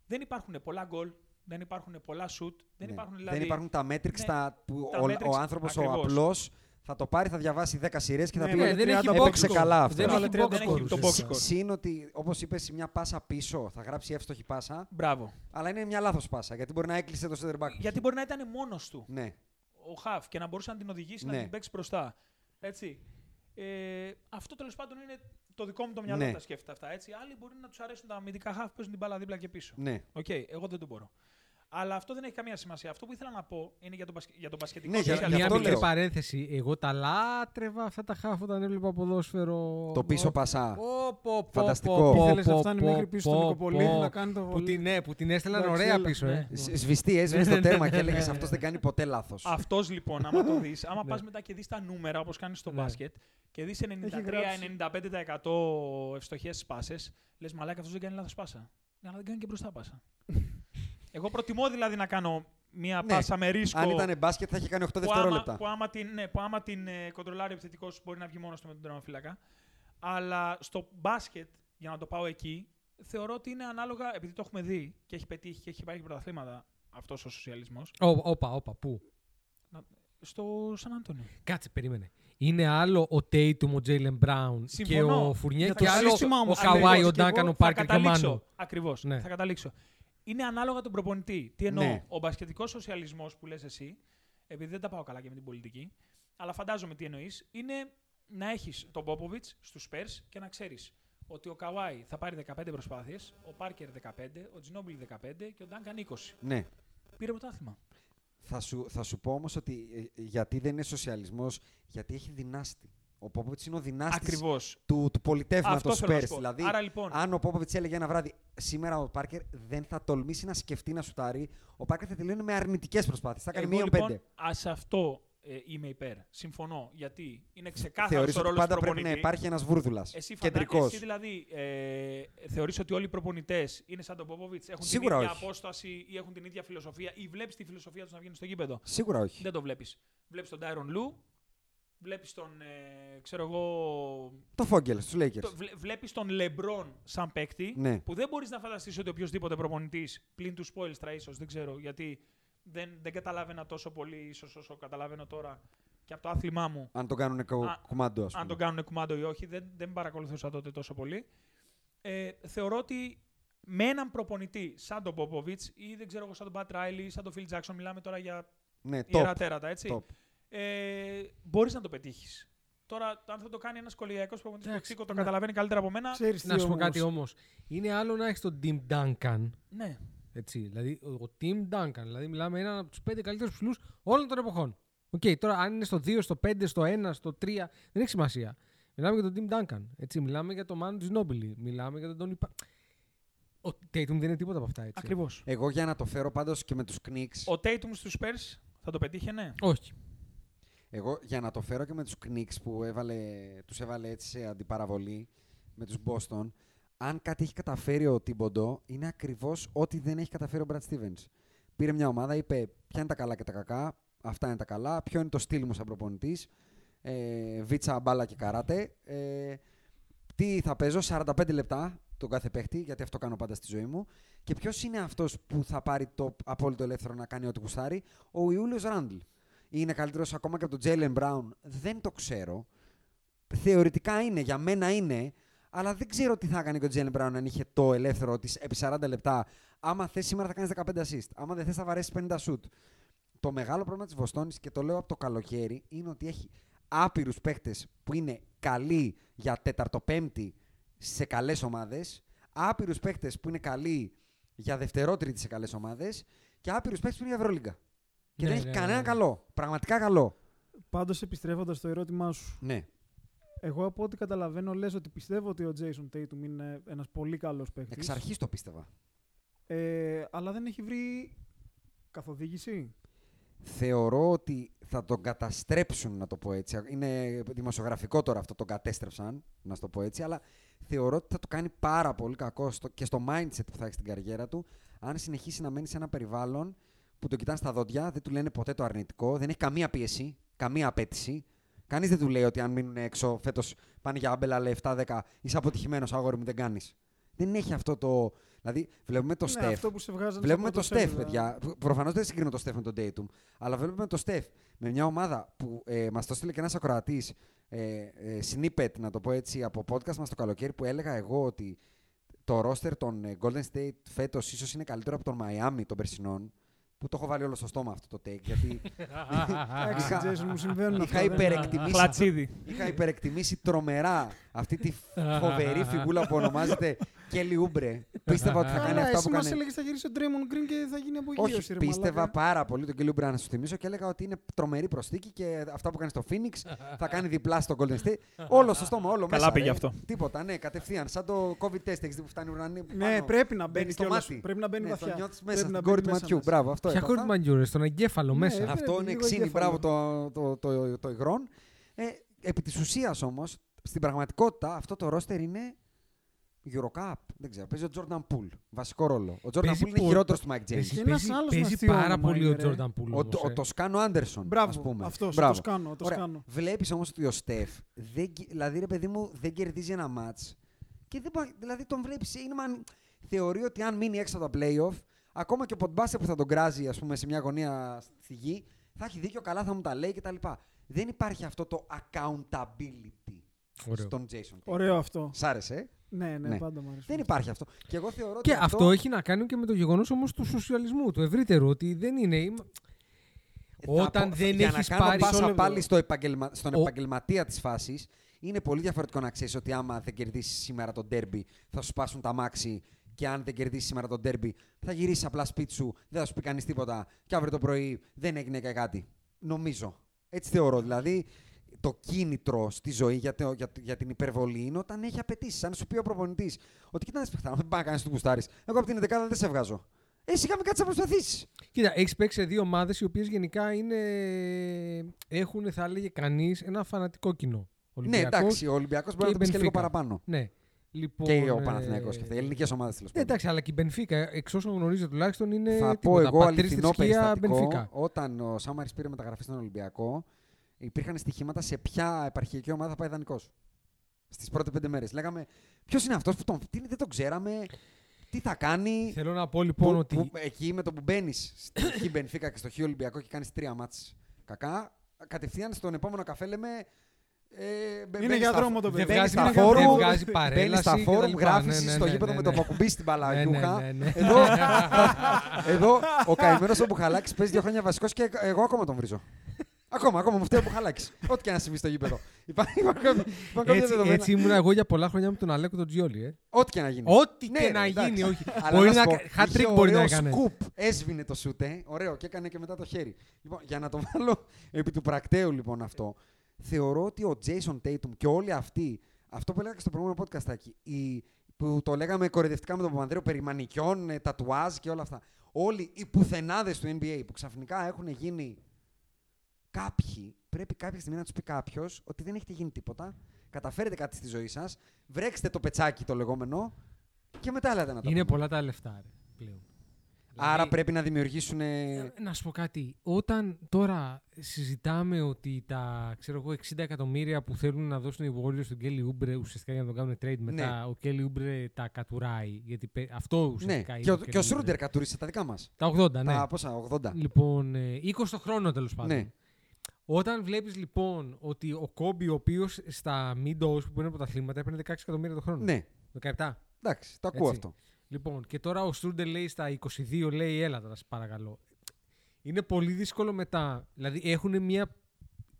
δεν υπάρχουν πολλά γκολ, δεν υπάρχουν πολλά σουτ. Δεν Ναι. υπάρχουν δηλαδή. δεν υπάρχουν τα metrics Ναι, τα που τα ο, metrics ο άνθρωπος ο ακριβώς. απλός θα το πάρει, θα διαβάσει 10 σειρές και θα Ναι, πει ναι, «Ε, δεν έχει box έπαιξε score. καλά αυτό. Δεν Έβαλε έχει 30 box δεν έχει score. το box ουσιαστικά. score. Συν ότι, όπως είπες, μια πάσα πίσω θα γράψει εύστοχη πάσα, Μπράβο. αλλά είναι μια λάθος πάσα, γιατί μπορεί να έκλεισε το center back. Γιατί μπορεί να ήταν μόνος του Ναι, ο Χαφ και να μπορούσε να την οδηγήσει Ναι. να την παίξει μπροστά. Έτσι. Ε, αυτό τέλος πάντων είναι το δικό μου το μυαλό Ναι. τα σκέφτεται αυτά. Έτσι. Άλλοι μπορεί να τους αρέσουν τα αμυντικά Χαφ που παίζουν την μπάλα δίπλα και πίσω. ναι. Οκ, εγώ δεν το μπορώ. Αλλά αυτό δεν έχει καμία σημασία. Αυτό που ήθελα να πω είναι για τον, μπασκε- για τον μπασκετικό Ναι, για- σοσιαλισμό. γι' Μια αυτό μικρή λέω. παρένθεση. Εγώ τα λάτρευα αυτά τα χάφ όταν έβλεπα ποδόσφαιρο. Το πίσω πασά. Πω, πω, πω, Φανταστικό. πω, πω, Ήθελες να πω, φτάνει πω, μέχρι πίσω στον πω, Νικοπολίτη πω. να κάνει το Που βολί. την, ναι, που την έστελναν Εντάξει, ωραία έλα. πίσω, ε. Ναι. Σ- Σβηστή, έσβησε Ναι, το ναι, τέρμα ναι, και έλεγες ναι. αυτός δεν κάνει ποτέ λάθος. Αυτός λοιπόν, άμα το δεις, άμα Ναι. πας μετά και δεις τα νούμερα όπως κάνεις στο Ναι. μπάσκετ και δεις γράψει. 93-95% ευστοχές πάσε, λες μαλάκα αυτός δεν κάνει λάθος πάσα. Ναι, αλλά δεν κάνει και μπροστά πάσα. Εγώ προτιμώ δηλαδή να κάνω μία Ναι. πάσα με ρίσκο. Αν ήταν μπάσκετ θα είχε κάνει 8 που άμα, δευτερόλεπτα. που άμα την, ναι, που άμα την ε, κοντρολάρει ο επιθετικός μπορεί να βγει μόνος του με τον τερματοφύλακα. Αλλά στο μπάσκετ, για να το πάω εκεί, θεωρώ ότι είναι ανάλογα, επειδή το έχουμε δει και έχει πετύχει και έχει πάρει πρωταθλήματα αυτός ο σοσιαλισμός, Ω, Όπα, όπα, πού; στο Σαν Αντώνιο. Κάτσε, περίμενε. Είναι άλλο ο Tatum, ο Jalen Brown και Συμφωνώ. ο Φουρνιέ Για και το άλλο σύστημα ο όμως, Καουάι, ακριβώς, ο και Ντάκαν, εγώ ο Θα Πάρκερ και ο Μάνου. καταλήξω. Ακριβώς. Ναι. Θα καταλήξω. Είναι ανάλογα τον προπονητή. Τι εννοώ; Ναι. Ο μπασκετικός σοσιαλισμός που λες εσύ, επειδή δεν τα πάω καλά και με την πολιτική, αλλά φαντάζομαι τι εννοείς, είναι να έχεις τον Πόποβιτ στους Spurs και να ξέρεις ότι ο Καουάι θα πάρει 15 προσπάθειες, ο Πάρκερ 15, ο Τζινόμπιλ 15 και ο Ντάγκαν 20. Ναι. Πήρε πρωτάθλημα. Θα σου, θα σου πω όμως ότι ε, γιατί δεν είναι σοσιαλισμός, γιατί έχει δυνάστη. Ο Πόποβιτ είναι ο δυνάστης Ακριβώς. του, του πολιτεύματος Αυτό θέλω να Spurs. σου πω. Δηλαδή, Άρα λοιπόν. αν ο Πόποβιτ έλεγε ένα βράδυ, σήμερα ο Πάρκερ δεν θα τολμήσει να σκεφτεί να σουτάρει, ο Πάρκερ θα τελειώνει με αρνητικές προσπάθειες. Θα κάνει Εγώ μείον λοιπόν, πέντε. ας αυτό ε, είμαι υπέρ. Συμφωνώ. Γιατί είναι ξεκάθαρος Θεωρείς ο ότι ρόλος πάντα του πρέπει να προπονητή. υπάρχει ένας βούρδουλας. Εσύ, φαντα... Κεντρικός. εσύ δηλαδή ε, θεωρείς ότι όλοι οι προπονητές είναι σαν τον Πόποβιτς, έχουν Σίγουρα την ίδια όχι. απόσταση ή έχουν την ίδια φιλοσοφία ή βλέπεις τη φιλοσοφία τους να βγαίνει στο γήπεδο; Σίγουρα όχι. Δεν το βλέπεις. Βλέπεις τον Τάιρον Λου, βλέπεις τον, ε, ξέρω εγώ, Το Φόγγελ στους Lakers. το, βλέ- βλέπεις τον Λεμπρόν σαν παίκτη, Ναι. που δεν μπορείς να φανταστείς ότι οποιοδήποτε προπονητής, πλην του Spoilstra ίσως, δεν ξέρω, γιατί δεν, δεν καταλάβαινα τόσο πολύ ίσως όσο καταλαβαίνω τώρα και από το άθλημά μου Αν το κάνουν κο- Α, κουμάντο, ας πούμε. αν τον κάνουν κουμάντο ή όχι, δεν, δεν παρακολουθούσα τότε τόσο πολύ. Ε, θεωρώ ότι με έναν προπονητή σαν τον Πόποβιτ ή δεν ξέρω εγώ σαν τον Πατ Ράιλι ή σαν τον Φιλ Τζάξον, μιλάμε τώρα για Ναι, ιερά top. τέρατα, έτσι. top. Ε, Μπορείς να το πετύχεις. Τώρα, αν θα το κάνει ένας κολυγιακό προπονητή που Εντάξει, Τσίκο το να- καταλαβαίνει καλύτερα από μένα. Ξέρεις Να τι σου πω όμως. κάτι όμως. Είναι άλλο να έχεις τον Tim Duncan. Ναι. Έτσι, δηλαδή, ο ο Tim Duncan. Δηλαδή, μιλάμε έναν από τους πέντε καλύτερους ψηλούς όλων των εποχών. Οκ, τώρα αν είναι στο 2, στο 5, στο 1, στο 3, δεν έχει σημασία. Μιλάμε για τον Tim Duncan. Έτσι, μιλάμε για τον Manu Ginobili. Μιλάμε για τον Tony Pa- Ο Tatum δεν είναι τίποτα από αυτά. Έτσι. Ακριβώς. Εγώ για να το φέρω πάντως και με τους Knicks, Ο Tatum στους Spurs θα το πετύχαινε. Όχι. Εγώ για να το φέρω και με τους Knicks που έβαλε, τους έβαλε έτσι σε αντιπαραβολή με τους Boston, αν κάτι έχει καταφέρει ο Thibodeau, είναι ακριβώς ό,τι δεν έχει καταφέρει ο Brad Stevens. Πήρε μια ομάδα, είπε ποια είναι τα καλά και τα κακά, αυτά είναι τα καλά, ποιο είναι το στυλ μου σαν προπονητής, ε, βίτσα, μπάλα και καράτε. Ε, τι θα παίζω, 45 λεπτά τον κάθε παίχτη, γιατί αυτό κάνω πάντα στη ζωή μου. Και ποιος είναι αυτός που θα πάρει το απόλυτο ελεύθερο να κάνει ό,τι γουστάρει, ο Ιούλιος Ράντλ. Είναι καλύτερος ακόμα και από τον Τζέιλεν Μπράουν. Δεν το ξέρω. Θεωρητικά είναι, για μένα είναι, αλλά δεν ξέρω τι θα έκανε και ο Τζέιλεν Μπράουν αν είχε το ελεύθερο της επί 40 λεπτά. Άμα θες σήμερα θα κάνεις 15 assist. Άμα δεν θες θα βαρέσεις 50 shoot. Το μεγάλο πρόβλημα της Βοστόνης και το λέω από το καλοκαίρι είναι ότι έχει άπειρους παίχτε που είναι καλοί για τέταρτο-πέμπτη σε καλές ομάδες, άπειρους παίχτε που είναι καλοί για δευτερότριτη σε καλές ομάδες και άπειρους παίχτε που είναι για Ευρωλίγκα. Και Ναι, δεν έχει ναι, κανένα ναι. καλό. Πραγματικά καλό. Πάντως επιστρέφοντας στο ερώτημά σου, Ναι. Εγώ από ό,τι καταλαβαίνω λες ότι πιστεύω ότι ο Jason Tatum είναι ένας πολύ καλός παίκτης. Εξ αρχής το πίστευα. Ε, αλλά δεν έχει βρει καθοδήγηση. Θεωρώ ότι θα τον καταστρέψουν, να το πω έτσι. Είναι δημοσιογραφικό τώρα αυτό, τον κατέστρεψαν, να το πω έτσι, αλλά θεωρώ ότι θα του κάνει πάρα πολύ κακό στο, και στο mindset που θα έχει στην καριέρα του, αν συνεχίσει να μένει σε ένα περιβάλλον που τον κοιτάνε στα δόντια, δεν του λένε ποτέ το αρνητικό, δεν έχει καμία πίεση, καμία απέτηση. Κανείς δεν του λέει ότι αν μείνουν έξω φέτος πάνε για άμπελα, αλλά 7-10 είσαι αποτυχημένος, αγόρι μου, δεν κάνεις. Δεν έχει αυτό το. Δηλαδή, βλέπουμε το ναι, Στεφ. αυτό που σε βγάζανε Βλέπουμε στα το Στεφ, πρωτοσέλιδα. παιδιά. Προφανώς δεν συγκρίνω το Στεφ με τον Dayton, αλλά βλέπουμε το Στεφ με μια ομάδα που ε, μας το στείλε και ένας ακροατής, ε, ε, snippet, να το πω έτσι, από podcast μας το καλοκαίρι που έλεγα εγώ ότι το roster των ε, Golden State φέτος ίσως είναι καλύτερο από τον Miami των περσινών. Που το έχω βάλει όλο στο στόμα αυτό το take. Γιατί Εντάξει, Είχα- Jason, μου συμβαίνουν είχα αυτά. δεν- υπερεκτιμήσει Χλατσίδι. Είχα υπερεκτιμήσει τρομερά αυτή τη φοβερή φιγούλα που ονομάζεται Kelly Oubre. Πίστευα ότι θα κάνει Καλά, αυτά εσύ που μας κάνει. έλεγες θα γυρίσει ο Draymond Green και θα γίνει απογείωση. Όχι, ρε πίστευα μαλάκα. πάρα πολύ τον Kelly Oubre να σου θυμίσω και έλεγα ότι είναι τρομερή προσθήκη και αυτά που κάνει στο Phoenix θα κάνει διπλά στο Golden State. όλο στο στόμα, όλο Καλά μέσα. πήγε ρε. αυτό. Τίποτα, ναι, κατευθείαν. Σαν το COVID test έχεις δει που φτάνει ουρανή. Ναι, πάνω. πρέπει να μπαίνει στο κιόλας. μάτι. Πρέπει να μπαίνει Ναι, βαθιά. Το νιώθεις μέσα Πρέπει να στην κόρη μπαίνει του μέσα ματιού. μέσα. Μπράβο, αυτό Ποια έπαθα. κόρη του Μαντζούρε, στον εγκέφαλο Ναι, μέσα. ε, Αυτό Πρέπει, είναι λίγο ξύνη, εγκέφαλο. μπράβο το, το, το, το υγρόν. Ε, επί της ουσίας όμως, στην πραγματικότητα αυτό το roster είναι Eurocup. Δεν ξέρω, παίζει ο Jordan Poole. Βασικό ρόλο. Ο Jordan Παίζει Poole είναι πολύ. χειρότερος του Mike James. Παίζει, Και ένας παίζει- άλλος παίζει με αστείο πάρα όνομα πολύ ο είναι, ρε. Τζόρνταν Πούλ. Ο, ο, ο Τοσκάνο Άντερσον, Μπράβο, ας πούμε. αυτός, Μπράβο. το σκάνω, το Ωραία. σκάνω. Βλέπεις όμως ότι ο Στεφ, δεν, κε- δηλαδή ρε παιδί μου, δεν κερδίζει ένα μάτς. Και δεν, πα- δηλαδή τον βλέπεις, είναι μαν, θεωρεί ότι αν μείνει έξω από τα playoff, ακόμα και ο Ποντμπάσε που θα τον κράζει ας πούμε, σε μια γωνία στη γη, θα έχει δίκιο, καλά θα μου τα λέει κτλ. Δεν υπάρχει αυτό το accountability Ωραίο. στον Jason. Tatum. Ωραίο αυτό. Σ' άρεσε, ε; Ναι, ναι, Ναι. πάντα μου αρέσει. Δεν υπάρχει αυτό. Και εγώ θεωρώ ότι Και αυτό έχει να κάνει και με το γεγονός όμως του σοσιαλισμού, του ευρύτερου. Ότι δεν είναι. είμαι- Θα Όταν πω- δεν για έχεις να κάνω πάρει πάσα όλο- πάλι στο επαγγελμα... στον Ο- επαγγελματία της φάσης, είναι πολύ διαφορετικό να ξέρεις ότι άμα δεν κερδίσεις σήμερα τον ντέρμπι θα σου σπάσουν τα μάξι και αν δεν κερδίσεις σήμερα τον ντέρμπι θα γυρίσεις απλά σπίτι σου, δεν θα σου πει κανείς τίποτα και αύριο το πρωί δεν έγινε και κάτι. Νομίζω. Έτσι θεωρώ. Δηλαδή το κίνητρο στη ζωή για, το- για, για την υπερβολή είναι όταν έχει απαιτήσεις. Αν σου πει ο προπονητής ότι κοίτα να σε παιχτά, δεν πάει να κάνει του κουστάρι. Εγώ από την 11 δεν σε βγάζω. Ε, σιγά μην κάτσεις να προσπαθήσεις. Κοίτα, έχεις παίξει σε δύο ομάδες οι οποίες γενικά είναι... έχουν, θα έλεγε κανείς, ένα φανατικό κοινό. Ναι, Ολυμπιακός εντάξει, ο Ολυμπιακός μπορεί και να το πει και λίγο Benfica. παραπάνω. Ναι. Λοιπόν, Και ο ε, Παναθηναϊκός και αυτά. Οι ελληνικές ομάδες τέλος Ναι, πάντων. εντάξει, αλλά και η Μπενφίκα, εξ όσων γνωρίζω τουλάχιστον, είναι. Θα πω τίποτα. εγώ Πατρίς αληθινό θρησκεία, περιστατικό. Benfica. Όταν ο Σάμαρης πήρε μεταγραφή στον Ολυμπιακό, υπήρχαν στοιχήματα σε ποια επαρχιακή ομάδα θα πάει δανεικός. Στις πρώτες πέντε μέρες. Λέγαμε, ποιος είναι αυτός που τον, τι, δεν τον ξέραμε, τι θα κάνει. Θέλω να πω λοιπόν Που- ότι. που- εκεί με το που μπαίνεις στη χ Μπενφίκα και στο χ Ολυμπιακό και κάνεις τρία μάτς κακά, κατευθείαν στον επόμενο καφέ λέμε. Ε, μπαι- Είναι μπαίνεις για στα- δρόμο το δεν παιδί. Μπαίνεις βγάζει, στα Είναι για φόρουμ, δεν δρόμο. βγάζει Μπαίνεις παρέλαση. στα και φόρουμ, τα λοιπά. γράφεις Ναι, ναι, στο ναι, γήπεδο ναι, με το ναι. πακουμπί στην παλαγιούχα. Ναι, ναι, ναι. Εδώ, εδώ ο καημένος ο Μπουχαλάκης παίζει δύο χρόνια βασικός και εγώ ακόμα τον βρίζω. Ακόμα, ακόμα μου φταίει ο Μπουχαλάκη. Ό,τι και να συμβεί στο γήπεδο. Υπάρχουν υπάρχουν κάποια- υπάρχουν κάποια Έτσι, δεδομένα. έτσι ήμουν εγώ για πολλά χρόνια με τον Αλέκο τον Τζιόλι. Ε. Ό,τι και να γίνει. Ό,τι Ναι, και ρε, να εντάξει. γίνει, όχι. Αλλά Μπορεί να να σου πω, hat είχε trick μπορεί να ωραίο έκανε. Σκουπ, έσβηνε το σούτε, ωραίο και έκανε και μετά το χέρι. Λοιπόν, για να το βάλω επί του πρακτέου λοιπόν αυτό, θεωρώ ότι ο Jason Tatum και όλοι αυτοί, αυτό που έλεγα και στο προηγούμενο podcast εκεί, οι, που το λέγαμε κορυδευτικά με τον Παπανδρέο περί μανικιών, ε, τατουάζ και όλα αυτά. Όλοι οι πουθενάδες του NBA που ξαφνικά έχουν γίνει κάποιοι, πρέπει κάποια στιγμή να τους πει κάποιος ότι δεν έχετε γίνει τίποτα. Καταφέρετε κάτι στη ζωή σας. Βρέξτε το πετσάκι το λεγόμενο και μετά λέτε να τα Είναι πούμε. πολλά τα λεφτά ρε, πλέον. Άρα Δηλαδή, πρέπει να δημιουργήσουν. ε, Να σου πω κάτι. Όταν τώρα συζητάμε ότι τα ξέρω εγώ, 60 εκατομμύρια που θέλουν να δώσουν οι Warriors στον Kelly Oubre ουσιαστικά για να τον κάνουν trade μετά, ο Kelly Oubre τα κατουράει. Γιατί πε- αυτό Ναι, ουσιαστικά είναι. και ο, Kelly και ο Oubre. Σρούντερ κατούρισε τα δικά μας. Τα 80, ναι. Τα πόσα, 80. Λοιπόν, ε, 20 το χρόνο τέλος πάντων. Ναι. Όταν βλέπεις λοιπόν ότι ο Κόμπι, ο οποίος στα mid που παίρνει πρωταθλήματα, έπαιρνε 16 εκατομμύρια το χρόνο. Ναι, 17. εντάξει, το ακούω Έτσι. αυτό. Λοιπόν, και τώρα ο Στρούντερ λέει στα 22, λέει έλα τώρα, σε παρακαλώ. Είναι πολύ δύσκολο μετά. Δηλαδή έχουν μια,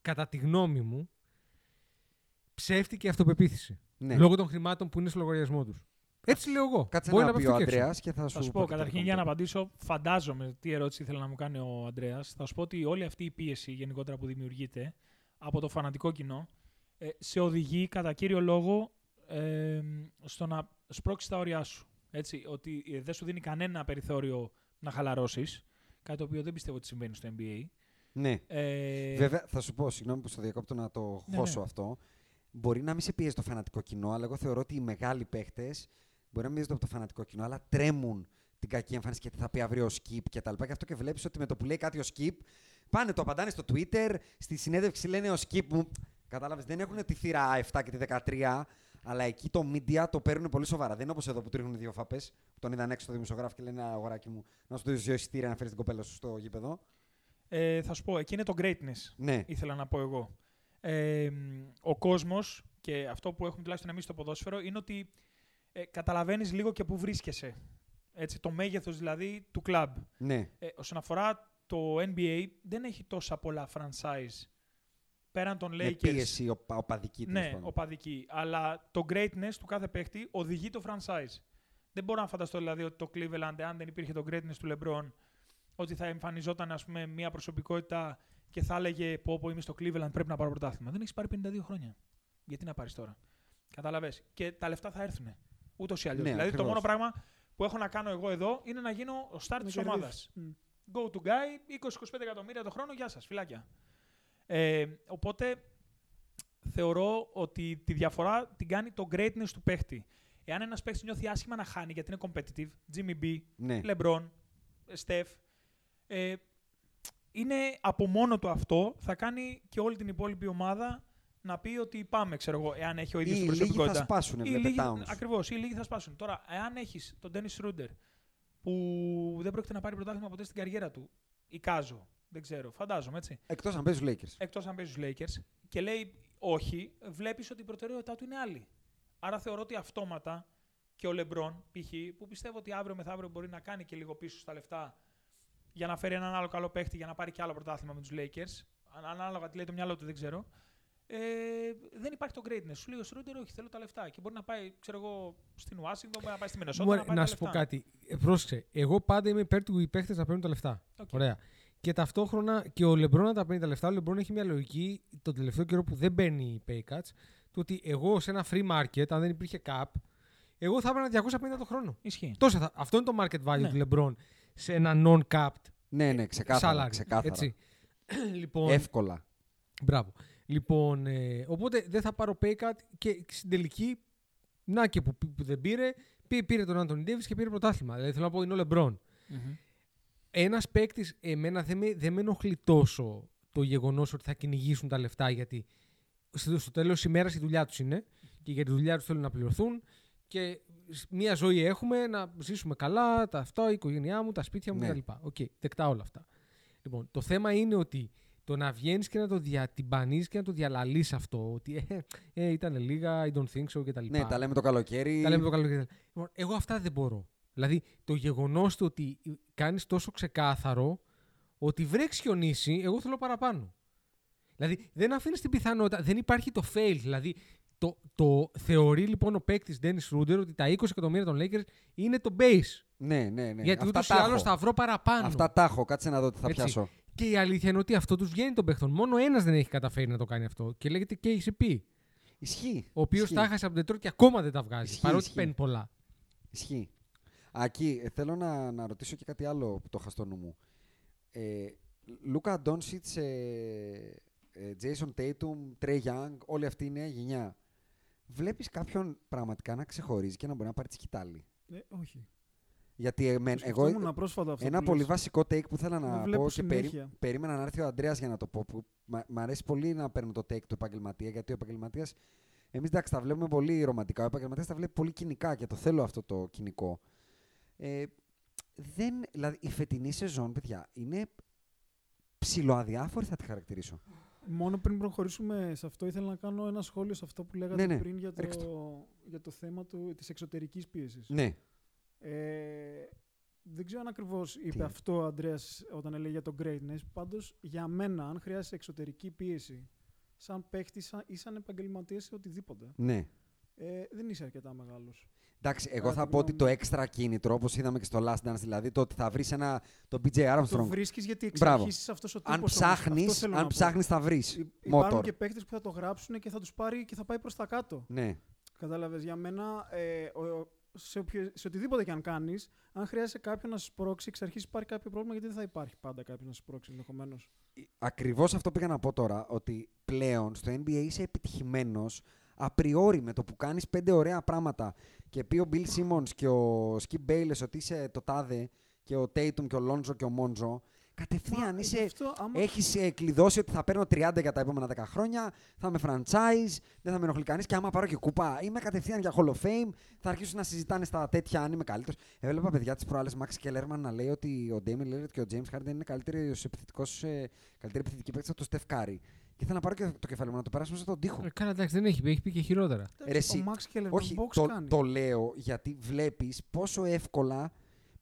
κατά τη γνώμη μου, ψεύτικη αυτοπεποίθηση. Ναι. Λόγω των χρημάτων που είναι στο λογαριασμό τους. Έτσι λέω εγώ. Κάτσε Μπορεί να να πει πέφτει ο και έξω. Αντρέα και θα σου Θα σου πω και το καταρχήν δικό για να μου. απαντήσω, φαντάζομαι τι ερώτηση ήθελε να μου κάνει ο Αντρέα. Θα σου πω ότι όλη αυτή η πίεση γενικότερα που δημιουργείται από το φανατικό κοινό ε, σε οδηγεί κατά κύριο λόγο ε, στο να σπρώξει τα όρια σου. Έτσι, ότι ε, δεν σου δίνει κανένα περιθώριο να χαλαρώσεις. Κάτι το οποίο δεν πιστεύω ότι συμβαίνει στο NBA. Ναι. Ε, Βέβαια, θα σου πω, συγγνώμη που στο διακόπτω να το Ναι, χώσω ναι. αυτό. Μπορεί να μην σε πιέζει το φανατικό κοινό, αλλά εγώ θεωρώ ότι οι μεγάλοι παίχτες μπορεί να μην πιέζονται από το φανατικό κοινό, αλλά τρέμουν την κακή εμφάνιση και τι θα πει αύριο ο Skip και τα λοιπά. Και αυτό και βλέπεις ότι με το που λέει κάτι ο Skip, πάνε το απαντάνε στο Twitter, στη συνέντευξη λένε ο Skip μου. Κατάλαβες, δεν έχουν τη θύρα 7 και τη 13, αλλά εκεί το media το παίρνουν πολύ σοβαρά. Δεν είναι όπως εδώ που τρίχνουν δύο φάπε, που τον είδαν έξω στο δημοσιογράφο και λένε αγοράκι μου, να σου δώσει δύο εισιτήρια να φέρεις την κοπέλα σου στο γήπεδο. ε, θα σου πω, εκεί είναι το greatness. Ναι. ήθελα να πω εγώ. Ε, μ, ο κόσμος και αυτό που έχουμε τουλάχιστον εμείς στο ποδόσφαιρο είναι ότι ε, καταλαβαίνεις λίγο και πού βρίσκεσαι. Έτσι, το μέγεθος δηλαδή του κλαμπ. Ναι. Ε, όσον αφορά το NBA δεν έχει τόσα πολλά franchise πέραν των Με Lakers. πίεση οπα, οπαδική τέλος Ναι, πάντων. οπαδική. Αλλά το greatness του κάθε παίκτη οδηγεί το franchise. Δεν μπορώ να φανταστώ δηλαδή ότι το Cleveland, αν δεν υπήρχε το greatness του LeBron, ότι θα εμφανιζόταν ας πούμε, μια προσωπικότητα και θα έλεγε πω, πω είμαι στο Cleveland, πρέπει να πάρω πρωτάθλημα. Δεν έχεις πάρει 52 χρόνια. Γιατί να πάρεις τώρα; Κατάλαβε. Και τα λεφτά θα έρθουν. Ούτως ή αλλιώς. Ναι, δηλαδή το ακριβώς. μόνο πράγμα που έχω να κάνω εγώ εδώ είναι να γίνω ο start Να της κερδίσεις. ομάδας. Μμ. Go to guy, 20-25 εκατομμύρια το χρόνο, γεια σας, φυλάκια. Ε, οπότε θεωρώ ότι τη διαφορά την κάνει το greatness του παίχτη. Εάν ένας παίχτης νιώθει άσχημα να χάνει γιατί είναι competitive, Jimmy B, Ναι. LeBron, Steph, ε, είναι από μόνο του αυτό, θα κάνει και όλη την υπόλοιπη ομάδα να πει ότι πάμε, ξέρω εγώ, εάν έχει ο Ή ίδιος οι την λίγοι θα προσωπικότητα. σπάσουν, Οι βλέπε λίγοι- Towns. Ακριβώς, οι λίγοι θα σπάσουν. Τώρα, εάν έχεις τον Dennis Ruder, που δεν πρόκειται να πάρει πρωτάθλημα ποτέ στην καριέρα του, εικάζω, δεν ξέρω, φαντάζομαι, έτσι. Εκτός αν παίζουν Lakers. Εκτός αν παίζει στους Lakers, και λέει όχι, βλέπεις ότι η προτεραιότητά του είναι άλλη. Άρα θεωρώ ότι αυτόματα και ο LeBron, π.χ., που πιστεύω ότι αύριο μεθαύριο μπορεί να κάνει και λίγο πίσω στα λεφτά για να φέρει έναν άλλο καλό παίχτη για να πάρει και άλλο πρωτάθλημα με τους Lakers, αν- ανάλογα τι λέει το μυαλό του, δεν ξέρω. Ε, δεν υπάρχει το greatness. Σου λέει ο Σρούντερ, όχι, θέλω τα λεφτά. Και μπορεί να πάει, ξέρω εγώ, στην Ουάσιγκτον, μπορεί να πάει στη Μινεσότα. Μωρέ, να, πάει να τα σου πω λεφτά. κάτι. Ε, πρόσεξε. Εγώ πάντα είμαι υπέρ του οι παίχτες να παίρνουν τα λεφτά. Οκ. Ωραία. Και ταυτόχρονα και ο Λεμπρόν να τα παίρνει τα λεφτά. Ο Λεμπρόν έχει μια λογική τον τελευταίο καιρό που δεν παίρνει pay cuts. Το ότι εγώ σε ένα free market, αν δεν υπήρχε cap, εγώ θα έπαιρνα 250 το χρόνο. Ισχύει. Τόσα θα, αυτό είναι το market value Ναι. του Λεμπρόν σε ένα non-capped Ναι, ναι, ξεκάθαρα. salary. ξεκάθαρα. Έτσι. λοιπόν, Εύκολα. Μπράβο. Λοιπόν, ε, οπότε δεν θα πάρω pay cut και στην τελική, να και που, που δεν πήρε, πή- πήρε τον Άντονι Ντέιβις και πήρε πρωτάθλημα. Δηλαδή θέλω να πω είναι ο Λεμπρόν. Ένας παίκτης, εμένα δεν με, δεν με ενοχλεί τόσο το γεγονός ότι θα κυνηγήσουν τα λεφτά γιατί στο, στο τέλος της ημέρας η δουλειά τους είναι και για τη δουλειά τους θέλουν να πληρωθούν και σ- μία ζωή έχουμε να ζήσουμε καλά, τα αυτά, η οικογένειά μου, τα σπίτια μου Ναι. κτλ. Οκ, δεκτά όλα αυτά. Λοιπόν, το θέμα είναι ότι το να βγαίνεις και να το διατυμπανεί και να το διαλαλείς αυτό, ότι ε, ε, ήταν λίγα, I don't think so κτλ. Ναι, τα λέμε το καλοκαίρι. Τα λέμε το καλοκαίρι. Λοιπόν, εγώ αυτά δεν μπορώ. Δηλαδή, το γεγονός του ότι κάνεις τόσο ξεκάθαρο ότι βρέξεις χιονίσει, εγώ θέλω παραπάνω. Δηλαδή, δεν αφήνεις την πιθανότητα. Δεν υπάρχει το fail. Δηλαδή, το, το θεωρεί λοιπόν ο παίκτης Dennis Ruder ότι τα 20 εκατομμύρια των Lakers είναι το base. Ναι, ναι, ναι. γιατί Αυτά ούτως ή τα άλλως έχω. θα βρω παραπάνω. Αυτά τα έχω. Κάτσε να δω τι θα Έτσι. πιάσω. Και η αλήθεια είναι ότι αυτό τους βγαίνει των παίχτων. Μόνο ένας δεν έχει καταφέρει να το κάνει αυτό. Και λέγεται KCP. Ισχύει. Ο οποίος Ισχύει. τα έχασε από την Detroit και ακόμα δεν τα βγάζει. Ισχύει, παρότι ισχύει. παίρνει πολλά. Ισχύει. Ακή, ε, θέλω να, να ρωτήσω και κάτι άλλο που το είχα στο νου μου. Ε, Λούκα Ντόνσιτς, ε, ε, Jason Tatum, Trey Young, όλη αυτή η νέα γενιά. Βλέπεις κάποιον πραγματικά να ξεχωρίζει και να μπορεί να πάρει τη σκητάλη; Ε, όχι. Γιατί ε, με- Το εγώ, σκεφτόμουν πρόσφατα αυτό ένα που πολύ λες. βασικό take που ήθελα Το να βλέπω πω και περί- συνέχεια. περίμενα να έρθει ο Αντρέας για να το πω. Που μ' μ' αρέσει πολύ να παίρνω το take του επαγγελματία, γιατί ο επαγγελματίας. Εμείς εντάξει, τα βλέπουμε πολύ ρομαντικά. Ο επαγγελματίας τα βλέπει πολύ κοινικά και το θέλω αυτό το κοινικό. Ε, δεν, δηλαδή, η φετινή σεζόν, παιδιά, είναι ψιλοαδιάφορη, θα τη χαρακτηρίσω. Μόνο πριν προχωρήσουμε σε αυτό, ήθελα να κάνω ένα σχόλιο σε αυτό που λέγατε Ναι, ναι. πριν για Ρίξτε το, για το θέμα του, της εξωτερικής πίεσης. Ναι. Ε, δεν ξέρω αν ακριβώς είπε Τι; αυτό ο Αντρέας όταν έλεγε για το greatness. Πάντως, για μένα, αν χρειάζεσαι εξωτερική πίεση, σαν παίχτη ή σαν επαγγελματίας σε οτιδήποτε, Ναι. ε, δεν είσαι αρκετά μεγάλος. Εντάξει, εγώ Κατά θα τη πω ότι το γνώμη έξτρα κίνητρο, όπως είδαμε και στο Last Dance, δηλαδή το ότι θα βρεις ένα. τον BJ Το Armstrong. βρίσκεις γιατί εξ Μπράβο. αρχής είσαι αυτός ο τύπος Αν όμως. ψάχνεις, Αυτό θέλω αν να πω. ψάχνεις θα βρεις. Υ- Υπάρχουν Motor. και παίκτε που θα το γράψουν και θα τους πάρει και θα πάει προς τα κάτω. Ναι. Κατάλαβες. Για μένα, ε, ο- ο- σε, οποιο- σε οτιδήποτε και αν κάνεις, αν χρειάζεσαι κάποιον να σε σπρώξει, εξ αρχής υπάρχει κάποιο πρόβλημα γιατί δεν θα υπάρχει πάντα κάποιος να σε σπρώξει ενδεχομένως. Ακριβώς αυτό πήγα να πω τώρα. Ότι πλέον στο NBA είσαι επιτυχημένος απριόρι με το που κάνεις πέντε ωραία πράγματα και πει ο Bill Simmons και ο Skip Bayless ότι είσαι το τάδε και ο Tatum και ο Lonzo και ο Monzo. Κατευθείαν Γι' είσαι. αυτό, άμα- Έχεις ε, κλειδώσει ότι θα παίρνω 30 για τα επόμενα 10 χρόνια, θα είμαι franchise, δεν θα με ενοχλεί κανείς και άμα πάρω και κούπα, είμαι κατευθείαν για Hall of Fame, θα αρχίσουν να συζητάνε στα τέτοια αν είμαι καλύτερος. Έβλεπα παιδιά τη προάλλες Max Kellerman να λέει ότι ο Damien Lillard και ο James Harden είναι καλύτερος επιθετικός, ε, καλύτερη επιθετική παίκτης από τον Steph Curry. Και ήθελα να πάρω και το κεφάλι μου να το περάσουμε στον τοίχο. Ε, Καλά, εντάξει, δεν έχει πει, έχει πει και χειρότερα. Ρε, εσύ, ο Max Keller Όχι, box το, κάνει. το λέω γιατί βλέπεις πόσο εύκολα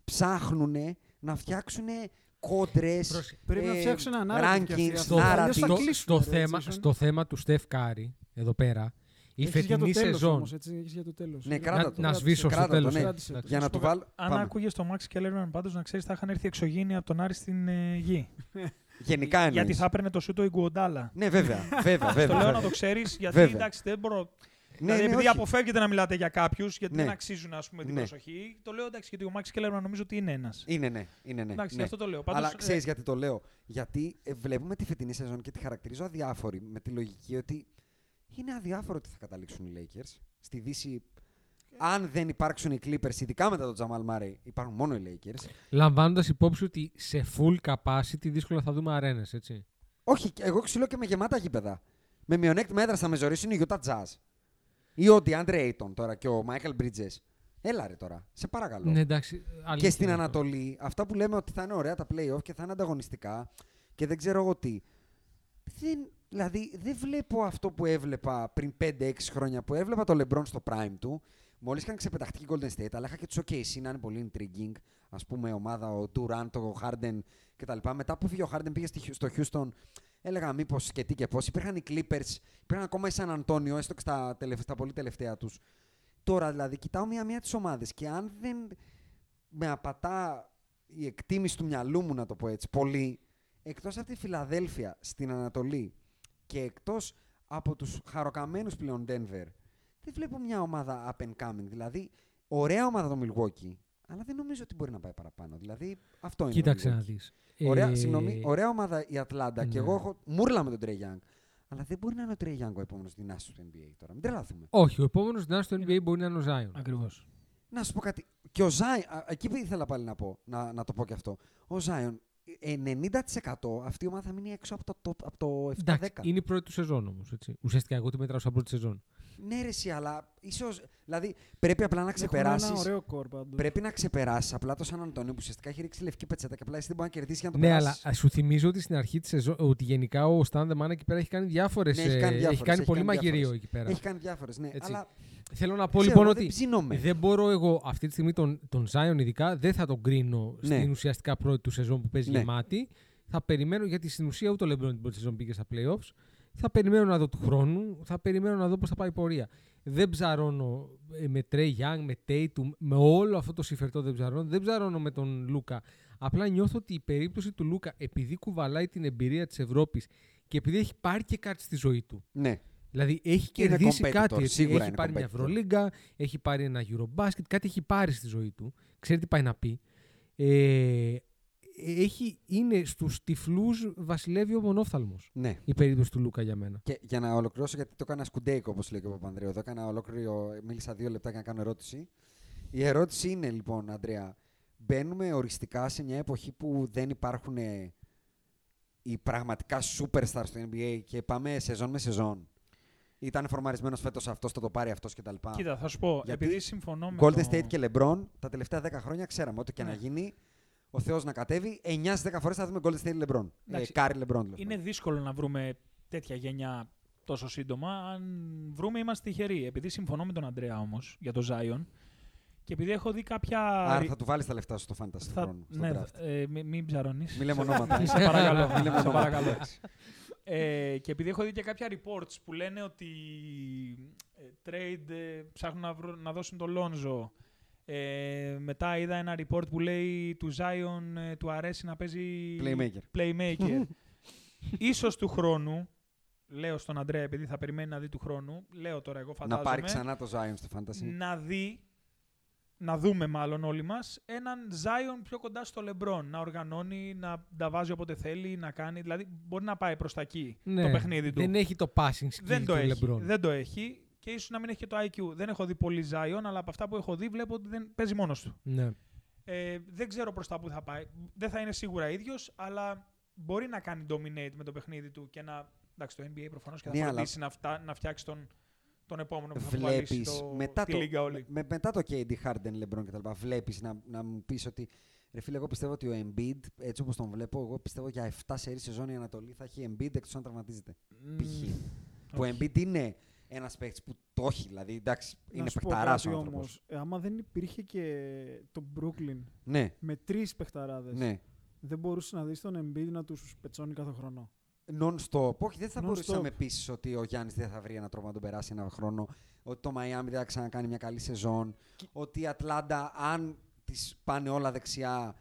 ψάχνουν να φτιάξουν κόντρες. Πρέπει να φτιάξουν ένα narrative κι αυτοί. rankings, Στο- αλλιώς θα narrative. κλείσουν, στο, ρε, θέμα, έτσι, στο θέμα του Στεφ Κάρη, εδώ πέρα, η Έχεις για το φετινή τέλος σεζόν. Όμως, έτσι, έχεις για το τέλος. Ναι, Ε, κράτα Να, το. να σβήσω στο Κράτα το, τέλος. ναι. Κράτησε το. Για να του βάλω. Αν πάμε. άκουγες το Max Kellerman, πάντως να ξέρεις θα είχαν έρθει εξωγήινοι από τον Άρη στην ε, γη. Γενικά εννοείς. Γιατί θα έπαιρνε το σούτο η Γκουοντάλα. Ναι, βέβαια. βέβαια, Το βέβαια. λέω να το ξέρεις, γιατί Βέβαια. εντάξει δεν μπορώ. Ναι, δηλαδή, ναι, επειδή όχι. αποφεύγετε να μιλάτε για κάποιους, γιατί Ναι. δεν αξίζουν ας πούμε, την Ναι. προσοχή, το λέω εντάξει, γιατί ο Max Kellerman νομίζω ότι είναι ένας. Είναι, ναι. Είναι, ναι. εντάξει, ναι. γι' αυτό το λέω. Πάντως, Αλλά ε, ξέρεις γιατί το λέω. Γιατί ε, βλέπουμε τη φετινή σεζόν και τη χαρακτηρίζω αδιάφορη με τη λογική ότι είναι αδιάφορο ότι θα καταλήξουν οι Lakers. Στη Δύση, αν δεν υπάρξουν οι Clippers, ειδικά μετά τον Τζαμάλ Μάρεϊ, υπάρχουν μόνο οι Lakers. Λαμβάνοντας υπόψη ότι σε full capacity δύσκολα θα δούμε αρένες, έτσι. Όχι, εγώ ξυλώ και με γεμάτα γήπεδα. Με μειονέκτημα έδρα θα με ζωρίσουν οι Utah Jazz. Ή ο DeAndre Ayton τώρα και ο Michael Bridges. Έλα ρε τώρα, σε παρακαλώ. Ναι, εντάξει. και αλήθεια στην είναι αυτό. Ανατολή, αυτά που λέμε ότι θα είναι ωραία τα playoff και θα είναι ανταγωνιστικά και δεν ξέρω εγώ τι. Δεν, δηλαδή, δεν βλέπω αυτό που έβλεπα πριν 5-6 χρόνια που έβλεπα το LeBron στο prime του. Μόλις είχαν ξεπεταχτεί οι Golden State, αλλά είχα και τους OKC να είναι πολύ intriguing. Α πούμε, ομάδα, ο Durant, ο Harden κτλ. Μετά που φύγε ο Harden, πήγε στη- στο Houston. Έλεγα μήπως και τι και πώς. Υπήρχαν οι Clippers, υπήρχαν ακόμα οι San Antonio, έστω και στα, τελευ- στα πολύ τελευταία τους. Τώρα δηλαδή, κοιτάω μία-μία τις ομάδες και αν δεν με απατά η εκτίμηση του μυαλού μου, να το πω έτσι, πολύ, εκτός από τη Φιλαδέλφια στην Ανατολή και εκτός από τους χαροκαμένους πλέον Denver, δεν βλέπω μια ομάδα up and coming. Δηλαδή, ωραία ομάδα το Milwaukee, αλλά δεν νομίζω ότι μπορεί να πάει παραπάνω. Δηλαδή, αυτό είναι. το Κοίταξε να Milwaukee. δεις. Ωραία, συγγνώμη, ωραία ομάδα η Ατλάντα και ναι. εγώ έχω μούρλα με τον Trey Young. Αλλά δεν μπορεί να είναι ο Trey Young ο επόμενος δυνάστη του NBA τώρα. Μην τρελαθούμε. Όχι, ο επόμενος δυνάστης του NBA μπορεί να είναι ο Zion. Ακριβώς. Να σου πω κάτι. Και ο Ζάιον, εκεί που ήθελα πάλι να, πω, να, να το πω και αυτό. Ο Ζάιον, 90% αυτή η ομάδα θα μείνει έξω από το, top- από το 7-10. Εντάξει, είναι η πρώτη του σεζόν όμως. Ουσιαστικά εγώ τη μετράω σαν πρώτη σεζόν. Ναι, ρε, εσύ, αλλά ίσως, Δηλαδή πρέπει απλά να Έχουν ξεπεράσει. Ένα ωραίο κόρ πάντως. Πρέπει να ξεπεράσεις απλά το Σαν Αντώνιο που ουσιαστικά έχει ρίξει λευκή πετσέτα και απλά εσύ δεν μπορεί να κερδίσεις για να το Ναι, αλλά περάσεις. α, σου θυμίζω ότι στην αρχή της σεζόν ότι γενικά ο Stan the Man εκεί πέρα έχει κάνει διάφορες. Ναι, έχει κάνει διάφορες, κάνει έχει πολύ κάνει μαγειρίο διάφορες. εκεί πέρα. Έχει κάνει διάφορες, ναι. Έτσι. Αλλά Θέλω να πω ξέρω, λοιπόν δεν ότι ψήνομαι. δεν μπορώ εγώ αυτή τη στιγμή τον, τον Zion ειδικά δεν θα τον κρίνω Ναι. στην ουσιαστικά πρώτη του σεζόν που παίζει Ναι. γεμάτη. Θα περιμένω γιατί στην ουσία ούτε ο LeBron την πρώτη σεζόν πήγε στα playoffs. Θα περιμένω να δω του χρόνου, θα περιμένω να δω πώς θα πάει η πορεία. Δεν ψαρώνω ε, με Trey Young, με Tatum, με όλο αυτό το συμφερτό δεν ψαρώνω. Δεν ψαρώνω με τον Λούκα. Απλά νιώθω ότι η περίπτωση του Λούκα, επειδή κουβαλάει την εμπειρία της Ευρώπης και επειδή έχει πάρει και κάτι στη ζωή του. ναι. Δηλαδή έχει Είναι κερδίσει competitor, κάτι. Έτσι. σίγουρα Έχει είναι πάρει μια competitor. Ευρωλίγκα, έχει πάρει ένα Eurobasket, κάτι έχει πάρει στη ζωή του. Ξέρει τι πάει να πει. Ε, έχει, είναι στους τυφλούς βασιλεύει ο μονόφθαλμος ναι. η περίπτωση του Λούκα για μένα. Και για να ολοκληρώσω, γιατί το έκανα σκουντέικο, όπως λέει και ο Παπανδρέου. Εδώ έκανα ολόκληρο, μίλησα δύο λεπτά για να κάνω ερώτηση. Η ερώτηση είναι λοιπόν, Αντρέα, μπαίνουμε οριστικά σε μια εποχή που δεν υπάρχουν ε, οι πραγματικά superstars στο NBA και πάμε σεζόν με σεζόν. Ήταν φορμαρισμένος φέτος αυτός, θα το πάρει αυτός κτλ. Κοίτα, θα σου πω, Γιατί επειδή συμφωνώ με Golden το... State και LeBron τα τελευταία 10 χρόνια ξέραμε ό,τι και να Ναι. γίνει. Ο Θεός να κατέβει, 9 10 φορές θα δούμε Golden State LeBron. Ε, Εντάξει, Curry LeBron. τέλος Είναι πάντων. δύσκολο να βρούμε τέτοια γενιά τόσο σύντομα. Αν βρούμε, είμαστε τυχεροί. Επειδή συμφωνώ με τον Αντρέα όμως για το Zion και επειδή έχω δει κάποια. Άρα θα του βάλεις τα λεφτά σου στο fantasy του θα... χρόνου. στο Ναι, draft. ε, μην, μην ψαρώνεις. Μη λέμε ονόματα. σε παρακαλώ. Μη λέμε σε ονόματα. παρακαλώ. ε, και επειδή έχω δει και κάποια reports που λένε ότι ε, trade, ε, ψάχνουν να, βρω- να δώσουν το Λόνζο. Ε, μετά είδα ένα report που λέει του Zion ε, του αρέσει να παίζει Playmaker. playmaker. Ίσως του χρόνου, λέω στον Αντρέα επειδή θα περιμένει να δει του χρόνου, λέω τώρα εγώ Να φαντάζομαι, πάρει ξανά το Zion στο fantasy. να δει, να δούμε μάλλον όλοι μας, έναν Zion πιο κοντά στο LeBron, να οργανώνει, να τα βάζει όποτε θέλει, να κάνει, δηλαδή μπορεί να πάει προς τα εκεί το Ναι, παιχνίδι του. Δεν έχει το passing skill Δεν το, του έχει, LeBron. δεν το έχει και ίσως να μην έχει και το IQ. Δεν έχω δει πολύ Zion, αλλά από αυτά που έχω δει βλέπω ότι δεν παίζει μόνος του. Ναι. Ε, δεν ξέρω προς τα που θα πάει. Δεν θα είναι σίγουρα ίδιος, αλλά μπορεί να κάνει dominate με το παιχνίδι του και να... Εντάξει, το NBA προφανώς και θα Ναι, αλλά- φροντίσει να, φτά, να φτιάξει τον, τον επόμενο που θα κουβαλήσει Βλέπεις το, μετά, τη το, λίγα όλη. με, μετά το KD, Harden, LeBron κτλ. Βλέπεις να, να μου πεις ότι. Ρε φίλε, εγώ πιστεύω ότι ο Embiid, έτσι όπως τον βλέπω, εγώ πιστεύω για 7 σερή σεζόν η Ανατολή θα έχει Embiid εκτός αν τραυματίζεται. Π.χ. Που ο Embiid είναι ένας παίκτης που το έχει, δηλαδή εντάξει, είναι να σου πω παιχταράς κάτι ο άνθρωπος. όμως. Ε, άμα δεν υπήρχε και το Brooklyn Ναι, με τρεις παιχταράδες, ναι. δεν μπορούσες να δεις τον Embiid να τους πετσώνει κάθε χρόνο. Non-stop. Όχι, δεν θα Non-stop. μπορούσε να με πείσει ότι ο Γιάννης δεν θα βρει έναν τρόπο να τον περάσει ένα χρόνο. Ότι το Μαϊάμι δεν θα ξανακάνει μια καλή σεζόν. Ότι η Ατλάντα, αν της πάνε όλα δεξιά,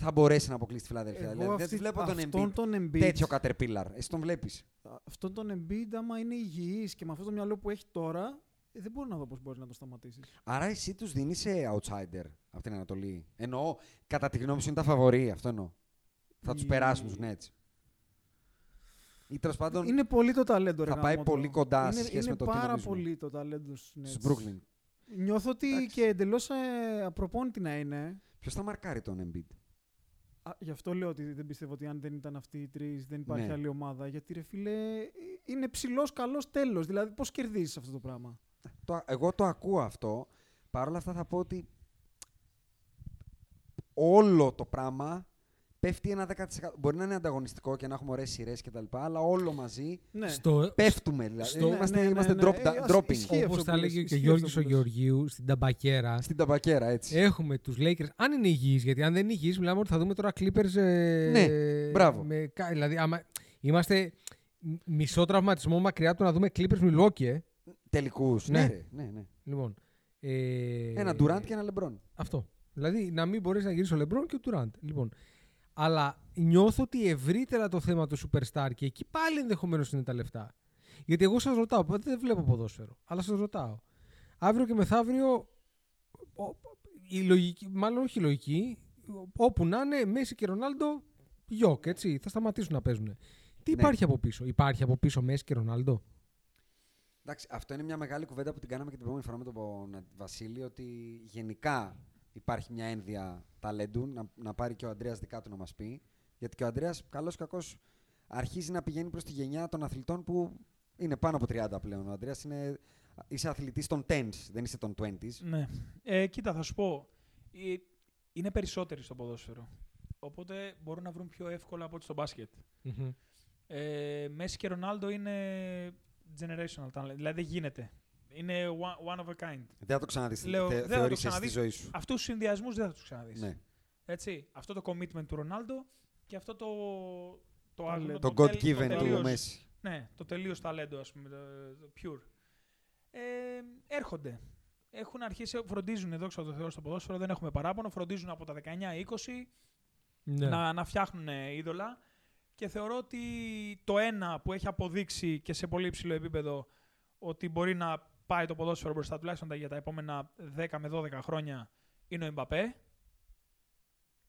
θα μπορέσει να αποκλείσει τη Φιλαδέλφια. Εγώ Δηλαδή, δεν αυτή- τη βλέπω τον αυτόν Embiid τον Embiid, τέτοιο caterpillar. Εσύ τον βλέπεις; αυτόν τον Embiid, άμα είναι υγιής και με αυτό το μυαλό που έχει τώρα, ε, δεν μπορώ να δω πώς μπορεί να το σταματήσεις. Άρα εσύ τους δίνεις σε outsider από την Ανατολή; Εννοώ, κατά τη γνώμη σου είναι τα φαβορή, αυτό εννοώ. Θα τους Η- περάσουν τους Nets. Ή τέλος πάντων Είναι πολύ το ταλέντο, ρε θα πάει γαμότο. πολύ κοντά σε είναι, σχέση είναι με το τι πάρα νομίζουμε. πολύ το ταλέντο στους Nets. στου Brooklyn. Νιώθω ότι Εντάξει. και εντελώς ε, απροπόνητη να είναι. Ποιος θα μαρκάρει τον Embiid; Α, γι' αυτό λέω ότι δεν πιστεύω ότι αν δεν ήταν αυτοί οι τρεις δεν υπάρχει Ναι. άλλη ομάδα. Γιατί ρε φίλε, ε, είναι ψηλός, καλός τέλος. Δηλαδή, πώς κερδίζεις αυτό το πράγμα; Το, εγώ το ακούω αυτό. Παρ' όλα αυτά θα πω ότι όλο το πράγμα πέφτει ένα 10%. Μπορεί να είναι ανταγωνιστικό και να έχουμε ωραίες σειρές κτλ. Αλλά όλο μαζί Ναι. Στο, πέφτουμε. Δηλαδή. στο- είμαστε ναι, ναι, είμαστε ναι. drop, Ε, da- ας- dropping. ισχύει. αυτό όπως που τα λες, έλεγε και ο ισχύει Γιώργης αυτό ο που λες. Γεωργίου στην Ταμπακέρα. Στην ταμπακέρα, έτσι. Έχουμε τους Lakers, αν είναι υγιείς, γιατί αν δεν είναι υγιείς, μιλάμε ότι θα δούμε τώρα Clippers. ε, Ναι, μπράβο. Με, κα- δηλαδή, άμα, είμαστε μ- μισό τραυματισμό μακριά του να δούμε Clippers Milwaukee, ε. Τελικούς. Ναι. Ναι. ρε, ναι, ναι. Λοιπόν, ε, Ένα Durant και ένα LeBron. Αυτό. Δηλαδή να μην μπορέσει να γυρίσεις ο Λεμπρόν και ο Τουράντ. Λοιπόν, αλλά νιώθω ότι ευρύτερα το θέμα του Superstar και εκεί πάλι ενδεχομένως είναι τα λεφτά. Γιατί εγώ σας ρωτάω, δεν βλέπω ποδόσφαιρο, αλλά σας ρωτάω. Αύριο και μεθαύριο, ο- η λογική, μάλλον όχι η λογική, όπου να είναι Μέση και Ρονάλντο, γιοκ, έτσι, θα σταματήσουν να παίζουν. Τι Ναι. υπάρχει από πίσω, υπάρχει από πίσω Μέση και Ρονάλντο; Εντάξει, αυτό είναι μια μεγάλη κουβέντα που την κάναμε και την προηγούμενη φορά με τον Βασίλη, ότι γενικά υπάρχει μια ένδια ταλέντου, να, να πάρει και ο Ανδρέας δικά του να μας πει. Γιατί και ο Ανδρέας, καλός ή κακός, αρχίζει να πηγαίνει προς τη γενιά των αθλητών που είναι πάνω από 30 πλέον. Ο Ανδρέας είναι, είσαι αθλητής των 10s, δεν είσαι των 20s. Ναι. Ε, κοίτα, θα σου πω. Ε, Είναι περισσότεροι στο ποδόσφαιρο. Οπότε μπορούν να βρουν πιο εύκολα από ό,τι στο μπάσκετ. Ε, Μέση και Ρονάλντο είναι generational talent. Δηλαδή δεν γίνεται. Είναι one, one of a kind. Δεν θα το ξαναδείς, Λέω, θε, δεν θα το θεωρείς εσύ στη ξαναδείς. ζωή σου. Αυτούς τους συνδυασμούς δεν θα τους ξαναδείς. Ναι. Έτσι. Αυτό το commitment του Ρονάλντο και αυτό το. Το, Talent. άλλο, Το τελ- God given του τελείως- Μέση. Ναι, το τελείως ταλέντο, ας πούμε, το, το pure. Ε, έρχονται. Έχουν αρχίσει, φροντίζουν, δόξα τω Θεώ, στο ποδόσφαιρο, δεν έχουμε παράπονο. Φροντίζουν από τα 19-20 Ναι. να, να φτιάχνουν ε, είδωλα. Και θεωρώ ότι το ένα που έχει αποδείξει και σε πολύ υψηλό επίπεδο ότι μπορεί να πάει το ποδόσφαιρο μπροστά τουλάχιστον τα- για τα επόμενα 10 με 12 χρόνια είναι ο Εμπαπέ.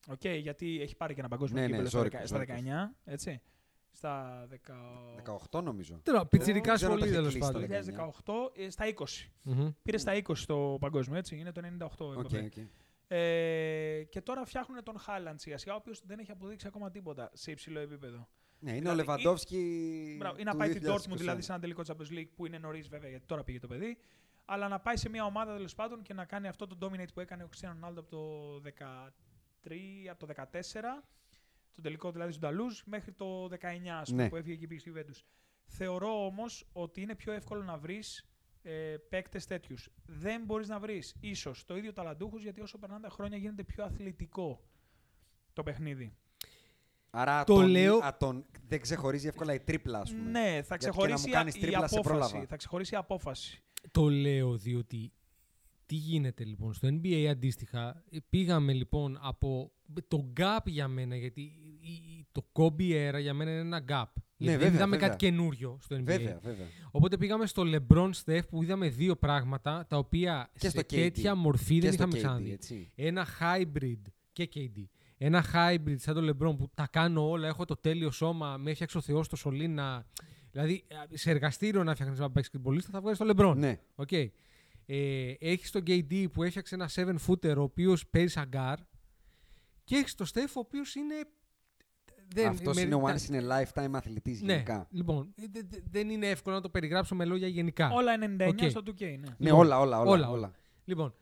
Οκ, γιατί έχει πάρει και ένα παγκόσμιο Ναι, ναι, κύπελλο στα ζόρικος, δεκα- στα ζόρικος. 19, έτσι. Στα 10... 18 νομίζω. Τώρα, πιτσιρικάς δεν ξέρω αν το σχολή έχει τέλος κλείσει το πάντων. 2018 ε, στα 20. Μμμ. Πήρε στα 20 το παγκόσμιο, έτσι. Είναι το 98 ο Οκ, Εμπαπέ. οκ. Ε, και τώρα φτιάχνουν τον Χάλαντ σιγά σιγά, ο οποίος δεν έχει αποδείξει ακόμα τίποτα σε υψηλό επίπεδο. Ναι, είναι Δηλαδή, ο Λεβαντόφσκι. Μπράβο, ή να του πάει την 2021. Dortmund δηλαδή σε ένα τελικό Champions League που είναι νωρίς βέβαια γιατί τώρα πήγε το παιδί. Αλλά να πάει σε μια ομάδα τέλος πάντων και να κάνει αυτό το dominate που έκανε ο Cristiano Ronaldo από το 13, από το 14, το τελικό δηλαδή του Νταλούζ, μέχρι το 19 ας πούμε, Ναι. που έφυγε και πήγε στη Juventus. Θεωρώ όμως ότι είναι πιο εύκολο να βρεις ε, παίκτες τέτοιους. Δεν μπορείς να βρεις ίσως το ίδιο ταλαντούχου γιατί όσο περνάνε τα χρόνια γίνεται πιο αθλητικό το παιχνίδι. Άρα Το τον, λέω- α, τον, δεν ξεχωρίζει εύκολα η τρίπλα, ας πούμε. Ναι, θα Γιατί και να ξεχωρίσει μου κάνεις η τρίπλα σε απόφαση. πρόλαβα. Θα ξεχωρίσει η απόφαση. Το λέω διότι τι γίνεται λοιπόν. Στο NBA αντίστοιχα ε, πήγαμε λοιπόν από το gap για μένα, γιατί η- η- το Kobe era για μένα είναι ένα gap. γιατί δεν βέβαια, είδαμε βέβαια. κάτι καινούριο στο NBA. Βέβαια, βέβαια. Οπότε πήγαμε στο LeBron Steph που είδαμε δύο πράγματα τα οποία Και σε στο KD. τέτοια μορφή Και δεν στο είχαμε KD, ξαναδεί. έτσι. Ένα hybrid και KD. Ένα hybrid σαν το LeBron που τα κάνω όλα, έχω το τέλειο σώμα, με έφτιαξε ο Θεός στο σωλήνα. Δηλαδή, σε εργαστήριο να φτιάχνεις ένα μπασκετμπολίστα θα βγάλεις το LeBron. Ναι. Οκ. Ε, έχεις τον KD που έφτιαξε ένα 7 footer ο οποίος παίζει σαν guard. Και έχεις τον Steph ο οποίος είναι. Δεν, Αυτός με- είναι ο τα- once in a lifetime αθλητής Ναι, γενικά. λοιπόν, ε, δε- δε- δεν είναι εύκολο να το περιγράψω με λόγια γενικά. Όλα 99 Οκ. στο 2K, ναι. Ναι, Λοιπόν, όλα, όλα, όλα. όλα, όλα. Λοιπόν,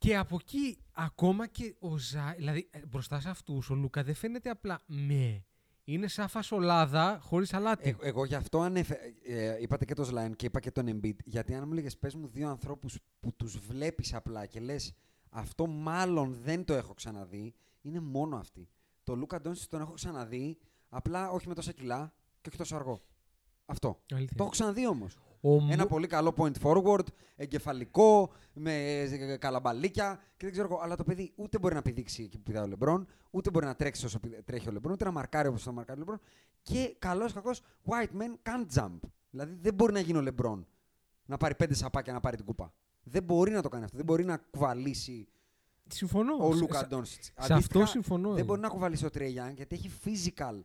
και από εκεί ακόμα και ο Ζα... Δηλαδή, ε, μπροστά σε αυτούς ο Λούκα δεν φαίνεται απλά με. Είναι σαν φασολάδα χωρίς αλάτι. Ε, εγώ γι' αυτό ανέφε... ε, είπατε και το Σλάιν και είπα και τον Embiid. Γιατί αν μου λέγες πες μου δύο ανθρώπους που τους βλέπεις απλά και λες αυτό μάλλον δεν το έχω ξαναδεί, είναι μόνο αυτοί. Το Λούκα Ντόνσιτς τον έχω ξαναδεί, απλά όχι με τόσα κιλά και όχι τόσο αργό. Αυτό. Αλήθεια. Το έχω ξαναδεί όμως. Ο Ένα Μου- πολύ καλό point forward, εγκεφαλικό, με ε, καλαμπαλίκια και δεν ξέρω εγώ. Αλλά το παιδί ούτε μπορεί να πηδήξει εκεί που πηδάει ο Λεμπρόν, ούτε μπορεί να τρέξει όσο πηδα- τρέχει ο Λεμπρόν, ούτε να μαρκάρει όπως το μαρκάρει ο Λεμπρόν. Και καλός ή κακός, white man can't jump. Δηλαδή δεν μπορεί να γίνει ο Λεμπρόν να πάρει πέντε σαπάκια να πάρει την κούπα. Δεν μπορεί να το κάνει αυτό. Δεν μπορεί να κουβαλήσει Συμφωνώ. ο Σε- Λούκα σε- Ντόνσιτς. σε αυτό συμφωνώ Δεν εγώ. μπορεί να κουβαλήσει ο Τρέι γιατί έχει physical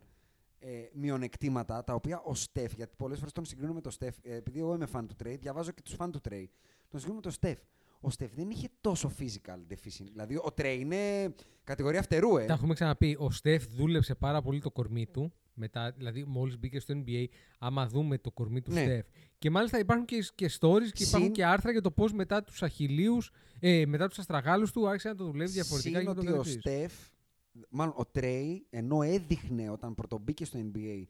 ε, μειονεκτήματα τα οποία ο Στεφ, γιατί πολλές φορές τον συγκρίνω με τον Στεφ, ε, επειδή εγώ είμαι fan του Τρέι, διαβάζω και τους fan του Τρέι. Τον συγκρίνω με τον Στεφ. Ο Στεφ δεν είχε τόσο physical deficient. Δηλαδή ο Τρέι είναι κατηγορία φτερού, ε. Τα έχουμε ξαναπεί. Ο Στεφ δούλεψε πάρα πολύ το κορμί του. Μετά, δηλαδή, μόλις μπήκε στο NBA, άμα δούμε το κορμί του Ναι. Στεφ. Και μάλιστα υπάρχουν και, και stories και υπάρχουν Συν- και άρθρα για το πώς μετά τους αχυλίου, ε, μετά τους αστραγάλους του, άρχισε να το δουλεύει διαφορετικά Συν και το ότι ο καθεξής. Στεφ, μάλλον ο Τρέι, ενώ έδειχνε όταν πρωτομπήκε στο NBA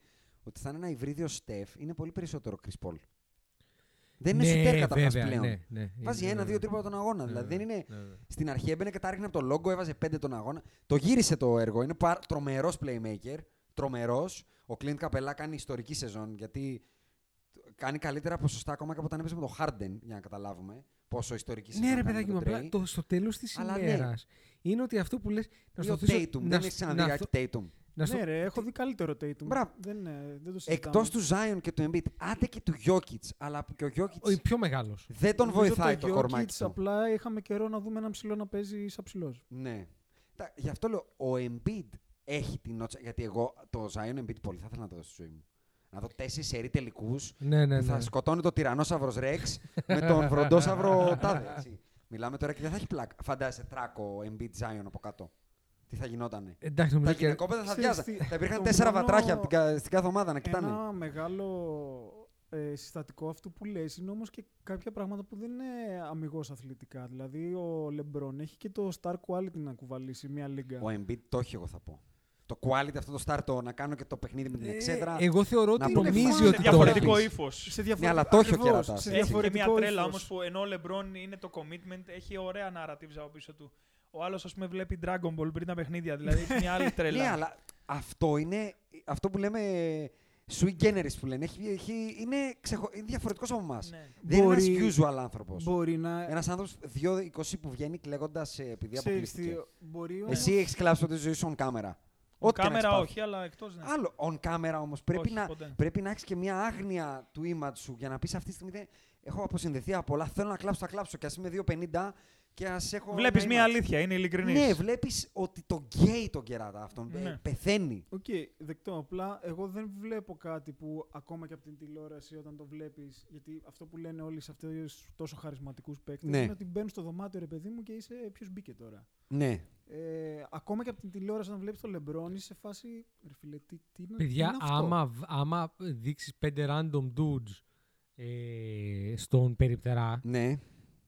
ότι θα είναι ένα υβρίδιο Στεφ, είναι πολύ περισσότερο Chris Paul. Δεν είναι Ναι, σουτέρ καταρχάς βέβαια, πλέον. ναι, ναι, Βάζει είναι ένα-δύο βέβαια. τρίποντα τον αγώνα. Ναι, δηλαδή δεν είναι. ναι, ναι. Στην αρχή έμπαινε και τα ρίχνε από το λόγο, έβαζε πέντε τον αγώνα. Το γύρισε το έργο. Είναι τρομερός playmaker. Τρομερός. Ο Clint Καπελά κάνει ιστορική σεζόν γιατί κάνει καλύτερα ποσοστά ακόμα και από όταν έπαιζε με το Harden, για να καταλάβουμε πόσο ιστορική σεζόν. Ναι, ρε κάνει παιδάκι με μου, τον απλά Trey. το, στο τέλος της Αλλά ναι. ημέρας είναι ότι αυτό που λες. Ή ο Tatum. Δεν έχει ξαναδεί Άκη Tatum. να στο- Ναι, ρε, έχω δει καλύτερο Tatum. Μπράβο. Δεν, ε, δεν το συζητάμε. Εκτός του Zion και του Embiid, άντε και του Jokic. Αλλά και ο Jokic Ο πιο μεγάλος. δεν τον Νομίζω βοηθάει το Jokic κορμάκι του. Απλά είχαμε καιρό να δούμε έναν ψηλό να παίζει σαν ψηλός. Ναι. Τα- Γι' αυτό λέω, ο Embiid έχει την νότσα. Γιατί εγώ το Zion Embiid πολύ θα ήθελα να το δω στη ζωή μου. Να δω τέσσερις σερή τελικούς Ναι, ναι, που θα ναι. σκοτώνει το τυρανόσαυρο Ρεξ με τον βροντόσαυρο τάδε. έτσι. Μιλάμε τώρα και δεν θα έχει πλάκα. Φαντάζεσαι τράκο Embiid Zion από κάτω. Τι θα γινότανε. Εντάξει, Τα νομίζω και. γυναικόπαιδα θα Ξέρεις βιάζαν. τι, Θα υπήρχαν το τέσσερα μόνο- βατράχια από την κα- στην κάθε ομάδα να κοιτάνε. Ένα μεγάλο ε, συστατικό αυτού που λες είναι όμως και κάποια πράγματα που δεν είναι αμυγός αθλητικά. Δηλαδή ο Λεμπρόν έχει και το star quality να κουβαλήσει μια λίγκα. Ο Embiid το έχει, εγώ θα πω. Το quality αυτό το start το να κάνω και το παιχνίδι με την εξέδρα. Ε, εγώ θεωρώ να ότι προβάλλει. νομίζει Είναι ότι το διαφορετικό έχεις. ύφος. Σε Ναι, αλλά το έχει ο ακριβώς, κερατάς. σε Έχει και Έχει και μια διαφορετικό τρέλα ύφος. όμως που ενώ ο LeBron είναι το commitment, έχει ωραία narratives από πίσω του. Ο άλλος, ας πούμε, βλέπει Dragon Ball πριν τα παιχνίδια. Δηλαδή έχει μια άλλη τρέλα. Ναι, αλλά αυτό είναι αυτό που λέμε sui generis που λένε. Έχει, έχει, είναι, ξεχω... είναι διαφορετικός από εμάς. Ναι. Δεν Μπορεί- είναι ένας usual άνθρωπος. Μπορεί να... Ένας άνθρωπος 2-20 που βγαίνει κλαίγοντας ε, επειδή ξέρεις τι, αποκλείστηκε. μπορεί όμως- Εσύ έχεις κλάψει από τη ζωή σου on camera; Ο Ό,τι και να έχεις κάμερα πάθει. όχι, αλλά εκτός ναι. Άλλο on camera όμως πρέπει Όχι, να, ποτέ. πρέπει να έχεις και μια άγνοια του image σου για να πεις αυτή τη στιγμή δεν... έχω αποσυνδεθεί από πολλά, θέλω να κλάψω, θα κλάψω και ας είμαι 2,50 και ας έχω Βλέπεις ένα μια image. αλήθεια, είναι ειλικρινής. Ναι, βλέπεις ότι το καίει τον κεράτα αυτόν ε, Ναι. πεθαίνει. Οκ, δεκτό. Απλά εγώ δεν βλέπω κάτι που ακόμα και από την τηλεόραση όταν το βλέπεις. Γιατί αυτό που λένε όλοι σε αυτούς τους τόσο χαρισματικούς παίκτες Ναι. είναι ότι μπαίνουν στο δωμάτιο ρε παιδί μου και είσαι ποιος μπήκε τώρα. Ναι. Ε, ακόμα και από την τηλεόραση όταν βλέπεις το Λεμπρόν είσαι σε φάση. Ρε φίλε, τι, τι, είναι- τι Παιδιά, είναι αυτό; άμα, β- άμα δείξεις πέντε random dudes ε, στον περιπτερά, Ναι.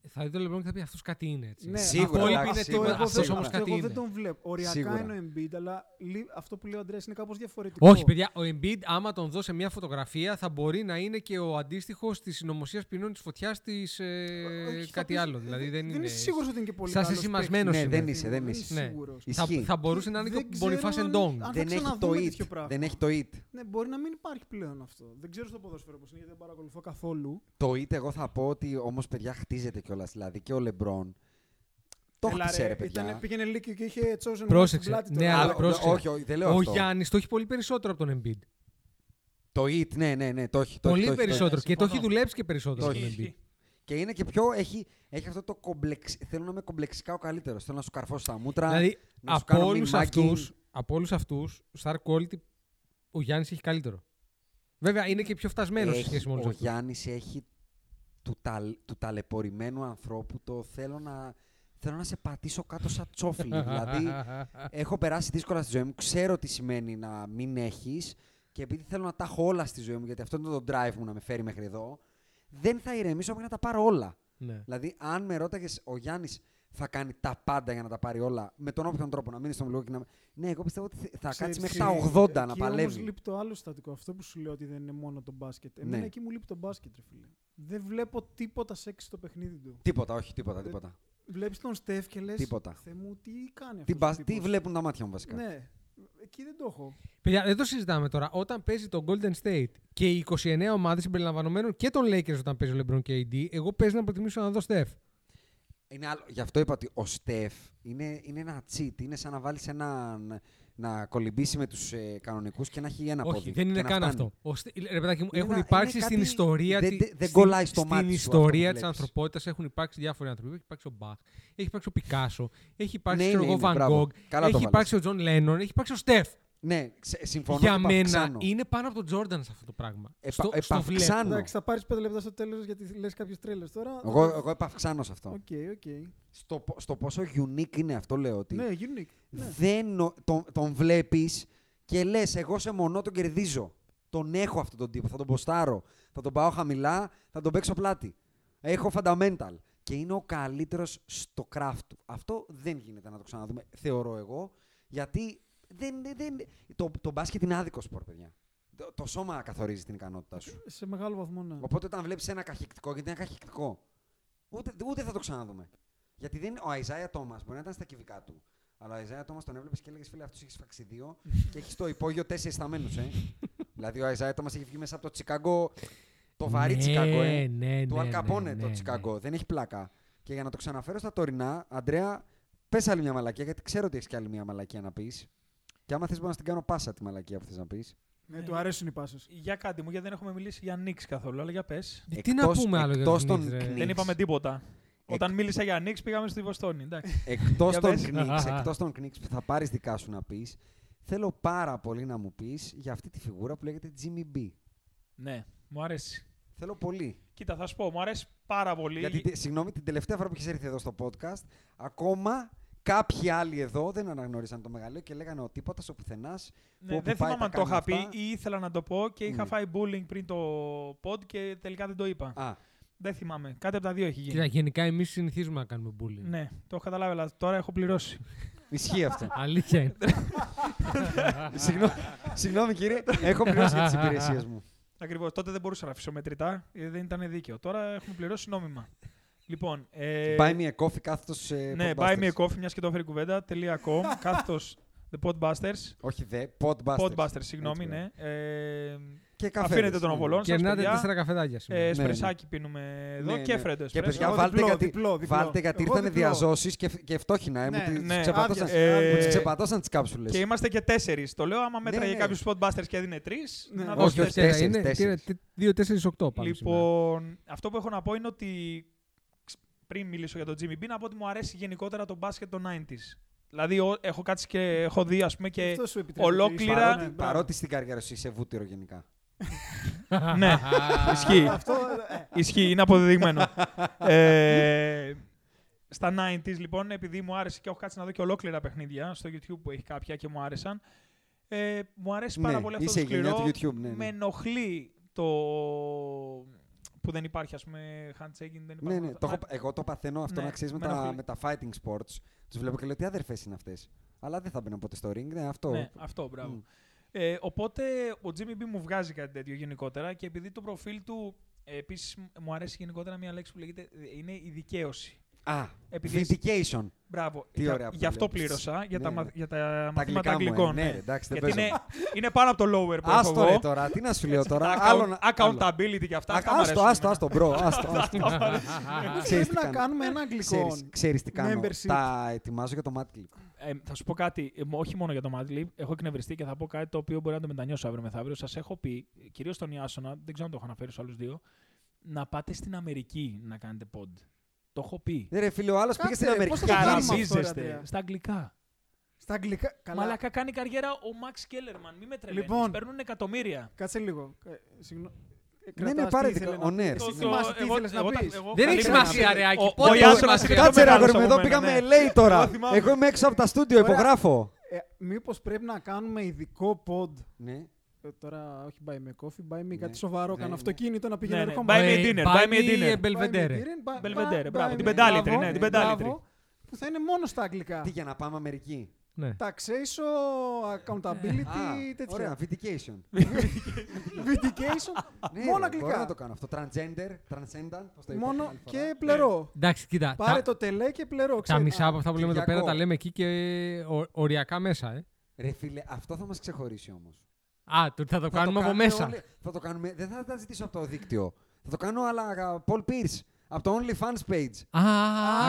Θα δει το LeBron και θα πει αυτός κάτι είναι. Έτσι. Ναι, Σίγουρα, αυτό, εντάξει, αυτό σίγουρα. εγώ Αυτός δεν- όμως αυτό κάτι εγώ είναι. δεν τον βλέπω. Οριακά Σίγουρα. είναι ο Embiid, αλλά λι- αυτό που λέει ο Αντρέας είναι κάπως διαφορετικό. Όχι, παιδιά, ο Embiid, άμα τον δώσει μια φωτογραφία, θα μπορεί να είναι και ο αντίστοιχος της συνωμοσίας ποινών της φωτιάς της. Όχι, θα κάτι πεις- άλλο. Δηλαδή δεν, δεν είναι. είσαι σίγουρος ότι είναι και πολύ Σαν καλός σεσημασμένος παίκτης. Ναι, είναι. δεν είσαι, δεν Δεν είσαι. είσαι Ναι. σίγουρος. Θα, Ισχύει. θα μπορούσε να είναι και Δεν ο ξέρω Μπονιφά αν- Εντόγκ. αν- Δεν θα έχει το ξαναδούμε it. τέτοιο πράγμα. Δεν έχει το it. Ναι, μπορεί να μην υπάρχει πλέον αυτό. Δεν ξέρω στο ποδόσφαιρο πώς είναι, γιατί δεν παρακολουθώ καθόλου. Το it εγώ θα πω ότι όμως παιδιά χτίζεται κιόλας. Δηλαδή και ο Λεμπρόν. Το Έλα, χτίσε ρε ήταν- παιδιά. πήγαινε Λύκειο και είχε chosen Πρόσεξε. στην πλάτη Ναι, τώρα. αλλά Α, πρόσεξε. όχι, όχι, δεν λέω Ο αυτό. Γιάννης το έχει πολύ περισσότερο από τον Embiid. Το it, ναι, ναι, ναι, το έχει. Το έχει, Πολύ το έχει, το έχει. περισσότερο. Και το έχει συμφωνώ. δουλέψει και περισσότερο Το από τον έχει. Embiid. Και είναι και πιο. Έχει, έχει αυτό το κομπλεξ. Θέλω να είμαι κομπλεξικά ο καλύτερος. Θέλω να σου καρφώσω τα μούτρα. Δηλαδή, να σου από κάνω όλους μιμάκι. αυτούς, από όλους αυτούς, star quality, ο Γιάννης έχει καλύτερο. Βέβαια, είναι και πιο φτασμένος σε Έχει- σχέση με όλους Ο αυτούς. Γιάννης έχει του, ταλ, του ταλαιπωρημένου ανθρώπου το θέλω να, θέλω να σε πατήσω κάτω σαν τσόφλι. δηλαδή, έχω περάσει δύσκολα στη ζωή μου. Ξέρω τι σημαίνει να μην έχεις και επειδή θέλω να τα έχω όλα στη ζωή μου, γιατί αυτό είναι το drive μου να με φέρει μέχρι εδώ, δεν θα ηρεμήσω μέχρι να τα πάρω όλα. ναι. Δηλαδή, αν με ρώταγες, ο Γιάννης θα κάνει τα πάντα για να τα πάρει όλα, με τον όποιον τρόπο να μείνει στο Μιλγόκι. Να... Ναι, εγώ πιστεύω ότι θα Ξέρεις, κάτσει μέχρι ε, τα 80 να εκεί παλεύει. Όμως λείπει το άλλο συστατικό. Αυτό που σου λέω ότι δεν είναι μόνο το μπάσκετ. Εμένα Ναι. εκεί μου λείπει το μπάσκετ, ρε φίλε. Δεν βλέπω τίποτα σεξ στο παιχνίδι του. Τίποτα, όχι, τίποτα, Ε, τίποτα. Βλέπεις τον Στεφ και λες. Τίποτα. Θεέ μου, τι κάνει Τι, αυτός. μπα- τι βλέπουν τα μάτια μου βασικά. Ναι, εκεί δεν το έχω. Παιδιά, δεν το συζητάμε τώρα. Όταν παίζει το Golden State και οι 29 ομάδες συμπεριλαμβανομένων και των Lakers όταν παίζει ο LeBron και AD, εγώ παίζει να προτιμήσω να δω Steph. Είναι άλλο. Γι' αυτό είπα ότι ο Στεφ είναι, είναι ένα cheat. Είναι σαν να βάλεις έναν. να κολυμπήσει με τους ε, κανονικούς και να έχει ένα Όχι, πόδι. δεν και είναι να καν φτάνει. αυτό. Ο Ste- ρε παιδάκι μου, Είναι έχουν ένα- υπάρξει είναι στην κάτι- ιστορία. δεν- τη- δεν- δεν στην- κολλάει στο Στην μάτι σου ιστορία αυτό της που βλέπεις. ανθρωπότητας έχουν υπάρξει διάφοροι άνθρωποι. Έχει υπάρξει ο Μπαχ, έχει υπάρξει ο Πικάσο, έχει υπάρξει Ναι, ξέρω είναι, εγώ, είναι, Van μπράβο. Gogh, Καλά το έχει βάλες. υπάρξει ο Τζον Λένον, έχει υπάρξει ο Στεφ. Ναι, ξε- συμφωνώ. Για και μένα επαυξάνω. είναι πάνω από τον Τζόρνταν σε αυτό το πράγμα. Επα- στο, στο βλέπω. επαυξάνω. Εντάξει, θα πάρεις 5 λεπτά στο τέλος γιατί λες κάποιες τρέλες τώρα. Εγώ, εγώ επαυξάνω σε αυτό. Οκ, οκ. Στο, πο- στο πόσο unique είναι αυτό, λέω ότι. Ναι, unique. Ναι. δεν νο- τον, τον βλέπεις και λες: Εγώ σε μονό τον κερδίζω. Τον έχω αυτόν τον τύπο. Θα τον ποστάρω. Θα τον πάω χαμηλά. Θα τον παίξω πλάτη. Έχω fundamental. Και είναι ο καλύτερος στο craft του. Αυτό δεν γίνεται να το ξαναδούμε, θεωρώ εγώ. Γιατί δεν, δεν, δεν- το, το μπάσκετ είναι άδικο σπορ, παιδιά. Το, το σώμα καθορίζει την ικανότητά σου. Σε μεγάλο βαθμό, ναι. Οπότε όταν βλέπεις ένα καχυκτικό, γιατί είναι καχυκτικό, ούτε, ούτε θα το ξαναδούμε. Γιατί δεν, ο Αϊζάια Τόμα μπορεί να ήταν στα κυβικά του. Αλλά ο Αϊζάια Τόμα τον έβλεπες και έλεγες: Φίλε, αυτός έχεις φάξει δύο και έχεις στο υπόγειο τέσσερις θαμμένους. Ε. δηλαδή ο Αϊζάια Τόμας έχει βγει μέσα από το Τσικάγκο. Το βαρύ Ναι, Τσικάγκο, ε. ναι, του ναι, Αλκαπόνε ναι, το ναι, Τσικάγκο. Δεν έχει πλάκα. Και για να το ξαναφέρω στα τωρινά, Αντρέα, πες άλλη μια μαλακία, γιατί ξέρω ότι έχεις και άλλη μια μαλακία να πεις. Και άμα θες, μπορώ να στην κάνω πάσα τη μαλακία που θες να πεις. Ναι, του αρέσουν οι πάσες. Για κάτι μου, γιατί δεν έχουμε μιλήσει για Νίξ καθόλου, αλλά για πες. Ε, Τι να πούμε άλλο για εκτός τους των Knicks, ρε. Knicks. Δεν είπαμε τίποτα. Εκ- Όταν μίλησα για Νίξ, πήγαμε στη Βοστόνη. Εντάξει. Εκτός Για των, πες. Knicks, εκτός των Knicks που θα πάρεις δικά σου να πεις, θέλω πάρα πολύ να μου πεις για αυτή τη φιγούρα που λέγεται Jimmy B. ναι, μου αρέσει. Θέλω πολύ. Κοίτα, θα σου πω, μου αρέσει πάρα πολύ. Γιατί, τε- συγγνώμη, την τελευταία φορά που έχεις έρθει εδώ στο podcast, ακόμα κάποιοι άλλοι εδώ δεν αναγνώρισαν το μεγαλείο και λέγανε ο τίποτα ο πουθενάς. Ναι, όπου δεν πάει θυμάμαι τα αν το κάνει είχα αυτά. πει ή ήθελα να το πω και είχα Μμ. φάει bullying πριν το pod και τελικά δεν το είπα. Α, Δεν θυμάμαι. Κάτι από τα δύο έχει γίνει. Κοίτα, γενικά εμείς συνηθίζουμε να κάνουμε bullying. Ναι, το έχω καταλάβει, αλλά τώρα έχω πληρώσει. ισχύει αυτό. Αλήθεια είναι. Συγγνώμη, συγγνώμη κύριε, έχω πληρώσει για τις υπηρεσίες μου. Ακριβώς. Τότε δεν μπορούσα να αφήσω μετρητά, γιατί δεν ήταν δίκαιο. Τώρα έχουμε πληρώσει νόμιμα. Λοιπόν. Ε, Buy me a coffee κάθετος ε, ναι, Podbusters. buy me a coffee, μιας και το έφερε η κουβέντα. .com, κάθετος The Podbusters. Όχι δε, Podbusters. Podbusters, συγγνώμη, Έτσι, ναι. Ε, Και καφέ. Αφήνετε τον οβολόν σας, Κερνάτε παιδιά. τέσσερα καφεδάκια σήμερα. ε, ναι. εσπρεσάκι πίνουμε εδώ Ναι, και ναι. φρέντο Και εσπρέσο. παιδιά, Εγώ βάλτε διπλό, γιατί, διπλό, διπλό. βάλτε γιατί Εγώ ήρθανε διπλό. διαζώσεις και, και φτώχεινα. Ε, Ναι, μου τις ναι. ξεπατώσαν, άδεια, Ε, μου τις ξεπατώσαν τις κάψουλες. Και είμαστε και τέσσερις. Το λέω, άμα μέτραγε ναι. κάποιος Podbusters και έδινε τρεις. Ναι. να Όχι, δώσει όχι, τέσσερις. τέσσερις, είναι τέσσερις. 2-4-8 πάμε σήμερα. Λοιπόν, αυτό που έχω να πω είναι ότι ξ- πριν μιλήσω για τον Jimmy B, να πω ότι μου αρέσει γενικότερα το μπάσκετ των 90s. Δηλαδή, ο- έχω κάτσει και έχω δει, ας πούμε, και Αυτό σου επιτρέπει. ολόκληρα- Ναι, Παρότι, μπράβο. παρότι στην καριέρα σου είσαι βούτυρο γενικά. ναι, ισχύει. Αυτό, ε, Ισχύει, είναι αποδεδειγμένο. ε, στα 90s, λοιπόν, επειδή μου άρεσε και έχω κάτσει να δω και ολόκληρα παιχνίδια στο YouTube που έχει κάποια και μου άρεσαν, ε, μου αρέσει πάρα Ναι, πολύ αυτό είσαι το η γενιά σκληρό. του YouTube, ναι, ναι. Με ενοχλεί το που δεν υπάρχει, ας πούμε, handshaking, δεν Ναι, υπάρχει. ναι. Το έχω, εγώ το παθαίνω αυτό Ναι, να ξέρεις με, με τα, ενοχλεί. με τα fighting sports. Τους βλέπω και λέω τι αδερφές είναι αυτές. Αλλά δεν θα μπαίνω ποτέ στο ring. Ναι, αυτό. Ναι, αυτό, μπράβο. Μμ. Ε, οπότε ο Jimmy B μου βγάζει κάτι τέτοιο γενικότερα και επειδή το προφίλ του ε, επίσης μου αρέσει γενικότερα μια λέξη που λέγεται ε, είναι η δικαίωση. Α, Επειδή- vindication. Μπράβο. Τι για, ωραία που γι' το αυτό βλέπεις. πλήρωσα για, τα, Ναι, μα- ναι. για τα Τα μαθήματα αγγλικά μου, ε. αγγλικών. Ναι, ρε, εντάξει, δεν Γιατί παίζω. είναι, είναι πάνω από το lower που έχω Άστο εγώ. ρε τώρα, τι να σου λέω τώρα. Account- άλλο να- άλλο. accountability και αυτά. Α, αυτά μ' Άστο, αρέσουν άστο, εμένα. άστο, bro. Άστο, άστο. Μήπως Ξέρεις πρέπει τι να κάνω. κάνουμε ένα αγγλικό. Ξέρεις, ξέρεις τι κάνω. Membership. Τα ετοιμάζω για το Mad Clip. Ε, θα σου πω κάτι, ε, όχι μόνο για το Madlib, έχω εκνευριστεί και θα πω κάτι το οποίο μπορεί να το μετανιώσω αύριο μεθαύριο. Σας έχω πει, κυρίως στον Ιάσονα, δεν ξέρω αν το έχω αναφέρει στους άλλους δύο, να πάτε στην Αμερική να κάνετε pod. Το έχω πει. Ναι, ρε φίλε, ο άλλος πήγε Κάτσε, στην Αμερική. πώς θα και το κάνουμε γύρισε. αυτό, ρε, Καραμπίζεστε Αντρέα; στα αγγλικά. Στα αγγλικά. Καλά. Μαλάκα κάνει καριέρα ο Μαξ Κέλερμαν. Μη με τρελαίνεις. Λοιπόν. Παίρνουν εκατομμύρια. Κάτσε λίγο. Ε, συγγνώ- ε, Ναι, ναι, κρατάς πάρε τι δικό- ήθελες ο να ναι, πεις. ρε. Εσύ θυμάσαι τι εγώ- ήθελες να εγώ τα- πεις. εγώ Δεν καλή έχει μέρα. σημασία, ρε Άκη. Ο- Πότε ο ο Ιάσονας Ιάσονας είναι πιο Κάτσε ρε μεγάλος αγόρι μου, από εδώ μένα, πήγαμε ναι. LA τώρα. Εγώ θυμάμαι. Εγώ είμαι έξω από τα στούντιο, Ωραία. υπογράφω. Ε, μήπως πρέπει να κάνουμε ειδικό pod. Ναι. Ε, τώρα όχι buy me coffee, buy me Ναι. κάτι σοβαρό. Ναι, Κάνω ναι. αυτοκίνητο να πηγαίνω Ναι, ναι. ερχόμαστε. Buy me a dinner, buy me a dinner. Belvedere. Belvedere, μπράβο, την πεντάλιτρη, ναι, την πεντάλιτρη. Που θα είναι μόνος στα αγγλικά. Τι για να πάμε Αμερική. Ναι. Taxation, accountability, Α, τέτοια. Ωραία, vindication. Vindication, Ναι, μόνο ρε, Μπορώ να αγγλικά. το κάνω αυτό. Transgender, transcendant. πώς το είπα Μόνο την άλλη φορά. και πλερό. Εντάξει, κοίτα. Πάρε τα- το τελέ και πλερό. Τα ξέρεις. μισά από αυτά που λέμε εδώ πέρα Κυριακό. τα λέμε εκεί και ο- οριακά μέσα, ε. Ρε φίλε, αυτό θα μας ξεχωρίσει όμως. Α, το ότι θα το Θα κάνουμε από κάνουμε μέσα. όλοι- θα το κάνουμε, δεν θα τα ζητήσω από το δίκτυο. Θα το κάνω αλλά Paul Pierce. Από το OnlyFans page. Α,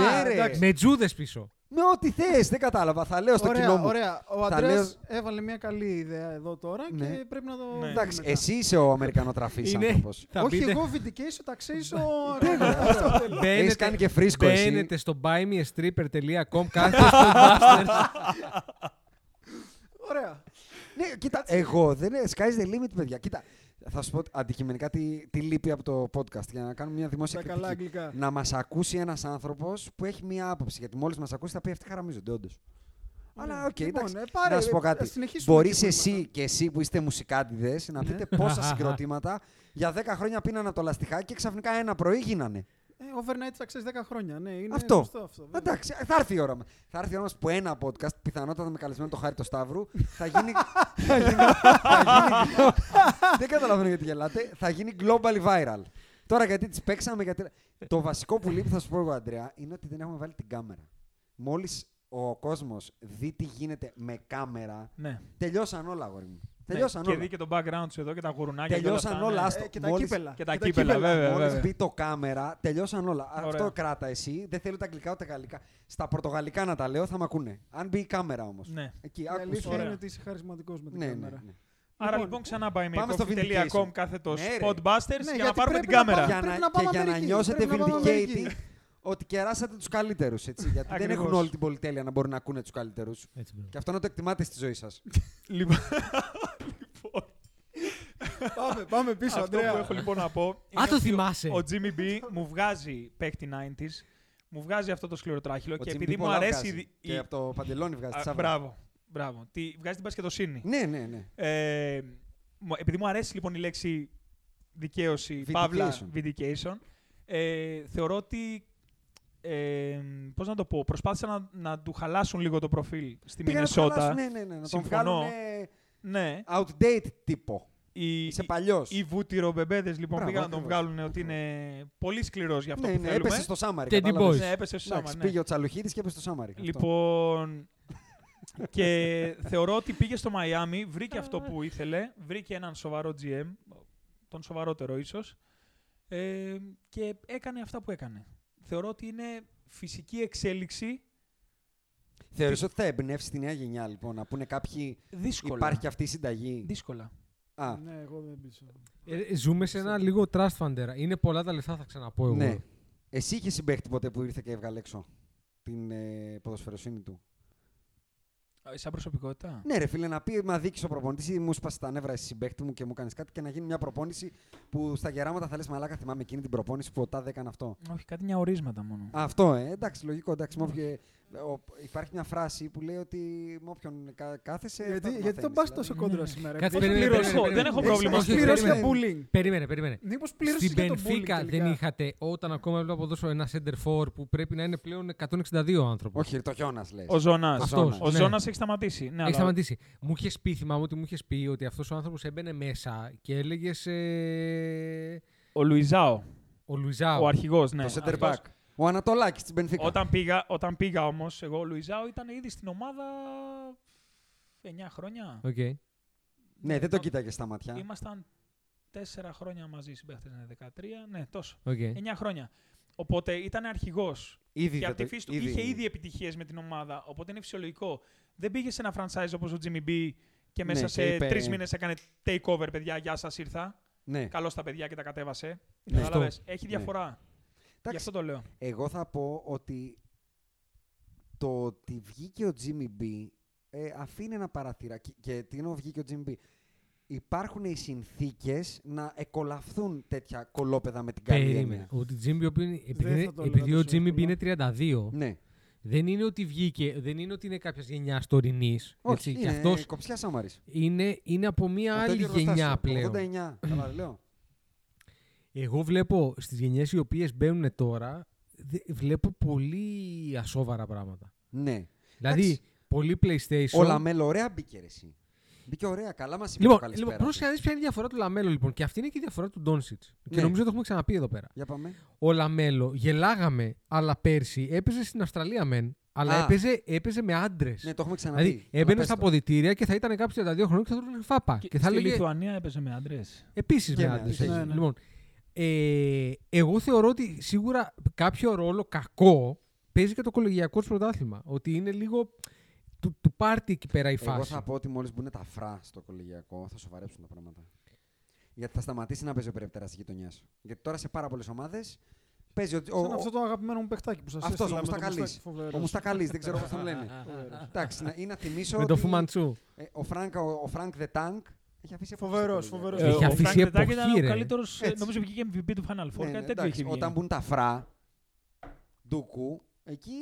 Ναι, ρε. εντάξει. με τζούδες πίσω. Με ό,τι θες, δεν κατάλαβα. Θα λέω στο κοινό Ωραία, μου. ωραία. Ο Θα Αντρέας έβαλε μια καλή ιδέα εδώ τώρα Ναι. και πρέπει να το Ναι. δούμε Εντάξει, μετά. εσύ είσαι ο Αμερικανοτραφής Είναι- άνθρωπος. Θα Όχι μπείτε- εγώ, vindication, taxation. Μπαίνετε- Έχεις κάνει και φρίσκο εσύ. Μπαίνετε στο buymeastripper.com κάθετε στο Busters. Ωραία. Ναι, κοίτα, εγώ δεν είναι. Sky's the limit, παιδιά. Κοίτα, θα σου πω αντικειμενικά τι, τι λείπει από το podcast για να κάνουμε μια δημόσια Τα καλά κριτική. αγγλικά. Να μας ακούσει ένας άνθρωπος που έχει μια άποψη. Γιατί μόλις μας ακούσει θα πει αυτοί χαραμίζονται, όντως. Αλλά οκ, Λοιπόν, εντάξει. ε, πάρε, να σου πω ε, κάτι. ας συνεχίσουμε Μπορείς εκεί που εσύ ήμασταν. και εσύ που είστε μουσικάντιδες να πείτε πόσα συγκροτήματα για 10 χρόνια πίνανε από το λαστιχάκι και ξαφνικά ένα πρωί γίνανε. Ε, overnight success 10 χρόνια. Ναι, είναι Αυτό. σωστό αυτό. βέβαια. Εντάξει, θα έρθει η ώρα μας. Θα έρθει η ώρα μας που ένα podcast, πιθανότατα με καλεσμένο το Χάρη το Σταύρου, θα γίνει. θα γίνει, θα γίνει δεν καταλαβαίνω γιατί γελάτε. Θα γίνει global viral. Τώρα γιατί τις παίξαμε, γιατί. Το βασικό που λείπει, θα σου πω εγώ, Αντρέα, είναι ότι δεν έχουμε βάλει την κάμερα. Μόλις ο κόσμος δει τι γίνεται με κάμερα, Ναι. τελειώσαν όλα, αγόρι μου. Τελειώσαν Και όλα. δει και το background σου εδώ και τα γουρουνάκια. και Τελειώσαν αυτά, όλα. ναι. άστο. Ε, και τα Μόλις- κύπελα. Και τα κύπελα, βέβαια. Μόλις βέβαια. μπει το κάμερα, τελειώσαν όλα. Ωραία. Αυτό κράτα εσύ. Δεν θέλω τα αγγλικά ούτε γαλλικά. Στα πορτογαλικά να τα λέω θα με ακούνε. Αν μπει η κάμερα όμως. Ναι. Εκεί, Η άκουσε. αλήθεια Ωραία. είναι ότι είσαι χαρισματικός με την Ναι, ναι, κάμερα. ναι. Άρα Λοιπόν, λοιπόν ξανά πάει με πάμε στο coffee.com vindication. κάθετος Ναι, ρε. Podbusters Ναι, για να γιατί πάρουμε την πρέπει να κάμερα. πάμε- Για Πρέπει να, να πάμε και για να Αμερική. νιώσετε Πρέπει να πάμε vindicated Αμερική. ότι κεράσατε τους καλύτερους. Γιατί δεν Ακριβώς. έχουν όλη την πολυτέλεια να μπορούν να ακούνε τους καλύτερους. Έτσι, μπράβο. Και αυτό να το εκτιμάτε στη ζωή σας. Λοιπόν, Πάμε, πάμε πίσω, αυτό Αντρέα. που έχω λοιπόν να πω. είναι Α, το ότι ο- θυμάσαι. Ο Jimmy B μου βγάζει παίκτη 90s, μου βγάζει αυτό το σκληροτράχυλο και επειδή μου πολλά αρέσει. βγάζει. η- η- Και από το παντελόνι βγάζει. Α, τη σάβα. Μπράβο. Μπράβο. Τι, βγάζει την πασχετοσύνη. Ναι, ναι, ναι. Ε, μου- επειδή μου αρέσει λοιπόν η λέξη δικαίωση, Vindication. παύλα, vindication, ε, θεωρώ ότι. Ε, πώς να το πω, προσπάθησα να, να του χαλάσουν λίγο το προφίλ στη Πήγα να το Μινεσότα. χαλάσουν, Ναι, ναι, ναι. Να τον Συμφωνώ. βγάλουν Ναι. outdate τύπο. Οι, Είσαι οι, παλιός. οι βούτυρομπεμπέδες λοιπόν Μπράβο, πήγαν να τον ακριβώς. βγάλουν ότι είναι πολύ σκληρός για αυτό Ναι, που ναι, θέλουμε. έπεσε στο Σάμαρι. Teddy κατάλαβες. Boys. Ναι, έπεσε στο Εντάξει, σώμα. Ναι. πήγε ο Τσαλουχίδης και έπεσε στο Σάμαρι. Αυτό. Λοιπόν, και θεωρώ ότι πήγε στο Μαϊάμι, βρήκε αυτό που ήθελε, βρήκε έναν σοβαρό GM, τον σοβαρότερο ίσως, ε, και έκανε αυτά που έκανε. Θεωρώ ότι είναι φυσική εξέλιξη Θεωρείς ότι θα εμπνεύσει τη νέα γενιά, λοιπόν, να πούνε κάποιοι δύσκολα. υπάρχει και αυτή η συνταγή; Δύσκολα. Α, Ναι, εγώ δεν πιστεύω. Ε, ζούμε σε ένα λίγο trust funder. Είναι πολλά τα λεφτά, θα ξαναπώ εγώ. ναι. Εσύ είχες συμπαίχτη ποτέ που ήρθε και έβγαλε έξω την ε, ποδοσφαιροσύνη του; Ε, Σαν προσωπικότητα; Ναι, ρε φίλε, να πει Μα δίκη ο προπονητή ή μου σπάσεις τα νεύρα εσύ συμπαίχτη μου και μου κάνεις κάτι και να γίνει μια προπόνηση που στα γεράματα θα λες Μαλάκα, θυμάμαι εκείνη την προπόνηση που ο Τάδε έκανε αυτό. Όχι, κάτι μια ορίσματα μόνο. Αυτό, ε, εντάξει, λογικό. Εντάξει, μου έφυγε ο- υπάρχει μια φράση που λέει ότι με όποιον κα- κάθεσαι. Γιατί, αυτά γιατί τον μαθαίνεις, πας τόσο δηλαδή. κόντρα σήμερα. Κάτσε, Μήπως περίμενε, πληρώσω- περίμενε, δεν έχω περίμενε. πρόβλημα. Έχεις- Έχεις Όχι, πληρώσει για περίμενε. bullying. Περίμενε, περίμενε. Μήπως πλήρωσες Στην για το bullying Πενφύκα δεν τελικά. είχατε όταν ακόμα έβλεπα ποδόσφαιρο ένα center for που πρέπει να είναι πλέον 162 άνθρωπο. Όχι, το χιόνα λες. Ο Ζώνας. Αυτός, Ο ναι. Ζώνας έχει σταματήσει. Ναι, Έχει αλλά- σταματήσει. Μου είχες πει, θυμάμαι ότι μου είχες πει ότι αυτός ο άνθρωπος έμπαινε μέσα και έλεγες. Ε, Ο Λουιζάο. ο Λουιζάο. Ο αρχηγός, ναι. το center Αυτός. back. Ο Ανατολάκης στην Μπενφίκα. Όταν πήγα, όταν πήγα όμως, εγώ ο Λουιζάο ήταν ήδη στην ομάδα 9 χρόνια. Οκ. Ναι, δεν το κοίταγες στα μάτια. Ήμασταν 4 χρόνια μαζί συμπαίχτες, ναι, 13, ναι, τόσο. οκ. 9 χρόνια. Οπότε ήταν αρχηγός. Ήδη Και δεν από τη το- φύση του είχε ήδη επιτυχίες με την ομάδα. Οπότε είναι φυσιολογικό. Δεν πήγε σε ένα franchise όπως ο Jimmy B και μέσα Ναι, σε και είπε- τρεις μήνες έκανε takeover, παιδιά. Γεια σας, ήρθα. Ναι. Καλώς τα παιδιά και τα κατέβασε. Ναι. Κατάλαβες. Έχει Ναι. διαφορά. Γι' Εντάξει, αυτό το λέω. Εγώ θα πω ότι το ότι βγήκε ο Jimmy B ε, αφήνει ένα παραθύρα. Και, και τι εννοώ βγήκε ο Jimmy B. Υπάρχουν οι συνθήκες να εκολαφθούν τέτοια κολόπεδα με την καλή Περίμενε. έννοια. Ότι Jimmy, ο οποίος είναι- επειδή, Δεν θα είναι- το έλεγα επειδή ο τόσο Jimmy B εύκολα. είναι 32, Ναι. δεν είναι ότι βγήκε, δεν είναι ότι είναι κάποια γενιά τωρινής. Όχι, Και είναι αυτός κοψιά Σάμαρης. είναι, είναι από μια Από το άλλη ίδιο γενιά εργοστάσιο, πλέον. 89. Καλά δεν λέω. Εγώ βλέπω στις γενιές οι οποίες μπαίνουν τώρα, δε- βλέπω πολύ ασόβαρα πράγματα. Ναι. Δηλαδή, Εντάξει. πολύ PlayStation. Ο Λαμέλο ωραία μπήκε ρε εσύ. Μπήκε ωραία, καλά μας είπε Λοιπόν, το λοιπόν καλησπέρα. πρόσεχε να δεις ποια είναι η διαφορά του Λαμέλο λοιπόν. Και αυτή είναι και η διαφορά του Ντόνσιτς. Και Ναι. νομίζω το έχουμε ξαναπεί εδώ πέρα. Για πάμε. Ο Λαμέλο γελάγαμε, αλλά πέρσι έπαιζε στην Αυστραλία μεν, αλλά Α. έπαιζε, έπαιζε με άντρες. Ναι, το έχουμε ξαναπεί. Δηλαδή Αλλά έμπαινε πες στα το. αποδυτήρια και θα ήταν κάποιο 32 χρονών και θα του έλεγε φάπα. Και, θα στην έλεγε. Λιθουανία έπαιζε με άντρες. Επίσης Και με με άντρες. άντρες, ναι, ναι. Λοιπόν, ε, εγώ θεωρώ ότι σίγουρα κάποιο ρόλο κακό παίζει και το κολεγιακό του πρωτάθλημα. Ότι είναι λίγο του, του πάρτι εκεί πέρα η Εγώ φάση. θα πω ότι μόλις μπουν τα φρά στο κολεγιακό θα σοβαρέψουν τα πράγματα. Γιατί θα σταματήσει να παίζει ο περιπτερά τη γειτονιά. Γιατί τώρα σε πάρα πολλές ομάδες παίζει ο. ο, Σαν αυτό το αγαπημένο μου παιχτάκι που σας αυτός, έστειλα ο με το Μουστακαλής. μουστάκι, φοβερός. ο Μουστακαλής, δεν ξέρω πώς τον λένε. Εντάξει, να, ή να θυμίσω. με το ότι, Φουμαντσού. ε, ο, Φρανκ, ο, ο Φρανκ The Tank έχει αφήσει εποχή στο Φοβερός, κολεγιακό. φοβερός. Ε, Έχει ο αφήσει Φρανκ The Tank ήταν εποχή, ο ρε. καλύτερος. Έτσι. Νομίζω βγήκε MVP του Final Four. Ναι, κάτι ναι, τέτοιο εντάξει, είχε βγει. όταν μπουν τα φρά, ντούκου, εκεί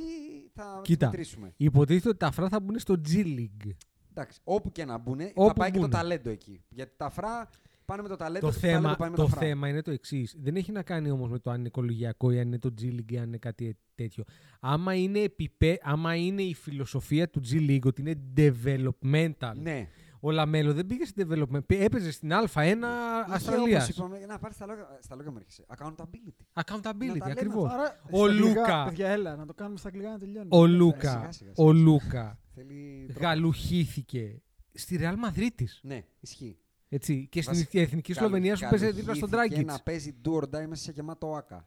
θα Κοίτα. μετρήσουμε. Υποτίθεται ότι τα φρά θα μπουν στο G League. Εντάξει, όπου και να μπουν, θα Όπου πάει και το μπουνε. ταλέντο εκεί. Γιατί τα φρά πάνε με το ταλέντο, Το, το ταλέντο θέμα, πάει με το τα φρά. θέμα είναι το εξής. Δεν έχει να κάνει όμως με το αν είναι κολεγιακό ή αν είναι το G League ή αν είναι κάτι τέτοιο. Άμα είναι, επιπέ, άμα είναι η φιλοσοφία του G League ότι είναι developmental. Ναι. Ο Λαμέλο δεν πήγε στην development. πή- Έπαιζε στην Α1 Αυστραλία. Όπως είπαμε, να πάρεις στα λόγια, στα λόγια μου έρχεσαι. Accountability. Να Accountability, τα λέμε ακριβώς. Άρα, Ο στα αγγλικά, Λούκα. Παιδιά, έλα, να το κάνουμε στα αγγλικά να τελειώνει. Ο Ναι, Λούκα, σιγά, σιγά, ο σιγά. Λούκα Θέλει τρόπο. γαλουχήθηκε στη Ρεάλ Μαδρίτης. Ναι, ισχύει. Έτσι. Και στην Βασικά, εθνική Σλοβενία σου παίζει δίπλα στον Καλουχήθηκε Ντράγκιτς. να παίζει do or die μέσα σε γεμάτο άκα.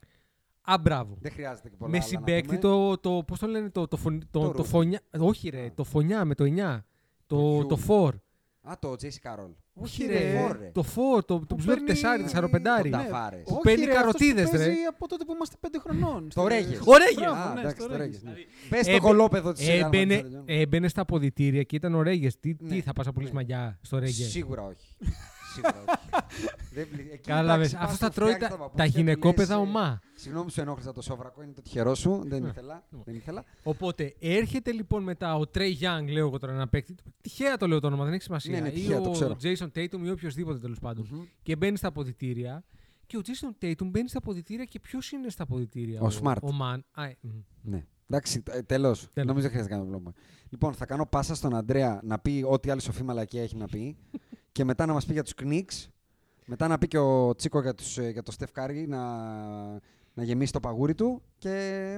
Α, μπράβο. Δεν χρειάζεται και πολλά Με άλλα να συμπέκτη πούμε. το, το. Πώς το λένε, το, το, φων- το, Το το, Ρούφ. φωνιά. Όχι, ρε, Α. το φωνιά με το 9. Το, Ποιο; το 4. Α, το JC Carroll. Όχι, ρε, ρε. Φορ, ρε. Το 4, το, το Που που σου λέει παίρνει- 4, 4, 5. Το Ναι. Ταβάρες. Που Όχι, παίρνει ρε, αυτός που καροτίδες, ρε. παίζει από τότε που είμαστε πέντε χρονών. Το Ρέγες. Ο Ρέγες. Μπράβο, Α, ναι, εντάξει, στο το Ρέγες. Ρέγες, ναι. Πες το Έμπαι- κολόπεδο της Real Έμπαινε, Madrid. έμπαινε στα αποδητήρια και ήταν ο Ρέγες. Τι, Ναι. τι θα πας να πουλήσεις Ναι. μαγιά στο Ρέγες; Σίγουρα όχι. Σίγουρα όχι. Δεν βλ- εκεί, Κατάλαβες. εντάξει, πας Αυτό θα του τρώει φτιάχνεις τα, παπούτσια τα και γυναικόπαιδα λες, ε, ομά. Συγγνώμη, σου ενόχλησα το σόβρακο, είναι το τυχερό σου. Δεν Ναι. ήθελα. Δεν ήθελα. Οπότε έρχεται λοιπόν μετά ο Τρέι Young, λέω εγώ τώρα ένα παίκτη. Τυχαία το λέω το όνομα, δεν έχει σημασία. Ναι, ναι, ή τυχαία, το ο ξέρω. Jason Tatum ή οποιοδήποτε τέλος πάντων. Μμμ. Και μπαίνει στα αποδητήρια. Και ο Jason Tatum μπαίνει στα αποδητήρια και ποιος είναι στα αποδητήρια; Ο Smart. Ο Man. Α, ε, μ. Ναι. Εντάξει, τέλος. Νομίζω δεν χρειάζεται να κάνω βλόμμα. Λοιπόν, θα κάνω πάσα στον Αντρέα να πει ό,τι άλλη σοφή μαλακία έχει να πει. και μετά να μας πει για τους Knicks. Μετά να πει και ο Τσίκο για, τους, ε, για το Steph Curry να, να γεμίσει το παγούρι του και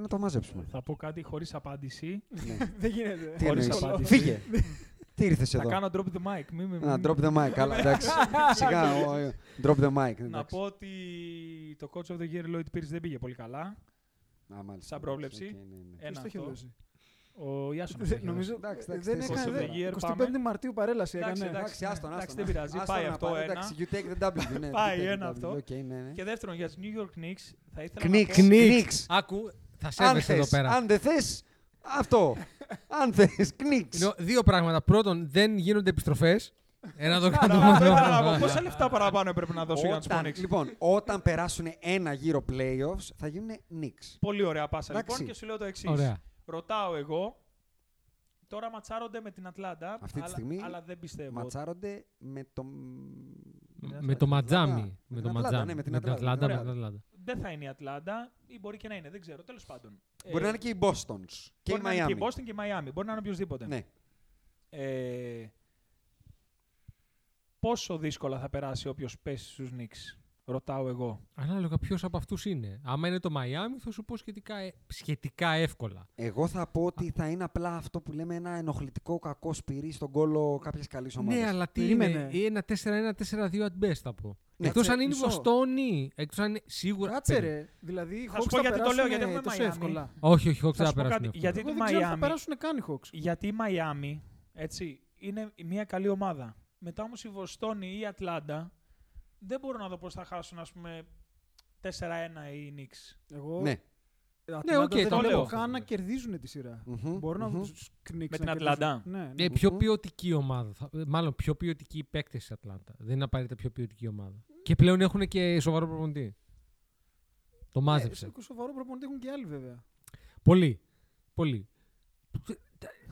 να το μαζέψουμε. Θα πω κάτι χωρίς απάντηση. ναι. Δεν γίνεται. Τι Χωρίς εννοείς; απάντηση. Φύγε. Τι ήρθες Θα εδώ; κάνω drop the mic. Μη, μη, Να μη- drop the mic. Καλά, εντάξει. Σιγά, ο- ο- drop the mic. Να εντάξει. πω ότι το coach of the year Lloyd Pierce δεν πήγε πολύ καλά. Α, μάλιστα. σαν πρόβλεψη. Οκ, ναι, ναι. Ένα Ποιος το έχει αυτό. Δώσει. Ο Ιάσονας Δεν- έχει Νομίζω Εντάξει, εντάξει, δεν θες έκανε. of the year, 25 πάμε. Μαρτίου παρέλαση Εντάξει, έκανε. Εντάξει, άστον, Εντάξει, άστον. δεν πειράζει. Άστον Πάει να αυτό πάρει, ένα. Εντάξει, you take the W. ναι, Πάει you take the ένα W. αυτό. Οκ, ναι, ναι. Και δεύτερον, για τους New York Knicks θα ήθελα Knicks. να πω... Knicks. Άκου, θα Αν σέβεσαι εδώ θες, πέρα. αν δεν θες, αυτό. Αν θες, Knicks. Είναι δύο πράγματα. Πρώτον, δεν γίνονται επιστροφές. Ένα το Αυτό κάνουμε ήθελα να πω. Πόσα λεφτά παραπάνω έπρεπε να δώσω για να τους Όταν, πω Knicks; λοιπόν, όταν περάσουν ένα γύρο playoffs, θα γίνουν Knicks. Πολύ ωραία πάσα Εντάξει. λοιπόν και σου λέω το εξής. Ωραία. Ρωτάω εγώ. Τώρα ματσάρονται με την Ατλάντα. Αυτή τη αλλά, στιγμή αλλά δεν πιστεύω. Ματσάρονται με το. Με το Μαϊάμι. Ατλάντα. Με Με το την Ατλάντα, Μαϊάμι. ναι, με την Με την Ατλάντα. Ατλάντα. με Ωραία. την Ατλάντα. Δεν θα είναι η Ατλάντα ή μπορεί και να είναι, δεν ξέρω. Τέλος πάντων. Μπορεί Ε, να είναι και οι Bostons και η μπορεί να είναι και η Miami. Boston και η Miami. Μπορεί να είναι οποιοδήποτε. Ναι. Ε, πόσο δύσκολα θα περάσει όποιος πέσει στους Knicks, ρωτάω εγώ. Ανάλογα ποιος από αυτούς είναι. Άμα είναι το Μαϊάμι, θα σου πω σχετικά, ε- σχετικά εύκολα. Εγώ θα πω ότι θα είναι απλά αυτό που λέμε ένα ενοχλητικό κακό σπυρί στον κόλο κάποια καλής ομάδας. Ναι, αλλά τι Περίμενε. είναι. Ένα 4-1-4-2 at best θα πω. Ναι, Εκτός τσε- αν είναι η μισό. Βοστόνη. Εκτός αν είναι σίγουρα. Κάτσε Περίμενε. ρε. Δηλαδή οι Θα Hawks σου πω θα γιατί το λέω, γιατί περάσουνε έχουμε τόσο Miami. εύκολα. Όχι, όχι, όχι, Θα δεν σου θα πω περάσουν κάτι, εύκολα. γιατί Εγώ τη δεν ξέρω αν θα Miami, περάσουν καν οι Hawks. γιατί η Miami έτσι, είναι μια καλή ομάδα. Μετά όμως η Βοστόνη ή η Ατλάντα δεν μπορώ να δω πώς θα χάσουν ας πούμε 4-1 οι Knicks. Εγώ Ναι. Ατλάντα οκ, δεν το βλέπω λέω. καν να κερδίζουν τη σειρά. Μμμ, Μπορώ να μμμ. δω τους Knicks Με να την κερδίζουν. Ατλάντα. Ναι, ναι. Ε, πιο Μμμ. ποιοτική ομάδα. θα- ε, Μάλλον πιο ποιοτική παίκτες της Ατλάντα. Δεν είναι απαραίτητα πιο ποιοτική ομάδα. Και πλέον έχουν και σοβαρό προπονητή. Το Ε, μάζεψε. σε σοβαρό προπονητή έχουν και άλλοι βέβαια. Πολύ. Πολύ.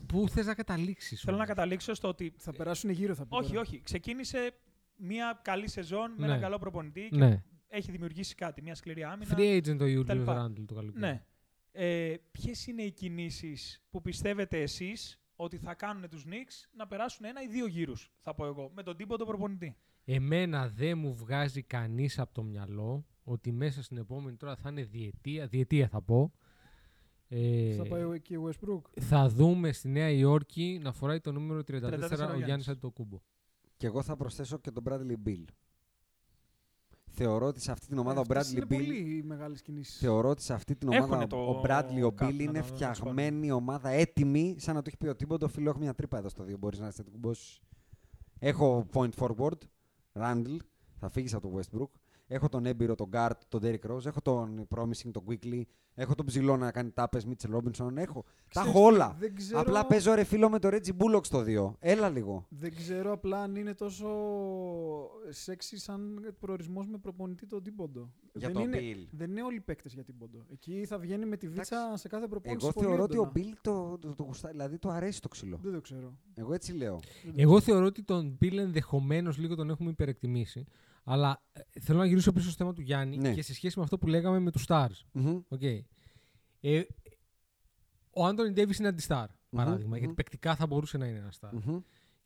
Πού θε να καταλήξεις. Θέλω να καταλήξω στο ότι. Θα περάσουν γύρω θα πει. Όχι, τώρα. όχι. Ξεκίνησε μια καλή σεζόν με Ναι. έναν καλό προπονητή και Ναι. έχει δημιουργήσει κάτι, μια σκληρή άμυνα. Free agent το Julius λοιπά. Randle το καλοκαίρι. Ναι. Ε, Ποιες είναι οι κινήσεις που πιστεύετε εσείς ότι θα κάνουν τους Knicks να περάσουν ένα ή δύο γύρους, θα πω εγώ, με τον τύπο τον προπονητή; Εμένα δεν μου βγάζει κανείς από το μυαλό ότι μέσα στην επόμενη τώρα θα είναι διετία, διετία θα πω. Ε, Θα πάει εκεί ο Westbrook. θα δούμε στη Νέα Υόρκη να φοράει το νούμερο 34, 34 ο ο Γιάννης Γιάννης. Αντιτοκούμπο. Και εγώ θα προσθέσω και τον Bradley Bill. Θεωρώ ότι σε αυτή την ομάδα ο Αυτές Bradley είναι Bill. πολύ μεγάλες κινήσεις. Θεωρώ ότι σε αυτή την Έχουνε ομάδα το ο Bradley, ο cap Bill να είναι το- να το φτιαγμένη ομάδα έτοιμη, σαν να το έχει πει ο Τίμποντο. Φίλο, έχω μια τρύπα εδώ στο 2. Μπορείς να είστε κουμπώσει. Έχω point forward, Randall, θα φύγεις από το Westbrook. Έχω τον έμπειρο, τον Guard, τον Derrick Rose. Έχω τον Promising, τον Quickly. Έχω τον ψηλό να κάνει τάπες, Mitchell Robinson. Έχω. Τα Ξέρεις έχω τι, όλα. δεν ξέρω- Απλά παίζω ρε φίλο με το Reggie Bullock στο 2. Έλα λίγο. Δεν ξέρω απλά αν είναι τόσο σεξι σαν προορισμός με προπονητή τον Τίμποντο. Για δεν, τον είναι, Bill. δεν είναι όλοι οι παίκτες για Τίμποντο. Εκεί θα βγαίνει με τη βίτσα Εντάξει. σε κάθε προπόνηση. Εγώ πολύ θεωρώ ότι ο έντονα. Bill το, το, το γουστά- δηλαδή του αρέσει το ξύλο. Δεν το ξέρω. Εγώ έτσι λέω. Δεν το Εγώ ξέρω. θεωρώ ότι τον Bill ενδεχομένως λίγο τον έχουμε υπερεκτιμήσει. Αλλά ε, θέλω να γυρίσω πίσω στο θέμα του Γιάννη Ναι. και σε σχέση με αυτό που λέγαμε με τους Stars. Μμμ. Okay. Ε, ο Άντωνι Ντέβι είναι αντιστάρ, παράδειγμα, μμμ. γιατί παικτικά θα μπορούσε να είναι ένα star. Μμμ.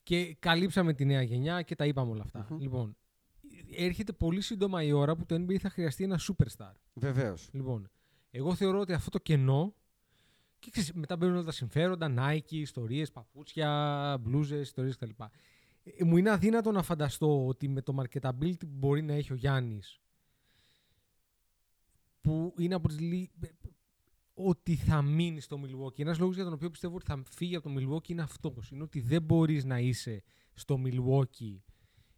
Και καλύψαμε τη νέα γενιά και τα είπαμε όλα αυτά. Μμμ. Λοιπόν, έρχεται πολύ σύντομα η ώρα που το NBA θα χρειαστεί ένα superstar. Βεβαίως. Λοιπόν, εγώ θεωρώ ότι αυτό το κενό. Και ξέρεις, μετά μπαίνουν όλα τα συμφέροντα, Nike, ιστορίες, παπούτσια, μπλούζες, ιστορίες κτλ. Ε, μου είναι αδύνατο να φανταστώ ότι με το marketability που μπορεί να έχει ο Γιάννης που είναι από τις λι... ότι θα μείνει στο Milwaukee. Ένας λόγος για τον οποίο πιστεύω ότι θα φύγει από το Milwaukee είναι αυτός. Είναι ότι δεν μπορείς να είσαι στο Milwaukee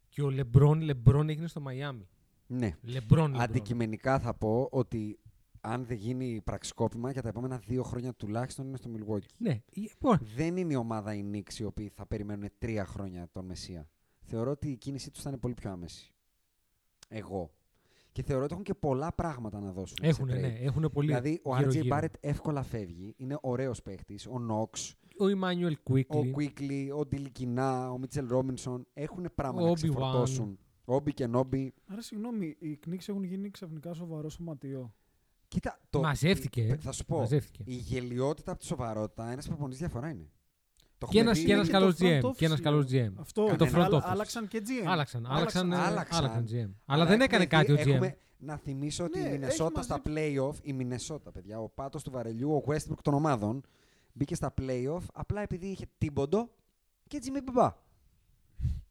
και ο LeBron, LeBron έγινε στο Miami. Ναι. LeBron, LeBron. Αντικειμενικά θα πω ότι αν δεν γίνει πραξικόπημα για τα επόμενα δύο χρόνια τουλάχιστον είναι στο Milwaukee. Ναι, ε, μπορεί. Δεν είναι η ομάδα οι Knicks οι οποίοι θα περιμένουν τρία χρόνια τον Μεσσία. Θεωρώ ότι η κίνησή τους θα είναι πολύ πιο άμεση. Εγώ. Και θεωρώ ότι έχουν και πολλά πράγματα να δώσουν. σε Έχουν, trade. ναι, έχουν πολύ. Δηλαδή, ο γύρω RJ γύρω. Barrett εύκολα φεύγει. Είναι ωραίος παίχτης. Ο Knox, Ο Emmanuel Quickly. ο Quickly, ο Ντιλικινά, ο Μίτσελ Ρόμινσον έχουν πράγμα Ο να Obi-Wan. ξεφορτώσουν. Όμπι και Νόμπι. Άρα, συγγνώμη, οι Knicks έχουν γίνει ξαφνικά σοβαρό σωματείο. Κοίτα, το, Μαζεύτηκε, η- ε. θα σου πω. Μαζεύτηκε. Η γελιότητα από τη σοβαρότητα, ένα προπονητής διαφορά είναι. Το Και έχουμε ένας, δει- και ένας και καλός το front GM. office Και ένας είναι. καλός GM. Αυτό. Και το front άλλα- office. Άλλαξαν και GM. Άλλαξαν, άλλαξαν, ε, άλλαξαν. άλλαξαν GM. Αλλά, Αλλά δεν έχουμε έκανε δει- κάτι ο GM. έχουμε- Να θυμίσω ότι Ναι, η έχει Μινεσότα στα playoff, η Μινεσότα, παιδιά, ο πάτος του βαρελιού, ο Westbrook των ομάδων, μπήκε στα playoff απλά επειδή είχε τίμποντο και Jimmy Μπιμπά.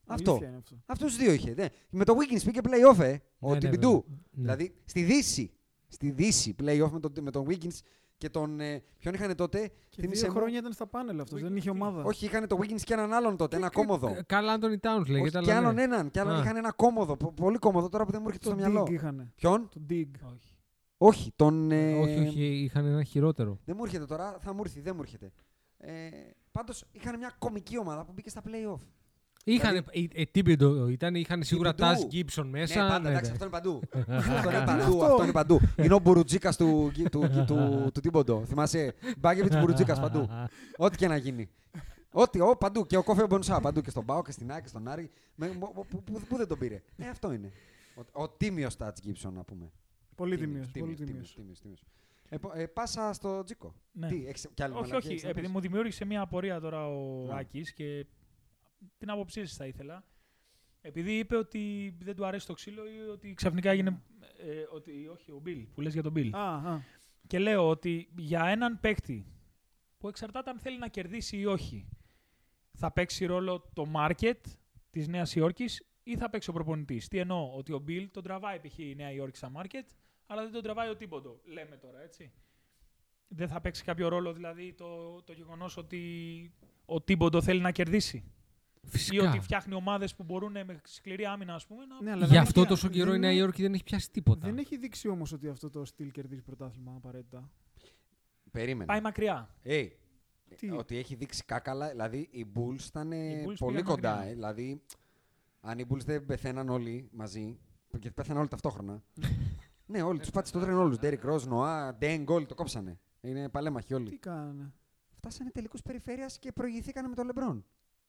Αυτό. Αλήθεια είναι αυτό. Αυτούς τους δύο είχε. Ναι. Με το Wiggins πήγε playoff, ε. Ο Ναι, ναι, Τιμπιντού. βέβαια. Ναι. Δηλαδή στη Δύση. Στη Δύση playoff με τον, με τον Wiggins και τον. Ε, ποιον είχαν τότε; Και θύμισε δύο μου. χρόνια ήταν στα πάνελ αυτός. Δεν είχε ομάδα. Όχι, είχαν το Wiggins και έναν άλλον τότε. Ένα κόμμοδο. Ε, Καρλ Άντωνι Τάουνς λέγεται. Όχι, αλλά και ναι. άλλον έναν. Και άλλον Α. είχαν ένα κόμμοδο. πο- Πολύ κόμμοδο τώρα που δεν μου έρχεται στο Το μυαλό. Dig είχαν. Ποιον; Το Dig. Όχι. Όχι, τον. ε, Όχι, όχι, είχαν ένα χειρότερο. Δεν μου έρχεται τώρα, θα μου έρθει, δεν μου έρχεται. Ε, Πάντως είχαν μια κομική ομάδα που μπήκε στα playoff. Είχαν, Δηλαδή- ε, ε, Τίμπιντο ήταν, είχαν σίγουρα Τίμπιντο. Τάζ Γκίψον μέσα. ναι, πάντα, ναι, εντάξει, ναι. αυτό είναι παντού. αυτό είναι παντού, Αυτό. αυτό είναι παντού. Είναι ο Μπουρουτζίκα του, του, του, του, του Τίμποντο. Θυμάσαι, Μπάγκεβιτ Μπουρουτζίκα παντού. Ό,τι και να γίνει. Ό,τι, ο, παντού. Και ο Κόφε Μπονσά παντού. Και στον Πάο και στην Άκη και στον Άρη. Με, μο- μο- που, που, που δεν τον πήρε. Ε, αυτό είναι. Ο, ο τίμιος Τάτ Γκίψον, να πούμε. Πολύ Τίμιος, τιμίο. Πολύ τίμιος, τιμίο. τίμιος, τίμιος. Ε, πο- ε, πάσα στο Τζίκο. Ναι. Τι, έχεις κι άλλη όχι, μαλακία, όχι. έχεις να Επειδή πεις; μου δημιούργησε μια απορία τώρα ο Ναι. Άκης και την άποψή σας θα ήθελα. Επειδή είπε ότι δεν του αρέσει το ξύλο ή ότι ξαφνικά έγινε. Ε, ότι, όχι, ο Μπιλ, που λες για τον Μπιλ. Α, α. Και λέω ότι για έναν παίκτη που εξαρτάται αν θέλει να κερδίσει ή όχι, θα παίξει ρόλο το market της Νέας Υόρκης ή θα παίξει ο προπονητής. Τι εννοώ, ότι ο Μπιλ τον τραβάει π.χ. η Νέα Υόρκη στα market, αλλά δεν τον τραβάει ο τίποτο. Λέμε τώρα, έτσι. Δεν θα παίξει κάποιο ρόλο δηλαδή το, το γεγονός ότι ο Τίμποντο θέλει να κερδίσει. Ή Φυσικά. ότι φτιάχνει ομάδες που μπορούν με σκληρή άμυνα, ας πούμε, να. Ναι, αλλά Γι' δεν αυτό έχει- τόσο καιρό η δεν Νέα είναι- Υόρκη δεν έχει πιάσει τίποτα. Δεν έχει δείξει όμως ότι αυτό το στυλ κερδίζει πρωτάθλημα απαραίτητα. Περίμενε. Πάει μακριά. Hey, Τι; ότι έχει δείξει κάκαλα, δηλαδή οι Bulls ήταν ε, Οι Bulls πολύ πήγαν κοντά. μακριά. ε, δηλαδή, αν οι Bulls δεν πεθαίναν όλοι μαζί, και πέθαναν όλοι ταυτόχρονα. ναι, όλοι τους πάτησε το τρένο όλους. Derrick Rose, Noah, Deng, όλοι το κόψανε. Είναι παλέμαχοι Τι όλοι. κάνανε; Φτάσανε τελικούς περιφέρειας και προηγηθήκανε με τον LeBron.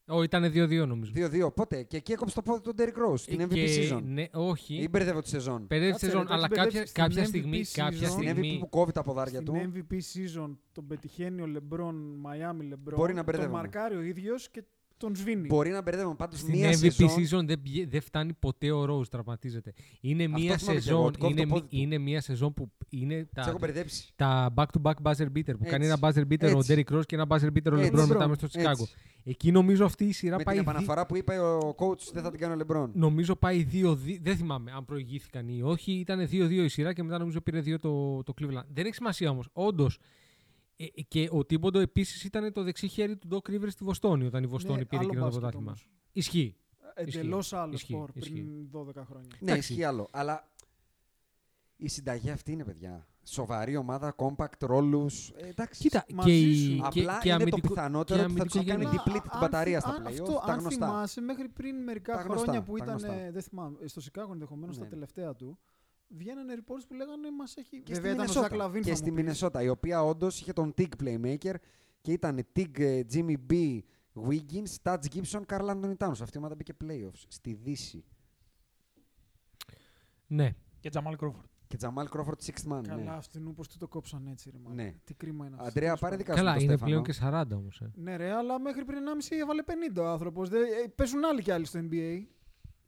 Ω, ήταν 2-2 νομίζω. 2-2. Πότε; Και εκεί έκοψε το πόδι του Derrick Rose στην Ε, MVP και- season. Ναι, όχι. Ή μπερδεύω τη σεζόν. Περίεργη Κάτσε, σεζόν, ρε, το αλλά έχεις κάποια, μπερδέψει στην κάποια MVP στιγμή. Κάποια season. Στην MVP στιγμή που κόβει τα ποδάρια Στην του. MVP season τον πετυχαίνει ο Λεμπρόν, Μαϊάμι Λεμπρόν. Μπορεί να τον μπερδεύομαι. μαρκάρει ο ίδιος και τον σβήνει. Μπορεί να μπερδεύουμε πάντως Στην μία MVP σεζόν. season δεν, πηγε- δεν φτάνει ποτέ ο Rose, τραυματίζεται. Είναι μία θυμάμαι και εγώ, σεζόν, ότι κόβει το είναι, πόδι του. είναι μία σεζόν που είναι Σε τα, έχω μπερδέψει. τα back-to-back buzzer beater. Που κάνει ένα buzzer beater ο Έτσι. Derrick Rose και ένα buzzer beater ο Έτσι. LeBron μετά LeBron. μέσα στο Έτσι. Chicago. Εκεί νομίζω αυτή η σειρά Με πάει. την δι- επαναφορά που είπε ο coach δεν θα την κάνει ο LeBron. Νομίζω πάει 2-2. Δεν θυμάμαι αν προηγήθηκαν ή όχι. Ήταν 2-2 η σειρά και μετά νομίζω πήρε 2 το, το Cleveland. Δεν έχει σημασία όμως. Όντως. Ε, και ο Τίμποντο επίσης ήταν το δεξί χέρι του Doc Rivers στη Βοστόνη όταν η Βοστόνη Ναι, πήρε άλλο εκείνο το μπάσκετ πρωτάθλημα. όμως. Ισχύει. Εντελώς άλλο Ισχύει, σπορ ισχύει. πριν 12 χρόνια. Ναι, Εντάξει. ισχύει άλλο. Αλλά η συνταγή αυτή είναι, παιδιά. Σοβαρή ομάδα, compact, ρόλους. Ε, εντάξει. Κοίτα, Μαζί και, η- σου. και, Απλά και είναι το αμυντικό- πιθανότερο και ότι θα τους αμυντικό κάνει γενικό. deplete την αν μπαταρία θυ- στα αν playoff. αυτό- Τα αν γνωστά. θυμάσαι, μέχρι πριν μερικά Τα γνωστά, χρόνια που τα ήταν. γνωστά. Δεν θυμάμαι, στο Σικάγο ενδεχομένως Ναι. τα τελευταία του. Βγαίνανε reports που λέγανε μας έχει. Και στη Βέβαια ήταν ο Ζακ Μινεσότα. Λαβίν. Και θα στη μου πεις. Μινεσότα, η οποία όντως είχε τον Teague playmaker και ήταν Teague, ε, Jimmy B, Wiggins, Taj Gibson, Karl-Anthony Towns. Αυτή η ομάδα μπήκε playoffs στη Δύση. Ναι. Και Jamal Crawford. Και Jamal Crawford sixth man. Καλά, Ναι. αυτήν όπω του το κόψαν έτσι. Ρε, μάλλον. Ναι. Τι κρίμα είναι αυτός. Αντρέα, τέλος πάρε πάντων. δικά σου Καλά, τον είναι Στέφανο. πλέον και 40 όμως. Ε. Ναι, ρε, αλλά μέχρι πριν 1,5 έβαλε 50 ο άνθρωπος. Παίζουν άλλοι κι άλλοι στο NBA.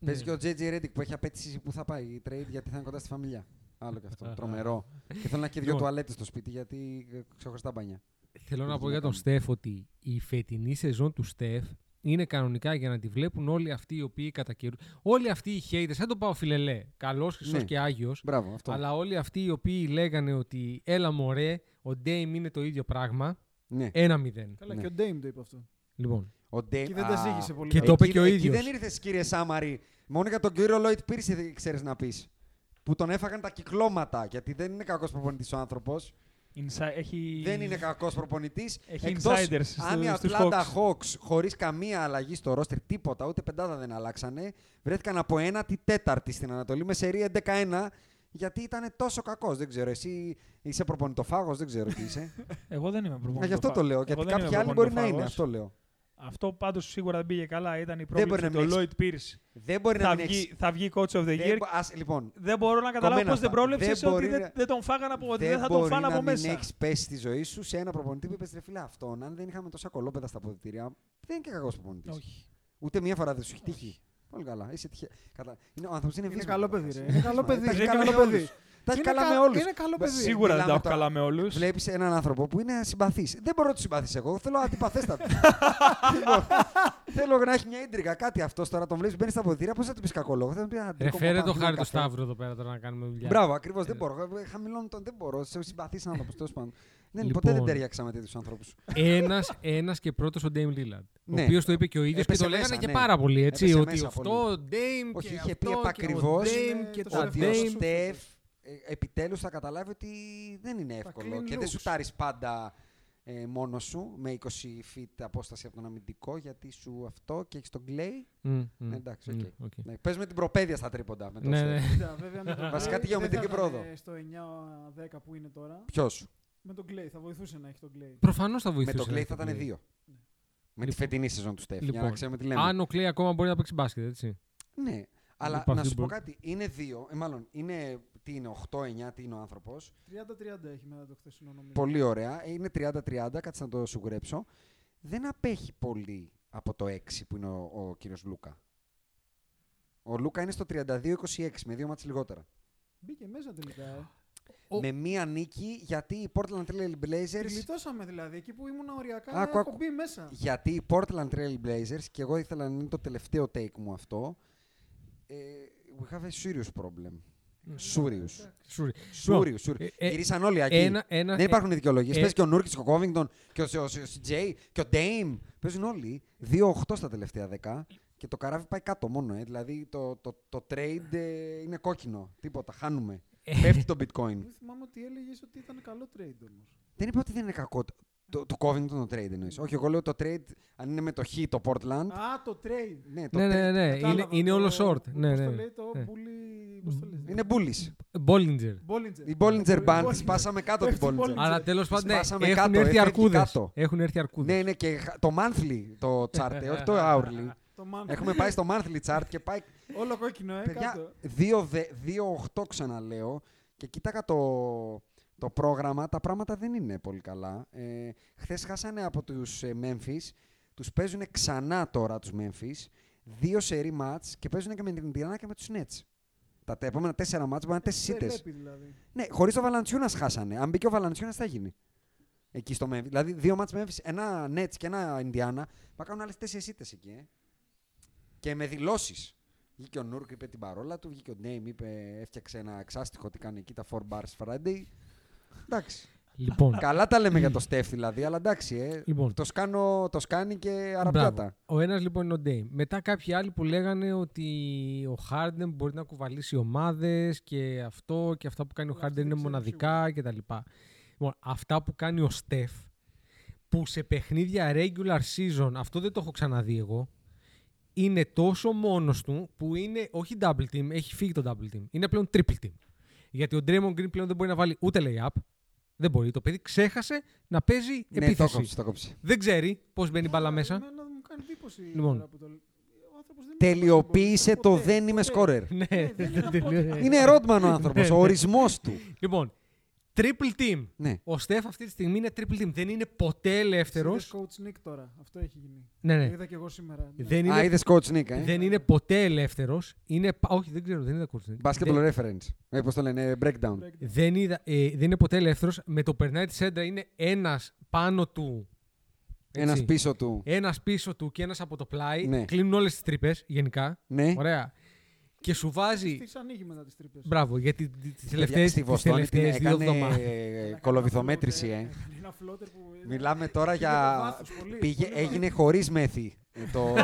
Παίζει Ναι. και ο JJ Redick που έχει απέτηση που θα πάει η trade γιατί θα είναι κοντά στη φαμιλιά. Άλλο και αυτό. Τρομερό. και θέλω να έχει δύο Λοιπόν. τουαλέτες στο σπίτι γιατί ε, ξεχωριστά μπάνια. Θέλω να Έχει πω να για τον κάνει. Στεφ ότι η φετινή σεζόν του Στεφ είναι κανονικά για να τη βλέπουν όλοι αυτοί οι οποίοι κατά καιρού. Όλοι αυτοί οι haters, δεν το πάω φιλελέ, καλός, χρυσός Ναι. και άγιος. Μπράβο, αυτό. Αλλά όλοι αυτοί οι οποίοι λέγανε ότι έλα μωρέ, ο Ντέιμ είναι το ίδιο πράγμα. Ναι. Ένα μηδέν. Καλά, Ναι. και ο Ντέιμ το είπε αυτό. Λοιπόν. Ο Dame- Και δεν τα Α, ζήγησε πολύ. Και καλά. το είπε και ο εκεί ίδιος. δεν ήρθες κύριε Σάμαρη. Μόνο για τον κύριο Λόιτ Πίρση ξέρεις να πεις. Που τον έφαγαν τα κυκλώματα. Γιατί δεν είναι κακός προπονητής ο άνθρωπος. Inside, έχει... Δεν είναι κακός προπονητής. Έχει insiders στου- αν οι στους Atlanta Hawks. Hawks χωρίς καμία αλλαγή στο ρόστερ, τίποτα, ούτε πεντάδα δεν αλλάξανε, βρέθηκαν από ένατη τέταρτη στην Ανατολή με σερία 11-1. Γιατί ήταν τόσο κακός. Δεν ξέρω. Εσύ είσαι προπονητοφάγος, δεν ξέρω τι είσαι. Εγώ δεν είμαι Α, προπονητοφάγος. γι' αυτό το λέω. Εγώ Γιατί δεν είμαι κάποιοι άλλοι μπορεί να είναι. προπονητοφάγος. Αυτό λέω. Αυτό πάντως σίγουρα δεν πήγε καλά. Ήταν η Δεν μπορεί πρόβλεψη να του μην Lloyd Pierce. Δεν μπορεί να Θα μην βγει, έχεις- θα βγει coach of the Δεν year. μπο- ας- λοιπόν, Δεν μπορώ να καταλάβω Κομμένα πώς δεν αυτά. πρόβλεψες Δεν ότι μπορεί δεν, να- δεν τον φάγανε από ότι δεν, δεν θα τον μπορεί φάνε να από μην μέσα. έχεις πέσει στη ζωή σου σε ένα προπονητή που είπες ρε φίλε αυτόν. Αν δεν είχαμε τόσα κολόπεδα στα αποδητήρια, δεν είναι και κακός προπονητής. Όχι. Ούτε μία φορά δεν σου έχει τύχει. Πολύ καλά. Είσαι τυχε... Κατα... είναι, ο άνθρωπος είναι Είναι βίσμα. καλό παιδί, ρε. Είναι καλό παιδί. Τα έχει Είναι καλά καλό με παιδί. όλους. Τα έχει Είναι καλά κα- με όλους. Είναι καλό παιδί. Σίγουρα δεν τα μιλάμε έχω τώρα- καλά με όλους. Βλέπεις έναν άνθρωπο που είναι συμπαθής. Δεν μπορώ να του συμπαθήσω εγώ. Θέλω αντιπαθέστατο. Θέλω να έχει μια ίντρικα. Κάτι αυτός τώρα τον βλέπεις, μπαίνεις στα αποδητήρια. Πώς θα του πεις κακό λόγο. Θα του πεις Ρε, αντρικό φέρε το παπά, χάρη το καφέ. Σταύρο εδώ πέρα τώρα να κάνουμε δουλειά. Μπράβο, ακριβώς. Δεν Ε. μπορώ. Ε, Χαμηλώνω τον. Δεν μπορώ. Σε συμπαθείς άνθρωπος. Τέλος πάντων. Δεν, Λοιπόν. Ποτέ δεν ταιριάξα με τέτοιους ανθρώπους. Ένας, ένας και πρώτος ο Ντέιμ Λίλαντ. Ναι. Ο οποίος το είπε και ο ίδιος και Έπεσε το λέγανε μέσα, και ναι. πάρα πολύ έτσι. Έπεσε ότι μέσα αυτό πολύ. ο Ντέιμ Όχι, και είχε πει αυτό και ο επακριβώς Ντέιμ είναι και το το ότι ο Ντέιμ. Στεφ επιτέλους θα καταλάβει ότι δεν είναι εύκολο clean και δεν looks. σου τάρει πάντα ε, μόνος σου με 20 feet απόσταση από τον αμυντικό γιατί σου αυτό και έχεις τον Klay. Μμ, μμ, Ναι, εντάξει, μμ, οκ. οκ. Ναι, πες με την προπαίδεια στα τρίποντα. Με το Ναι, Steph. ναι. Κοίτα, βέβαια, με τον Βασικά Klay τη δεν γεωμετρική θα ήταν, πρόοδο. ε, Στο 9-10 που είναι τώρα. Ποιος; Με τον Klay, θα βοηθούσε να έχει τον Klay. Προφανώς θα Με βοηθούσε. τον να Klay έχει θα τον ήταν Klay. δύο. Με τη Λοιπόν. φετινή σεζόν του Steph. Για να Λοιπόν, ξέρουμε τι λέμε. Αν ο Klay ακόμα μπορεί να παίξει μπάσκετ, έτσι. Ναι. Αλλά Λοιπόν, να αυτή σου πω μπορεί- κάτι. Είναι δύο. Ε, μάλλον είναι. Τι είναι, 8-9, τι είναι ο άνθρωπος. 30-30 έχει μετά το χθεσινό νομίζω. Πολύ ωραία. Ε, Είναι 30-30, κάτσε να το σιγουρέψω. Δεν απέχει πολύ από το 6 που είναι ο, ο κύριος Λούκα. Ο Λούκα είναι στο 32-26 με δύο μάτς λιγότερα. Μπήκε μέσα τελικά. Ε. Ο- Με μία νίκη γιατί οι Portland Trail Τη Blazers Γλιτώσαμε δηλαδή. Εκεί που ήμουν οριακά Άκου, έχω άκου. μπει μέσα. Γιατί οι Portland Trail Blazers, και εγώ ήθελα να είναι το τελευταίο take μου αυτό, ε, we have a serious problem. Serious. Σούρι. Serious, serious. Ε, ε, Γυρίσαν όλοι εκεί. Ένα, ένα, Δεν υπάρχουν δικαιολογίες. ε, Παίζει και ο Νούρκης και ο Κόβινγκτον και ο, ο, ο, ο CJ και ο Ντέιμ. Παίζουν όλοι. 2-8 στα τελευταία 10 και το καράβι πάει κάτω μόνο. Ε. Δηλαδή το, το, το trade ε, είναι κόκκινο. Τίποτα. Χάνουμε. Ε. Πέφτει το bitcoin. Δεν θυμάμαι ότι έλεγες ότι ήταν καλό trade όμως. δεν είπα ότι δεν είναι κακό. Το, το, το Covington το trade εννοείς. Όχι, εγώ λέω το trade αν είναι με το Χ το Portland. Α, το trade. ναι, το Ναι, trade ναι, ναι. Είναι, Κατάλαβα, είναι το- όλο short. πώς Ναι, το ναι. λέει το ναι. bully. Πώς το λέει. Είναι bullies. Bollinger. Bollinger. Η Bollinger Band Bollinger. σπάσαμε κάτω την Πέφτει Bollinger. Bollinger. Αλλά τέλος πάντων ναι, Σπάσαμε έχουν κάτω, έρθει έφευγε αρκούδες. κάτω. Έχουν έρθει αρκούδες. Ναι, ναι, και χα- το monthly το chart, ε, όχι το hourly. Το man. Έχουμε πάει στο monthly chart και πάει Όλο κόκκινο, ε, Παιδιά, κάτω. 2-8 ξαναλέω και κοίταγα το, το πρόγραμμα. Τα πράγματα δεν είναι πολύ καλά. Ε, Χθες χάσανε από τους ε, Memphis. Τους παίζουν ξανά τώρα τους Memphis. Δύο σερή μάτς και παίζουν και με την Indiana και με τους Nets. Τα, τα επόμενα τέσσερα μάτς μπορεί να είναι τέσσερις Δεν ήττες. πρέπει δηλαδή. Ναι, χωρίς το Βαλαντσιούνας χάσανε. Αν μπήκε ο Βαλαντσιούνας θα γίνει. Εκεί στο Memphis. Δηλαδή δύο μάτς Memphis, ένα Nets και ένα Indiana. Θα κάνουν άλλες τέσσερις ήττες εκεί. Ε. Και με δηλώσεις. Βγήκε ο Νούρκ, είπε την παρόλα του. Βγήκε ο Νέιμ, είπε, έφτιαξε ένα εξάστιχο τι κάνει εκεί τα 4 bars Friday. Εντάξει. Λοιπόν, Καλά τα λέμε για το Στεφ δηλαδή, αλλά εντάξει. Ε. λοιπόν Το, σκάνω, το σκάνει και Μπράβο. αραπιάτα. Ο ένας λοιπόν είναι ο Ντέιμ. Μετά κάποιοι άλλοι που λέγανε ότι ο Χάρντεν μπορεί να κουβαλήσει ομάδες και αυτό και αυτά που κάνει ο Αυτό Χάρντεν δεν είναι ξέρω μοναδικά κτλ. Λοιπόν, αυτά που κάνει ο Στεφ που σε παιχνίδια regular season, αυτό δεν το έχω ξαναδεί εγώ, είναι τόσο μόνος του που είναι όχι double team, έχει φύγει το double team. Είναι πλέον triple team. Γιατί ο Draymond Green πλέον δεν μπορεί να βάλει ούτε layup. Δεν μπορεί. Το παιδί ξέχασε να παίζει Ναι, το επίθεση. κόψει, το κόψει. δεν ξέρει πώς μπαίνει η μπάλα μέσα. Εμένα μου κάνει εντύπωση. Λοιπόν. τώρα που το... Ο άνθρωπος δεν Τελειοποίησε είναι ποτέ, το δεν είμαι ποτέ. σκόρερ. Ναι, δεν είναι τελείω- Είναι Ρότμαν ο άνθρωπος, ο ορισμός του. Λοιπόν, triple team. Ναι. Ο Στεφ αυτή τη στιγμή είναι triple team. Δεν είναι ποτέ ελεύθερος. Είδες coach Nick τώρα. Αυτό έχει γίνει. Ναι, Το ναι. είδα και εγώ σήμερα. Ναι. Δεν Α, είναι, είδες coach Nick, ε; δεν είναι ποτέ ελεύθερος. Είναι... πα- Όχι, δεν ξέρω, δεν είδα coach. Basketball Δεν, reference. Ε, πώς το λένε, breakdown. Breakdown. δεν, είδα, ε, δεν είναι ποτέ ελεύθερος. Με το περνάει τη σέντρα είναι ένας πάνω του. Ένας έτσι. πίσω του. Ένας πίσω του και ένας από το πλάι. Ναι. Κλείνουν όλες τις τρύπες γενικά. Ναι. Ωραία. Και σου βάζει. Τις ανοίγει μετά τις τρύπες. Μπράβο, γιατί τις Παιδιά, τελευταίε Στη Βοστόνη την δύο έκανε εβδομάδες. ε, Έκανε κολοβυθομέτρηση, ένα ε. floater, έκανε ένα floater που- Μιλάμε τώρα Πήγε για. το βάθος πολύ, Πήγε, πολύ έγινε βάθος. χωρίς μέθη ε, το,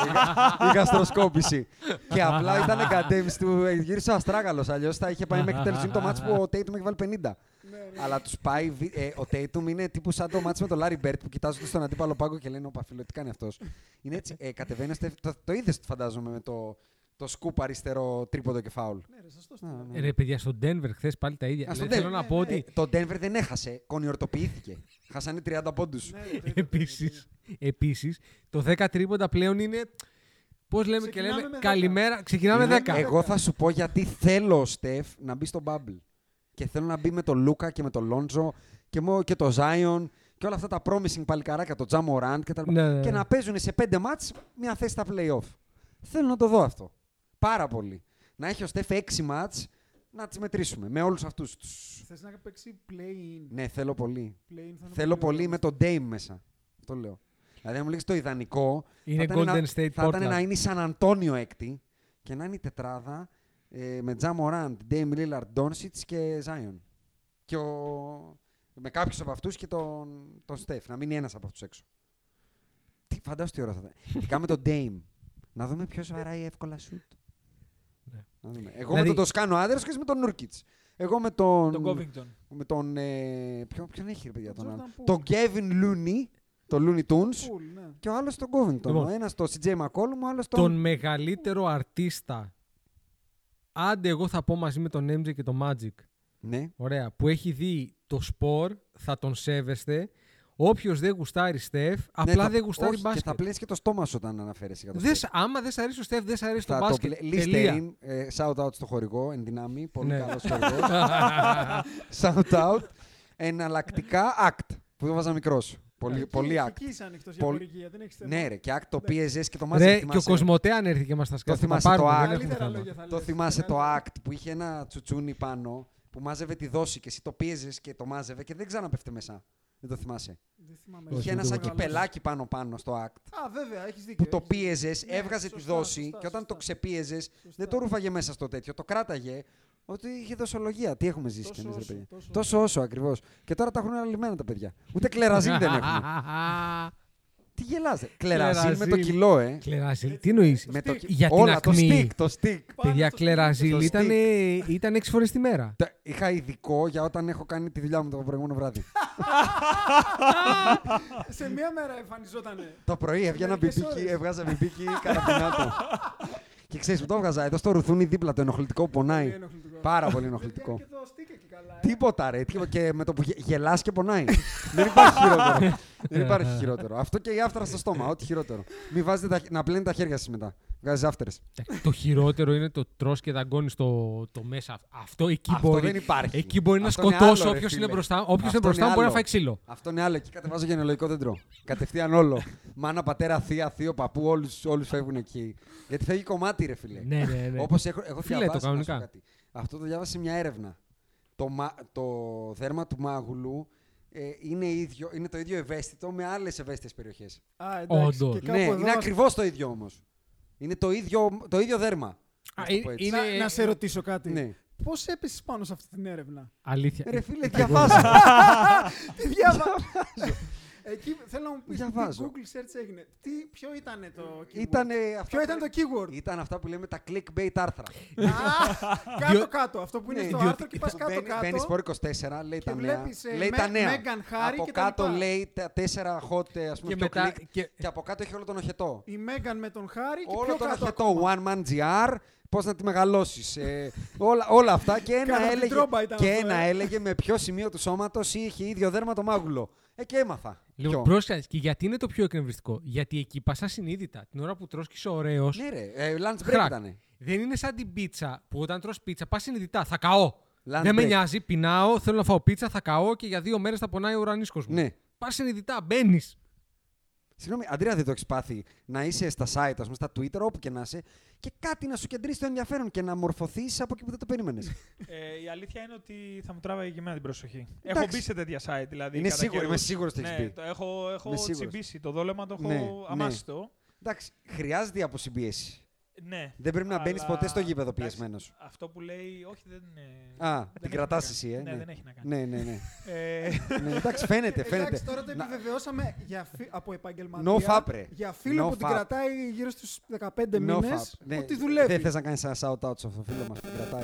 η γαστροσκόπηση. και απλά ήταν εγκατέμιση του. ε, Γύρισε ο Αστράγαλος. Αλλιώς θα είχε πάει μέχρι τέλος. Είναι το μάτσο που ο Tatum έχει βάλει 50. Ναι, ναι. Αλλά τους πάει. βι- Ε, ο Tatum είναι τύπου σαν το μάτσο με τον Larry Bird που κοιτάζονται στον αντίπαλο πάγκο και λένε Ωπα φίλο, τι κάνει αυτός. Είναι έτσι. Ε, κατεβαίνει. ο Steph- Το, το είδες, φαντάζομαι, με το, το σκουπ αριστερό τρίποδο και φάουλ. Ναι, ρε, σωστός Α, το ναι. Ρε παιδιά, στο Denver χθες πάλι τα ίδια. Α, στο Δηλαδή, θέλω Denver. να πω ότι Ε, το Denver δεν έχασε. Κονιορτοποιήθηκε. Χάσανε 30 πόντους. Ναι, ρε, το είδα, το είδα, το Επίσης, είδα. επίσης, το 10 τρίποντα πλέον είναι. Πώς λέμε και Ξεκινάμε λέμε. με 10. Καλημέρα. Ξεκινάμε Είναι 10. Εγώ θα σου πω γιατί θέλω ο Στεφ να μπει στο bubble. Και θέλω να μπει με τον Λούκα και με τον Λόντζο και, με, και το Zion και όλα αυτά τα promising παλικαράκια, το Jamorant και τα λοιπά. Ναι, ναι, Και ναι. να παίζουν σε πέντε μάτς μια θέση στα play-off. Θέλω να το δω αυτό. Πάρα πολύ. Να έχει ο Στεφ έξι μάτς να τις μετρήσουμε με όλους αυτούς τους. Θες να παίξει play-in. Ναι, θέλω πολύ. Play-in θα είναι Θέλω πολύ ωραίο. με τον Dame μέσα. Αυτό λέω. Δηλαδή, αν μου λέγεις το ιδανικό, Είναι θα ήταν Golden να- State θα ήταν Portland. να είναι η Σαν Αντώνιο έκτη και να είναι η τετράδα ε, με Τζα Μοράντ, Dame Lillard, Doncic και Zion. Και ο... με κάποιους από αυτούς και τον, τον Στεφ, να μείνει ένας από αυτούς έξω. Τι, φαντάσου τι ώρα θα ήταν. Ειδικά με τον Dame. Να δούμε ποιος βαράει εύκολα σουτ. Ναι. Να δούμε. Εγώ Δηλαδή- με τον Τοσκάνο Άδερος και εσύ με τον Νούρκιτς. Εγώ με τον. Τον Covington. Με τον. Ε, ποιον, ποιον έχει ρε παιδιά τον Jordan άλλο; Poole. Τον Kevin Looney, το Looney Tunes. Cool, ναι. Και ο άλλος τον Covington. Λοιπόν. ο ένας το CJ McCollum, ο άλλος τον. Τον μεγαλύτερο αρτίστα. Άντε, εγώ θα πω μαζί με τον MJ και τον Magic. Ναι. Ωραία. Που έχει δει το σπορ, θα τον σέβεστε. Όποιος δεν γουστάρει Στεφ, απλά Ναι, θα- δεν γουστάρει όχι, μπάσκετ. Και θα πλένεις και το στόμα σου όταν αναφέρεσαι για το Δεν Steph. σ- άμα δεν σ' αρέσει ο Στεφ, δεν σ' αρέσει το Θα το μπάσκετ. πλε... Τελεία. Listerine, ε, shout out στο χορηγό, εν δυνάμει, πολύ Ναι. καλός χορηγός. shout out. Εναλλακτικά act, που το βάζα μικρός. Πολύ, Εκεί- πολύ act. Εκεί είσαι ανοιχτός για Πολύ- χορηγία, δεν έχεις θέμα. Ναι ρε, και act το Εντάξει. PSS και το Magic. Ρε, και ο θυμάσαι; Κοσμοτέ αν έρθει και μα τα σκάσει. θα θυμάσαι πάρουμε, το δεν Act; έχουμε Καλύτερα θέμα. λόγια θα Το λες. θυμάσαι το Καλύτερα. act που είχε ένα τσουτσούνι πάνω που μάζευε τη δόση και εσύ το πίεζες και το μάζευε και δεν ξαναπέφτε μέσα. Δεν το θυμάσαι. Δεν θυμάμαι. Όχι, Είχε ένα δεν σαν το θυμάμαι. κυπελάκι πάνω πάνω στο act. Α, βέβαια, έχεις δίκιο. Που το έχεις δίκιο. πίεζες, Ναι, έβγαζε τη σωστά, δόση σωστά, και όταν το σωστά. ξεπίεζες, Σωστά. δεν το ρούφαγε μέσα στο τέτοιο. Το κράταγε ότι είχε δοσολογία. Τι έχουμε ζήσει Τόσο κι εμείς, ρε όσο, παιδιά. τόσο Τόσο όσο ακριβώς. Και τώρα τα έχουν αναλυμμένα τα παιδιά. Ούτε Clearasil δεν έχουν. Τι γελάτε. Clearasil με το Clearasil. κιλό, ε. Clearasil, τι εννοείς; Με το... stick. Για την Όλα, το ακμή. stick, το stick. Παιδιά, στο Clearasil στο ήταν, stick. ήταν 6 φορές τη μέρα. Τα- Είχα ειδικό για όταν έχω κάνει τη δουλειά μου το προηγούμενο βράδυ. Σε μία μέρα εμφανιζότανε. το πρωί έβγαινα Μερικές μπιμπίκι, ώρες. έβγαζα μπιμπίκι καραμπινάτο. και ξέρεις που το έβγαζα, εδώ στο ρουθούνι δίπλα το ενοχλητικό που Πολύ πονάει. Ενοχλητικό. Πάρα πολύ Παιδιά, ενοχλητικό. Και το stick εκεί καλά. ε. Τίποτα ρε, τίποτα. και με το που γε- γελάς και πονάει. Δεν υπάρχει χειρότερο. Δεν υπάρχει χειρότερο. Αυτό και η άφτρα στο στόμα, ό,τι χειρότερο. Μην βάζετε τα, χ- να πλένει τα χέρια σας μετά. Βγάζει άφτερες. το χειρότερο είναι το τρως και δαγκώνει το, το μέσα. Αυτό εκεί Αυτό μπορεί, δεν υπάρχει. εκεί μπορεί να Αυτό είναι σκοτώσει άλλο, ρε, όποιος φίλε. είναι μπροστά. Όποιος Αυτό είναι μπροστά είναι μπορεί να άλλο. φάει ξύλο. Αυτό είναι άλλο. Εκεί κατεβάζω γενεολογικό δέντρο. Κατευθείαν όλο. Μάνα, πατέρα, θεία, θείο, παππού, όλους, όλους φεύγουν εκεί. Γιατί φεύγει κομμάτι, ρε φίλε. Ναι, ναι, ναι. Όπως έχω, έχω Φίλε, διαβάσει, το να σου πω κανονικά. κάτι. Αυτό το διάβασα σε μια έρευνα. Το, μα- το δέρμα του μάγουλου ε, είναι, ίδιο, είναι το ίδιο ευαίσθητο με άλλες ευαίσθητες περιοχές. Α, εντάξει. Όντως. Και κάπου Ναι, εδώ είναι ακριβώς το ίδιο όμως. Είναι το ίδιο, το ίδιο δέρμα. Α, Να το πω ε- έτσι. είναι- Να, να σε ρωτήσω κάτι. Ναι. Πώς έπεσε πάνω σε αυτή την έρευνα; Αλήθεια. Ρε φίλε, Εγώ- διαβάζω. Τι διαβάζω. Εκεί θέλω να μου πεις τι Διαβάζω. Google search έγινε. Τι, ποιο ήταν το keyword; Ήτανε αυτά Ποιο που ήταν το λέ- keyword; Ήταν αυτά που λέμε τα clickbait άρθρα. Κάτω-κάτω. Αυτό που είναι στο διότι- άρθρο και πας Μπαίνει κάτω-κάτω. σπορ 24, λέει Και τα νέα. βλέπεις, ε, λέει Με- τα νέα. Meghan Harry από και τα κάτω λοιπά. λέει τα τέσσερα hot, ε, ας πούμε, Και πιο μετά. κλικ. και- Και από κάτω έχει όλο τον οχετό. Η Μέγαν με τον Χάρη και Όλο πιο τον κάτω οχετό. ακόμα. One man GR. Πώς να τη μεγαλώσεις. Ε, όλα, όλα αυτά. Και ένα, Κάνα την έλεγε, τρόμπα ήταν και αυτό, ένα ε. έλεγε με ποιο σημείο του σώματος είχε ίδιο δέρμα το μάγουλο. Ε, και έμαθα. Λοιπόν, Ποιο; πρόσεχες. Και γιατί είναι το πιο εκνευριστικό; Γιατί εκεί πας συνείδητα. Την ώρα που τρως και είσαι ωραίος. Ναι, ρε. Ε, lunch break Χρακ. ήταν. Δεν είναι σαν την πίτσα που όταν τρως πίτσα πας συνειδητά. Θα καώ. Lunch δεν με break. νοιάζει. Πεινάω. Θέλω να φάω πίτσα. Θα καώ και για δύο μέρες θα πονάει ο ουρανίσκος μου. Ναι. Πας συνειδητά. Μπαίνεις. Συγγνώμη, Αντρέα, δεν το έχεις πάθει να είσαι στα site, ας πούμε, στα Twitter, όπου και να είσαι, και κάτι να σου κεντρήσει το ενδιαφέρον και να μορφωθείς από εκεί που δεν το περίμενες. Ε, η αλήθεια είναι ότι θα μου τράβαγε και εμένα την προσοχή. Εντάξει. Έχω μπει σε τέτοια site. Δηλαδή, Είναι κατά σίγουρο, καιρούς. είμαι σίγουρος ότι έχεις ναι, μπει. Το έχω, έχω Είμαι σίγουρος. τσιμπήσει. Το δόλεμα το έχω Ναι, ναι. αμάστο. Εντάξει, χρειάζεται η αποσυμπίεση. Ναι. Δεν πρέπει να μπαίνεις Αλλά- ποτέ στο γήπεδο εντάξει, πιεσμένος. Αυτό που λέει, όχι δεν είναι. Α, δεν την έχει κρατά να κάνει. εσύ, ε. Ναι, δεν έχει να κάνει. Ναι, ναι, ναι. Ε, ναι εντάξει, φαίνεται, φαίνεται. Εντάξει, τώρα το Να- επιβεβαιώσαμε για φι- από επαγγελματία. No fap, ρε. Για φίλο No που την fap. κρατάει γύρω στους 15 No μήνες, fap. Ναι, ότι δουλεύει. Δεν θες να κάνεις ένα shout out σε αυτό το φίλο μας που την κρατάει.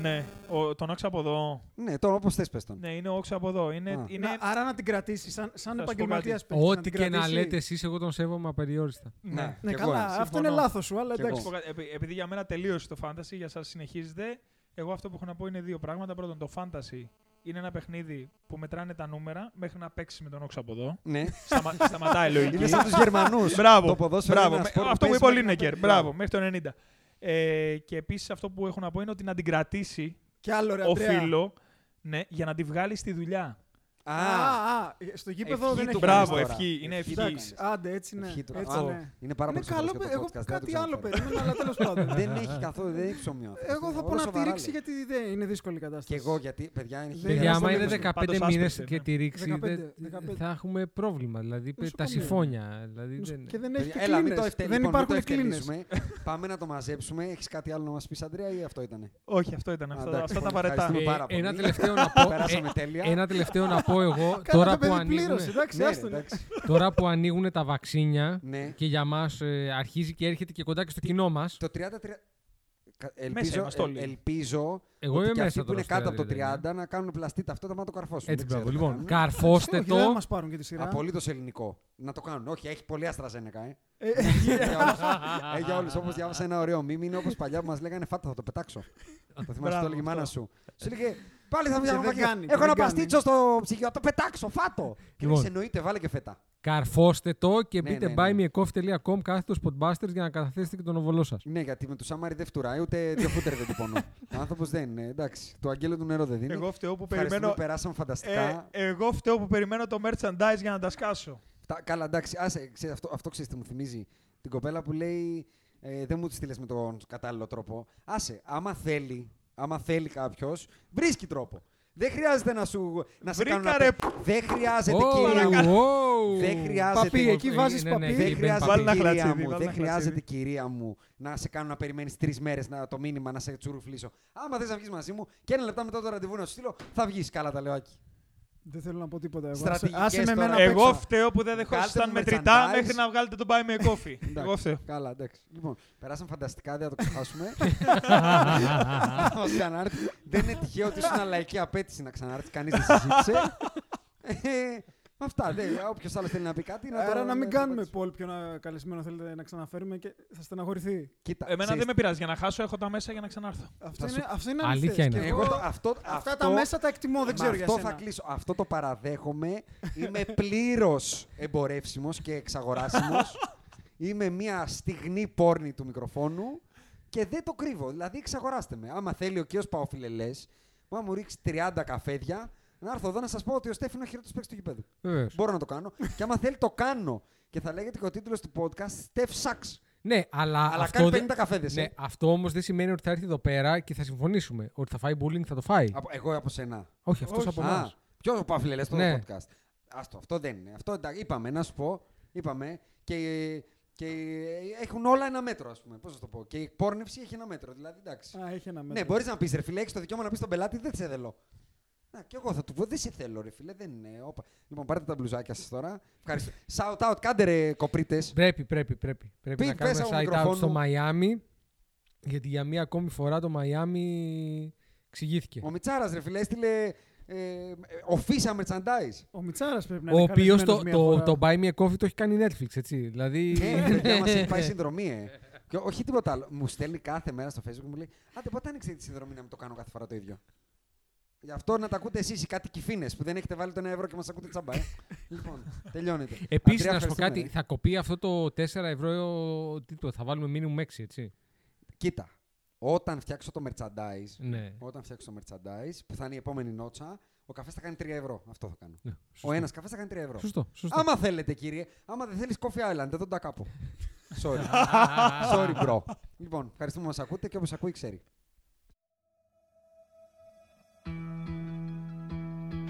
Ναι, ο, τον όξα από εδώ. Ναι, τώρα όπως θες πες τον. Ναι, είναι όξα από εδώ. Είναι, Α. είναι, Να- άρα να την κρατήσεις, σαν, σαν Θα σου πω επαγγελματίας κάτι. Ό,τι και να λέτε εσείς, εγώ τον σέβομαι απεριόριστα. ναι. Ναι, Κι καλά, εγώ, αυτό συμφωνώ. είναι λάθος σου, αλλά Κι εντάξει. Να σου πω κάτι, επει- Επειδή για μένα τελείωσε το fantasy, για σας συνεχίζετε. Εγώ αυτό που έχω να πω είναι δύο πράγματα. Πρώτον, το fantasy είναι ένα παιχνίδι που μετράνε τα νούμερα μέχρι να παίξει με τον όξο από εδώ. Ναι. Σταμα, σταματάει η λογική. Είναι σαν τους Γερμανούς. Μπράβο. Το ποδόσφαιρο μπράβο. είναι ένας Με- σπορ που αυτό που παίζει είπε ο μέχρι να Λίνεκερ. παίζει. Μπράβο, μέχρι το 90. Ε, και επίσης αυτό που έχω να πω είναι ότι να την κρατήσει Και άλλο ρε, ο Αντρέα. φίλο ναι, για να τη βγάλει στη δουλειά. Α, Α, α, στο γήπεδο ευχή δεν του έχει Μπράβο, τώρα. ευχή, είναι ευχή. Εντάξει, άντε, έτσι ναι. ευχή του. Έτσι, Α, ναι. Είναι πάρα Είναι πολύ καλό, σοβαρό εγώ το podcast, δεν θα το κάτι άλλο ξαναφέρω. περίμενα, αλλά τέλος πάντων. Δεν έχει καθόλου, δεν έχει ψωμιό. Εγώ θα πω Όλα να σοβαρά τη ρίξει λέει. γιατί δεν είναι δύσκολη η Και κατάσταση. εγώ γιατί, παιδιά, είναι Δεν Παιδιά, είναι άμα στο είναι μήκος. 15 Πάντως μήνες άσπρη, και ναι. τη ρίξει, 15, δεν- 15. θα έχουμε πρόβλημα. Δηλαδή Να σου τα πω, ναι. συμφώνια. Δηλαδή, δεν... Και δεν έχει και Παιδιά, Έλα, μην το κλίνες. ευτελ... Δεν λοιπόν, μην το υπάρχουν κλίνες. ευτελίσουμε. Πάμε να το μαζέψουμε. Έχεις κάτι άλλο να μας πεις, Αντρέα, ή αυτό ήταν. Όχι, αυτό ήταν. Α, Αυτά, εντάξει, αυτά τα πολύ βαρετά. ευχαριστούμε. Ε, πάρα ένα πολύ. τελευταίο να πω. Περάσαμε ε, τέλεια. Ένα τελευταίο να πω εγώ, Κάνα τώρα το που, παιδί ανοίγουν, πλήρωσε, εντάξει, Ναι, άστον. εντάξει. τώρα που ανοίγουν τα βαξίνια Ναι. και για μας ε, αρχίζει και έρχεται και κοντά και στο κοινό μας. Το 30-30. κα- ελπίζω, είμαστε όλοι. ε, ελπίζω Εγώ ότι είμαι και μέσα αυτοί που τώρα είναι στο κάτω από το reality, δεν 30 να κάνουν πλαστή ταυτότητα να το καρφώσουν. Έτσι, Δεν μπράβο. ξέρω τι θα Λοιπόν, κάνουν. καρφώστε Όχι, δεν θα το. μας πάρουν και τη σειρά. Απολύτως ελληνικό. Να το κάνουν. Όχι, έχει πολύ αστραζένεκα, ε. Ε, ε, Έχει για όλους. Όπως διάβασα ένα ωραίο μήνυμα, είναι όπως παλιά που μας λέγανε Φάτα, θα το πετάξω. το θυμάσαι, το Μπράβο, έλεγε η μάνα αυτό. σου. Σου έλεγε Πάλι θα βγει Και ένα δεν πακέτο. κάνει, και Έχω δεν ένα κάνει. παστίτσο στο ψυγείο, το πετάξω, φάτο. Και Λοιπόν. λες, εννοείται, βάλε και φέτα. Καρφώστε το και Ναι, μπείτε ναι, ναι. buymeacoffee.com κάθετος spotbusters για να καταθέσετε και τον οβολό σας. Ναι, γιατί με τους Σάμαρι δεν φτουράει, ούτε δύο φούτερ δεν τυπώνω. Ο άνθρωπος δεν είναι. Εντάξει, το αγγέλο του νερό δεν δίνει. Εγώ φταίω που Ευχαριστούμε, περιμένω. περάσαμε Ε, φανταστικά. εγώ φταίω που περιμένω το merchandise για να τα σκάσω. Τα- καλά, εντάξει, άσε, ξέρεις, αυτό, αυτό ξέρεις τι μου θυμίζει. Την κοπέλα που λέει ε, δεν μου τη στείλες με τον κατάλληλο τρόπο. Άσε, άμα θέλει, άμα θέλει κάποιος, βρίσκει τρόπο. Δεν χρειάζεται να σου να σε Βρήκα, κάνουν να ρε. πε- Δεν χρειάζεται, Ω, κυρία μου. ω. Δεν χρειάζεται. Παπί, εκεί Ε, βάζεις ναι, ναι, παπί. εκεί Δεν μπαίνει χρειάζεται, Βάλει ένα κυρία χλατσίδι, μου, βάλει δεν ένα χρειάζεται, χλατσίδι. κυρία μου, να σε κάνω να περιμένεις τρεις μέρες το μήνυμα να σε τσουρουφλήσω. Άμα θες να βγεις μαζί μου και ένα λεπτά μετά το ραντεβού να σου στείλω, θα βγεις. Καλά τα λέω, Άκη. Δεν θέλω να πω τίποτα. Εγώ. Στρατηγικές Άσε με τώρα. εμένα απ' Εγώ έξω. φταίω που δεν δεχόσασταν το μετρητά merchandise. μέχρι να βγάλετε τον Buy Me a Coffee. Εγώ Εντάξει, φταίω. Καλά, εντάξει. Λοιπόν, περάσαμε φανταστικά, δεν θα το ξεχάσουμε. Θα ξανάρθει. Δεν είναι τυχαίο ότι ήσουν λαϊκή απέτηση να ξανάρθει. Κανείς δεν συζήτησε. Ε, Αυτά. Όποιος άλλος θέλει να πει κάτι. Να Άρα το, να μην το κάνουμε πατήσει. Πολ πιο να- καλεσμένο θέλετε να ξαναφέρουμε και θα στεναχωρηθεί. Κοίτα, Εμένα ξέρεις, δεν με πειράζει. Για να χάσω έχω τα μέσα για να ξανάρθω. Αυτό σου- είναι, αυτό είναι Αλήθεια αληθές. είναι. Και Εγώ εγώ, το- αυτό, αυτά αυτό, τα μέσα τα εκτιμώ, δεν με ξέρω για αυτό σένα. θα κλείσω. Αυτό το παραδέχομαι. Είμαι πλήρως εμπορεύσιμος και εξαγοράσιμος. Είμαι μια στιγμή πόρνη του μικροφόνου και δεν το κρύβω. Δηλαδή, εξαγοράστε με. Άμα θέλει ο κύριο Παοφιλελές, να μου ρίξει 30 καφέδια, να έρθω εδώ να σας πω ότι ο Στέφη είναι ο χειρότερος παίκτης του γηπέδου. Βεβαίως. Μπορώ να το κάνω. και άμα θέλει, το κάνω. Και θα λέγεται και ο τίτλος του podcast Steph Sucks. Ναι, αλλά, Αλλά αυτό, κάνει δεν- 50 καφέδες. ναι, αυτό όμως δεν σημαίνει ότι θα έρθει εδώ πέρα και θα συμφωνήσουμε. Ότι θα φάει bullying, θα το φάει. Εγώ από σένα. Όχι, αυτός Όχι. από Α, εμάς. ποιος Παύλε στο Ναι. podcast. Άστο, αυτό δεν είναι. Αυτό εντάξει, είπαμε, να σου πω. Είπαμε και, και έχουν όλα ένα μέτρο, ας πούμε. Πώς να το πω. Και η εκπόρνευση έχει ένα μέτρο. Δηλαδή, εντάξει. Α, έχει ένα μέτρο. ναι, μπορείς να πεις ρε φίλε, έχεις το δικαίωμα να πεις στον πελάτη, δεν σε θέλω. Να, και εγώ θα του πω, δεν σε θέλω, ρε φίλε, δεν είναι. Όπα. Λοιπόν, πάρτε τα μπλουζάκια σας τώρα. Ευχαριστώ. Shout out, κάντε ρε κοπρίτες. Πρέπει, πρέπει, πρέπει. Πρέπει Πει, να πες κάνουμε από site out μικροφόνου. στο Miami. Γιατί για μία ακόμη φορά το Miami εξηγήθηκε. Ο Μιτσάρας, ρε φίλε, έστειλε ε, ε, official merchandise. Ο Μιτσάρας πρέπει να Ο είναι οποίος καλεσμένος το, μία το, φορά. το Buy Me a Coffee το έχει κάνει Netflix, έτσι. Δηλαδή. Ναι, παιδιά μας έχει πάει συνδρομή, ε. Και όχι τίποτα άλλο. Μου στέλνει κάθε μέρα στο Facebook μου λέει Άντε, πότε άνοιξε τη συνδρομή να μην το κάνω κάθε φορά το ίδιο; Γι' αυτό να τα ακούτε εσείς οι κάτι κυφίνε που δεν έχετε βάλει το 1 ευρώ και μας ακούτε τσαμπά. Ε. λοιπόν, τελειώνεται. Επίσης, Αντρέα, να σου πω ευχαριστούμε, κάτι, ρε. θα κοπεί αυτό το 4 ευρώ. Τι το, θα βάλουμε minimum 6, έτσι; Κοίτα, όταν φτιάξω το merchandise, Ναι. όταν φτιάξω το merchandise, που θα είναι η επόμενη νότσα, ο καφές θα κάνει 3 ευρώ. Αυτό θα κάνω. ναι. Ο Σωστό. ένας καφές θα κάνει 3 ευρώ. Σωστό. σωστό. Άμα θέλετε, κύριε, άμα δεν θέλεις Coffee Island, εδώ τα κάπου. Sorry. Sorry, bro. Λοιπόν, ευχαριστούμε που μας ακούτε και όπως ακούει, ξέρει.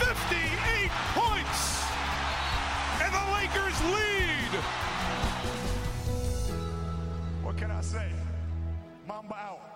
58 points! And the Lakers lead! What can I say? Mamba out.